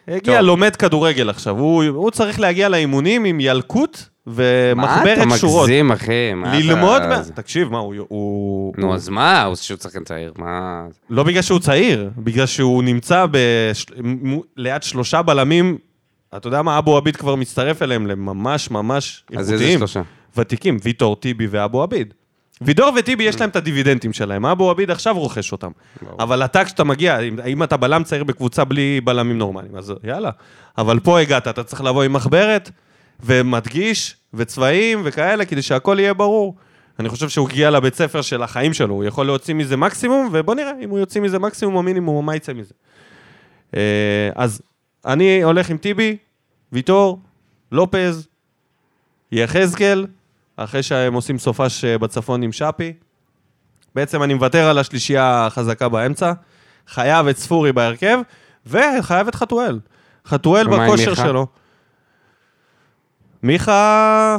A: הגיע,
B: טוב.
A: לומד כדורגל עכשיו, הוא הוא צריך להגיע לאימונים עם ילקוט
B: מה
A: ומחברת
B: אתה
A: שורות.
B: מגזים, אחי? מה אתה-
A: ללמוד, מה-
B: אז-
A: תקשיב, מה, הוא- הוא...
B: נו,
A: הוא-
B: אז מה? הוא שהוא שחקן צעיר, מה...
A: לא בגלל שהוא צעיר, בגלל שהוא נמצא בש... ליד שלושה בלמים, אתה יודע מה, אבו עביד כבר מצטרף אליהם לממש ממש
B: אז איזה
A: איכותיים.
B: שלושה?
A: ותיקים, ויטור, טיבי ואבו עביד. וידור וטיבי יש להם את הדיבידנדים שלהם, אבו עביד עכשיו רוכש אותם. אבל אתה כשאתה מגיע, אם, אם אתה בלם צעיר בקבוצה בלי בלמים נורמליים, אז יאללה. אבל פה הגעת, אתה צריך לבוא עם מחברת, ומדגיש, וצבעים וכאלה, כדי שהכל יהיה ברור. אני חושב שהוא הגיע לבית ספר של החיים שלו, הוא יכול להוציא מזה מקסימום, ובוא נראה אם הוא יוציא מזה מקסימום או מינימום, מה יצא מזה. אה, אז אני הולך עם טיבי, ויטור, לופז, יחזקאל, אחרי שהם עושים סופש אה, בצפון עם שפי. בעצם אני מוותר על השלישייה החזקה באמצע, חייב את ספורי בהרכב, וחייב את חתואל. חתואל בכושר? שלו. מיכה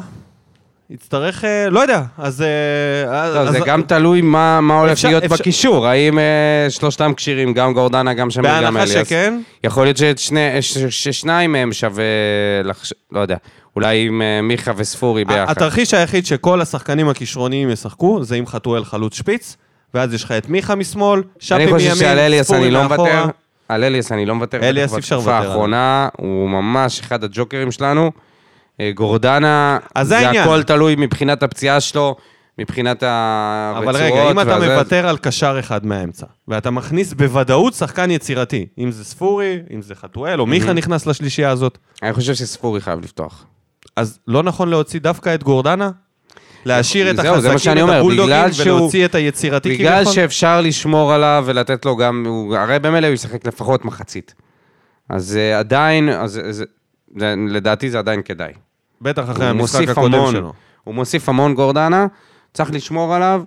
A: יצטרך, אה, לא יודע, אז... אה,
B: לא,
A: אז-
B: זה גם תלוי מה מה הולך
A: אפשר-
B: להיות
A: אפשר-
B: בקישור. האם אה, שלושתם כשירים, גם גורדנה, גם שמיר, גם
A: בהנחה
B: אליאס?
A: שכן,
B: יכול להיות ששניים מהם שווה, לחש- לא יודע, אולי עם אה, מיכה וספורי ביחד.
A: התרחיש היחיד שכל השחקנים הכישרוניים ישחקו, זה עם חתואל חלוץ שפיץ, ואז יש לך את מיכה משמאל, שפי
B: אני
A: מימין,
B: חושב שעל אליאס
A: ספורי
B: אני לא
A: מאחורה.
B: מוותר. על אליאס אני לא מוותר.
A: אליאס אי אפשר
B: בתקופה
A: לוותר עליו.
B: האחרונה, הוא ממש אחד הג'וקרים שלנו. אה, גורדנה,
A: זה העניין.
B: הכל תלוי מבחינת הפציעה שלו, מבחינת הרצועות.
A: אבל רגע, אם אתה מוותר על קשר אחד מהאמצע, ואתה מכניס בוודאות שחקן יצירתי, אם זה ספורי, אם זה חתואל, או מיכה נכנס לשלישייה הזאת,
B: אני חושב שספורי חייב לפתוח.
A: אז לא נכון להוציא דווקא את גורדנה? להשאיר את החזקים, את הבולדוגים, ולהוציא את היצירתי
B: בגלל
A: כביכול?
B: שאפשר לשמור עליו ולתת לו גם, הוא- הרי במילא הוא ישחק לפחות מחצית. אז אה, עדיין, אז, זה, זה, לדעתי זה עדיין כדאי.
A: בטח אחרי המשחק
B: מוסיף
A: הקודם
B: המון,
A: שלו.
B: הוא מוסיף המון גורדנה, צריך לשמור עליו.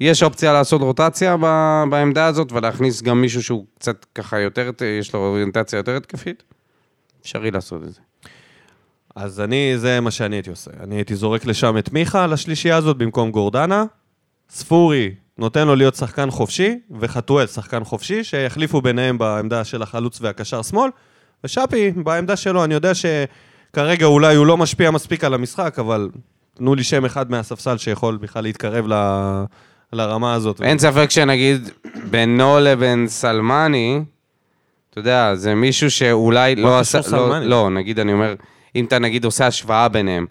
B: יש אופציה לעשות רוטציה ב, בעמדה הזאת ולהכניס גם מישהו שהוא קצת ככה יותר, יש לו אוריינטציה יותר התקפית. אפשרי לעשות את זה.
A: אז אני, זה מה שאני הייתי עושה. אני הייתי זורק לשם את מיכה לשלישייה הזאת במקום גורדנה. ספורי נותן לו להיות שחקן חופשי, וחתואל שחקן חופשי, שיחליפו ביניהם בעמדה של החלוץ והקשר שמאל. ושאפי, בעמדה שלו, אני יודע שכרגע אולי הוא לא משפיע מספיק על המשחק, אבל תנו לי שם אחד מהספסל שיכול בכלל להתקרב ל... לרמה הזאת.
B: אין ספק שנגיד בינו לבין סלמני, אתה יודע, זה מישהו שאולי לא עשה... לא? לא, נגיד, אני אומר, אם אתה נגיד עושה השוואה ביניהם,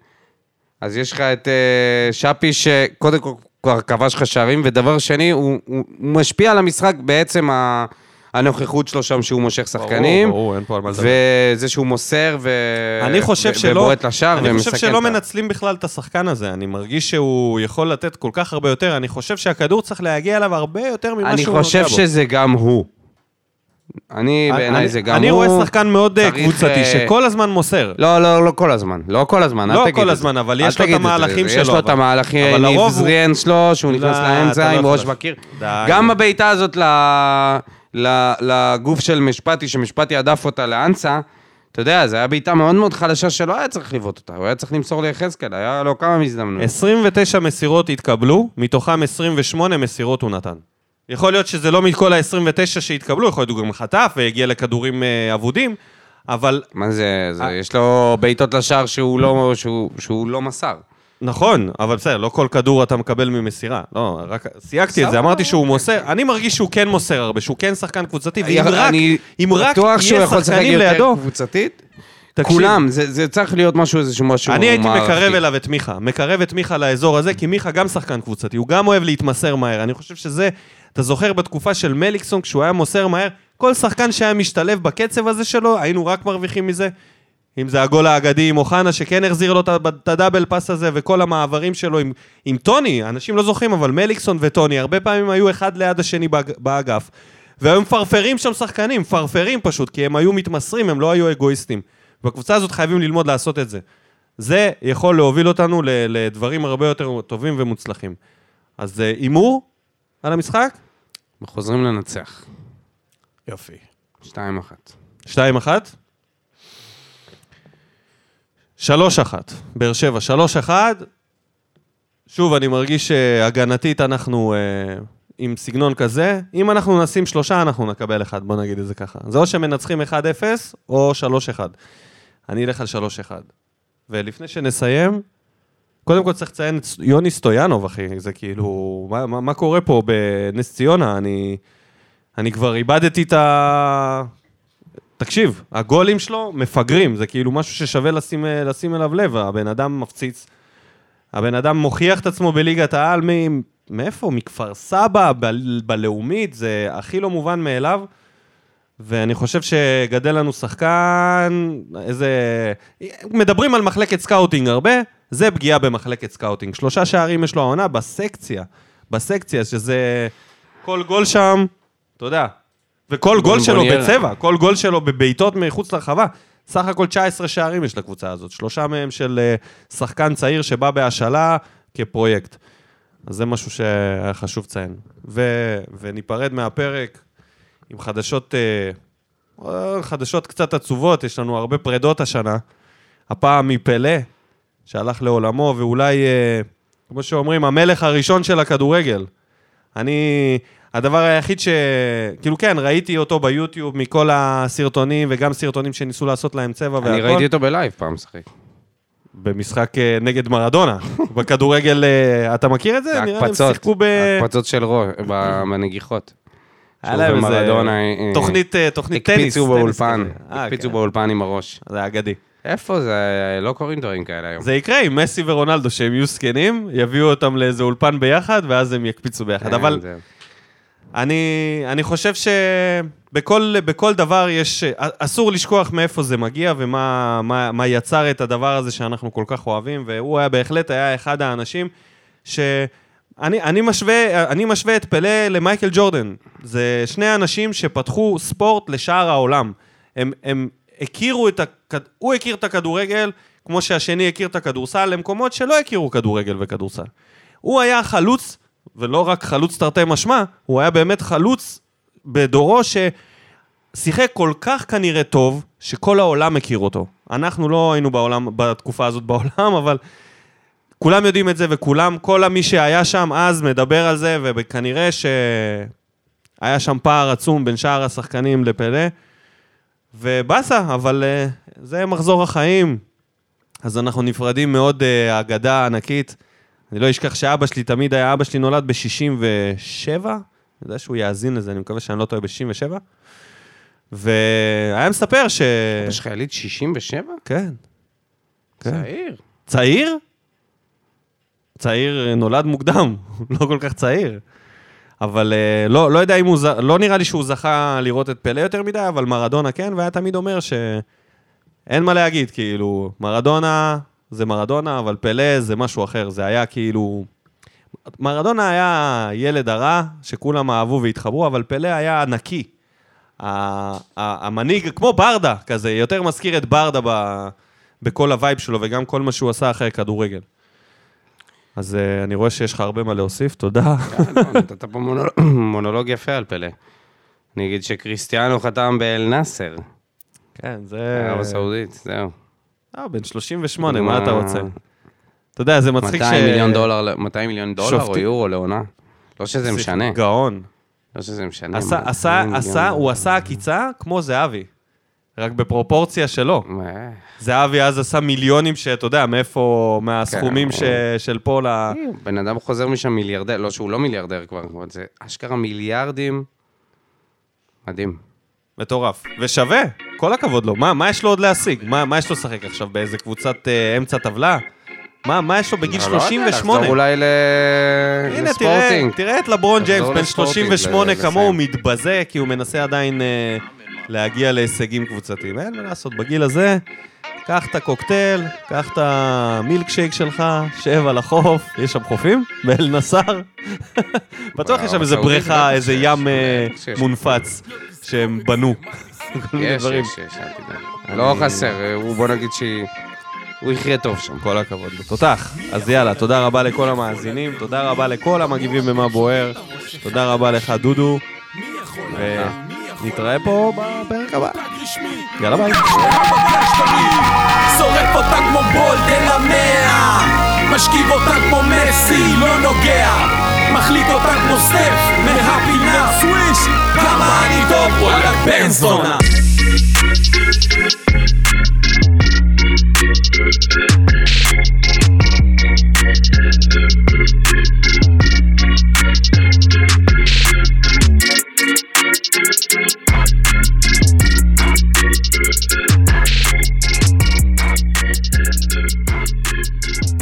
B: אז יש לך את אה, שפי שקודם כל כבר כבש לך שערים, ודבר שני, הוא, הוא, הוא משפיע על המשחק בעצם ה, הנוכחות שלו שם שהוא מושך שחקנים,
A: ברור, ברור, אין פה על מה לדבר.
B: וזה שהוא מוסר ו...
A: אני חושב
B: ו-
A: שלא,
B: ובועט לשער
A: אני חושב
B: ומסכן
A: שלא מנצלים בכלל את השחקן הזה, אני מרגיש שהוא יכול לתת כל כך הרבה יותר, אני חושב שהכדור צריך להגיע אליו הרבה יותר ממה
B: אני
A: שהוא נוגע בו.
B: חושב שזה גם הוא. אני, בעיניי
A: אני-
B: זה גם
A: אני
B: הוא.
A: רואה שחקן מאוד אה,
B: צריך,
A: קבוצתי,
B: אה,
A: שכל הזמן מוסר.
B: לא, לא, לא כל הזמן. לא כל הזמן, אל
A: לא
B: תגיד
A: כל
B: את זה.
A: הזמן, אבל
B: אל
A: יש לו את
B: תגיד.
A: המהלכים
B: יש
A: שלו,
B: לו את המהלכים, ניב זריאן שלו, שהוא נכנס
A: לא,
B: לאמצע
A: אתה לא
B: עם
A: יכול
B: ראש. בקיר. גם הבעיטה הזאת ל- ל- לגוף של משפטי, שמשפטי הדף אותה לאנסה, אתה יודע, זו הייתה בעיטה מאוד מאוד חלשה שלא היה צריך לבעוט אותה, הוא היה צריך למסור ליחזקאל, היה לו כמה מזדמנות.
A: 29 מסירות התקבלו, מתוכם 28 מסירות הוא נתן. יכול להיות שזה לא מכל ה-29 שהתקבלו, יכול להיות הוא גם חטף והגיע לכדורים אה, אבודים, אבל
B: מה זה, זה-
A: אה.
B: יש לו בעיטות לשער שהוא לא- שהוא- שהוא לא מסר.
A: נכון, אבל בסדר, לא כל כדור אתה מקבל ממסירה. לא, רק סייגתי את זה, אמרתי שהוא. מוסר, אני מרגיש שהוא כן מוסר הרבה, שהוא כן שחקן קבוצתי, ואם רק,
B: אני
A: אם רק יהיה שחקנים לידו,
B: קבוצתית.
A: תקשיב,
B: כולם, זה זה צריך להיות משהו, איזשהו משהו
A: אני הייתי
B: מערכתי.
A: מקרב אליו את מיכה, מקרב את מיכה לאזור הזה, כי מיכה גם שחקן קבוצתי, הוא גם אוהב להתמסר מהר. אני חושב שזה, אתה זוכר בתקופה של מליקסון, כשהוא היה מוסר מהר, כל שחקן שהיה משתלב בקצב הזה שלו, היינו רק מרוויחים מזה. אם זה הגול האגדי עם אוחנה, שכן החזיר לו את הדאבל פאס הזה, וכל המעברים שלו עם, עם טוני, אנשים לא זוכרים, אבל מליקסון וטוני, הרבה פעמים היו אחד ליד השני באג- באגף. והיו מפרפרים שם שחקנים, מפרפרים פשוט, כי הם היו מתמסרים, הם לא היו אגואיסטים. בקבוצה הזאת חייבים ללמוד לעשות את זה. זה יכול להוביל אותנו לדברים הרבה יותר טובים ומוצלחים. אז אה, הימור על המשחק?
B: חוזרים לנצח.
A: יופי.
B: 2-1.
A: שתיים אחת? שלוש אחת. באר שבע, שלוש אחת. שוב, אני מרגיש שהגנתית אנחנו אה, עם סגנון כזה. אם אנחנו נשים שלושה, אנחנו נקבל אחד, בוא נגיד את זה ככה. זה או שמנצחים 1-0 או 3-1. אני אלך על 3-1. ולפני שנסיים, קודם כל צריך לציין את יוני סטויאנוב, אחי. זה כאילו, מה, מה, מה קורה פה בנס ציונה? אני, אני כבר איבדתי את ה... תקשיב, הגולים שלו מפגרים, זה כאילו משהו ששווה לשים, לשים אליו לב, הבן אדם מפציץ. הבן אדם מוכיח את עצמו בליגת העל, מ... מאיפה? מכפר סבא, ב... בלאומית, זה הכי לא מובן מאליו. ואני חושב שגדל לנו שחקן, איזה... מדברים על מחלקת scouting הרבה, זה פגיעה במחלקת scouting. שלושה שערים יש לו העונה בסקציה, בסקציה, שזה... כל גול שם, אתה יודע, וכל גול שלו. בצבע, כל גול שלו בבעיטות מחוץ לרחבה. סך הכל 19 שערים יש לקבוצה הזאת, שלושה מהם של אה, שחקן צעיר שבא בהשאלה כפרויקט. אז זה משהו שהיה חשוב לציין. ו... וניפרד מהפרק עם חדשות, אה, אה, חדשות קצת עצובות, יש לנו הרבה פרדות השנה. הפעם מפלא, שהלך לעולמו, ואולי, אה, כמו שאומרים, המלך הראשון של הכדורגל. אני, הדבר היחיד ש... כאילו כן, ראיתי אותו ביוטיוב מכל הסרטונים, וגם סרטונים שניסו לעשות להם צבע והכל.
B: אני ראיתי אותו בלייב פעם משחק.
A: במשחק אה, נגד מרדונה. בכדורגל, אה, אתה מכיר את זה? נראה לי הם שיחקו ב...
B: הקפצות של ראש, בנגיחות.
A: היה להם איזה תוכנית, טניס.
B: הקפיצו באולפן.
A: אה,
B: הקפיצו
A: כן.
B: באולפן עם הראש.
A: זה אגדי.
B: איפה זה? לא קורים דברים כאלה היום.
A: זה יקרה עם מסי ורונלדו, שהם יהיו זקנים, יביאו אותם לאיזה אולפן ביחד, ואז הם יקפיצו ביחד. אבל
B: כן, זה-
A: אני, אני חושב שבכל בכל דבר יש... אסור לשכוח מאיפה זה מגיע ומה מה, מה יצר את הדבר הזה שאנחנו כל כך אוהבים, והוא היה בהחלט היה אחד האנשים ש... אני, אני, משווה, אני משווה את פלא למייקל ג'ורדן. זה שני אנשים שפתחו ספורט לשאר העולם. הם, הם הכירו את הכ... הוא הכיר את הכדורגל, כמו שהשני הכיר את הכדורסל, למקומות שלא הכירו כדורגל וכדורסל. הוא היה חלוץ, ולא רק חלוץ תרתי משמע, הוא היה באמת חלוץ בדורו ששיחק כל כך כנראה טוב, שכל העולם מכיר אותו. אנחנו לא היינו בעולם, בתקופה הזאת בעולם, אבל כולם יודעים את זה, וכולם, כל מי שהיה שם אז מדבר על זה, וכנראה שהיה שם פער עצום בין שאר השחקנים לפלא. ובאסה, אבל uh, זה מחזור החיים. אז אנחנו נפרדים מאוד uh, אגדה ענקית. אני לא אשכח שאבא שלי תמיד היה, אבא שלי נולד ב-67, אני יודע שהוא יאזין לזה, אני מקווה שאני לא טועה ב-67. והיה מספר ש...
B: יש לך יליד 67?
A: כן. כן.
B: צעיר.
A: צעיר? צעיר אה, נולד מוקדם, לא כל כך צעיר. אבל אה, לא, לא יודע אם הוא. לא נראה לי שהוא זכה לראות את פלה יותר מדי, אבל מרדונה כן, והיה תמיד אומר שאין מה להגיד, כאילו, מרדונה זה מרדונה, אבל פלה זה משהו אחר, זה היה כאילו... מרדונה היה ילד הרע, שכולם אהבו והתחברו, אבל פלה היה נקי. המנהיג, כמו ברדה כזה, יותר מזכיר את ברדה ב... בכל ה vibe שלו, וגם כל מה שהוא עשה אחרי כדורגל. אז uh, אני רואה שיש לך הרבה מה להוסיף, תודה.
B: נתת פה מונול- מונולוג יפה על פלא. אני אגיד שקריסטיאנו חתם באל נאסר,
A: כן, זה...
B: ערב הסעודית, זהו.
A: אה, בן 38, מה אתה רוצה? אתה יודע, זה מצחיק ש...
B: 200 מיליון דולר, 200 מיליון דולר או יורו לעונה. לא שזה משנה,
A: גאון.
B: לא שזה משנה.
A: עשה,
B: מה,
A: עשה,
B: 200
A: עשה,
B: מיליון
A: הוא. עשה עקיצה כמו זהבי. רק בפרופורציה שלו. זהבי אז עשה מיליונים שאתה יודע, מאיפה, מהסכומים
B: כן.
A: ש- של פה ל...
B: בן אדם חוזר משם מיליארדר, לא שהוא לא מיליארדר כבר, זה אשכרה מיליארדים. מדהים.
A: מטורף. ושווה, כל הכבוד לו. מה, מה יש לו עוד להשיג? מה, מה יש לו לשחק עכשיו? באיזה קבוצת אה, אמצע טבלה? מה, מה יש לו בגיל
B: לא יודע,
A: 38?
B: לחזור אולי ל...
A: הנה, תראה,
B: לספורטינג.
A: תראה את לברון ג'יימס, בן
B: לספורטינג,
A: 38
B: לסיים.
A: כמוהו, מתבזה, כי הוא מנסה עדיין אה, להגיע להישגים קבוצתיים. אין מה לעשות, בגיל הזה, קח את הקוקטייל, קח את המילקשייק שלך, שב על החוף, יש שם חופים? באל נסאר? בטוח יש שם איזה בריכה, איזה ים אה,
B: שיש.
A: מונפץ שהם בנו.
B: יש. יש, יש, אל תדאג. לא חסר, הוא בוא נגיד שהוא יחיה טוב שם.
A: כל הכבוד. תותח. אז יאללה, תודה רבה לכל המאזינים, תודה רבה לכל המגיבים במה בוער, תודה רבה לך, דודו, נתראה פה בפרק הבא. יאללה ביי.
C: שורף אותה כמו בולט אל המאה משכיב אותה כמו מסי, לא נוגע מחליט אותה כמו סטף מהפינה סוויש כמה אני טוב, וואלה בן זונה Thank you. Thank you.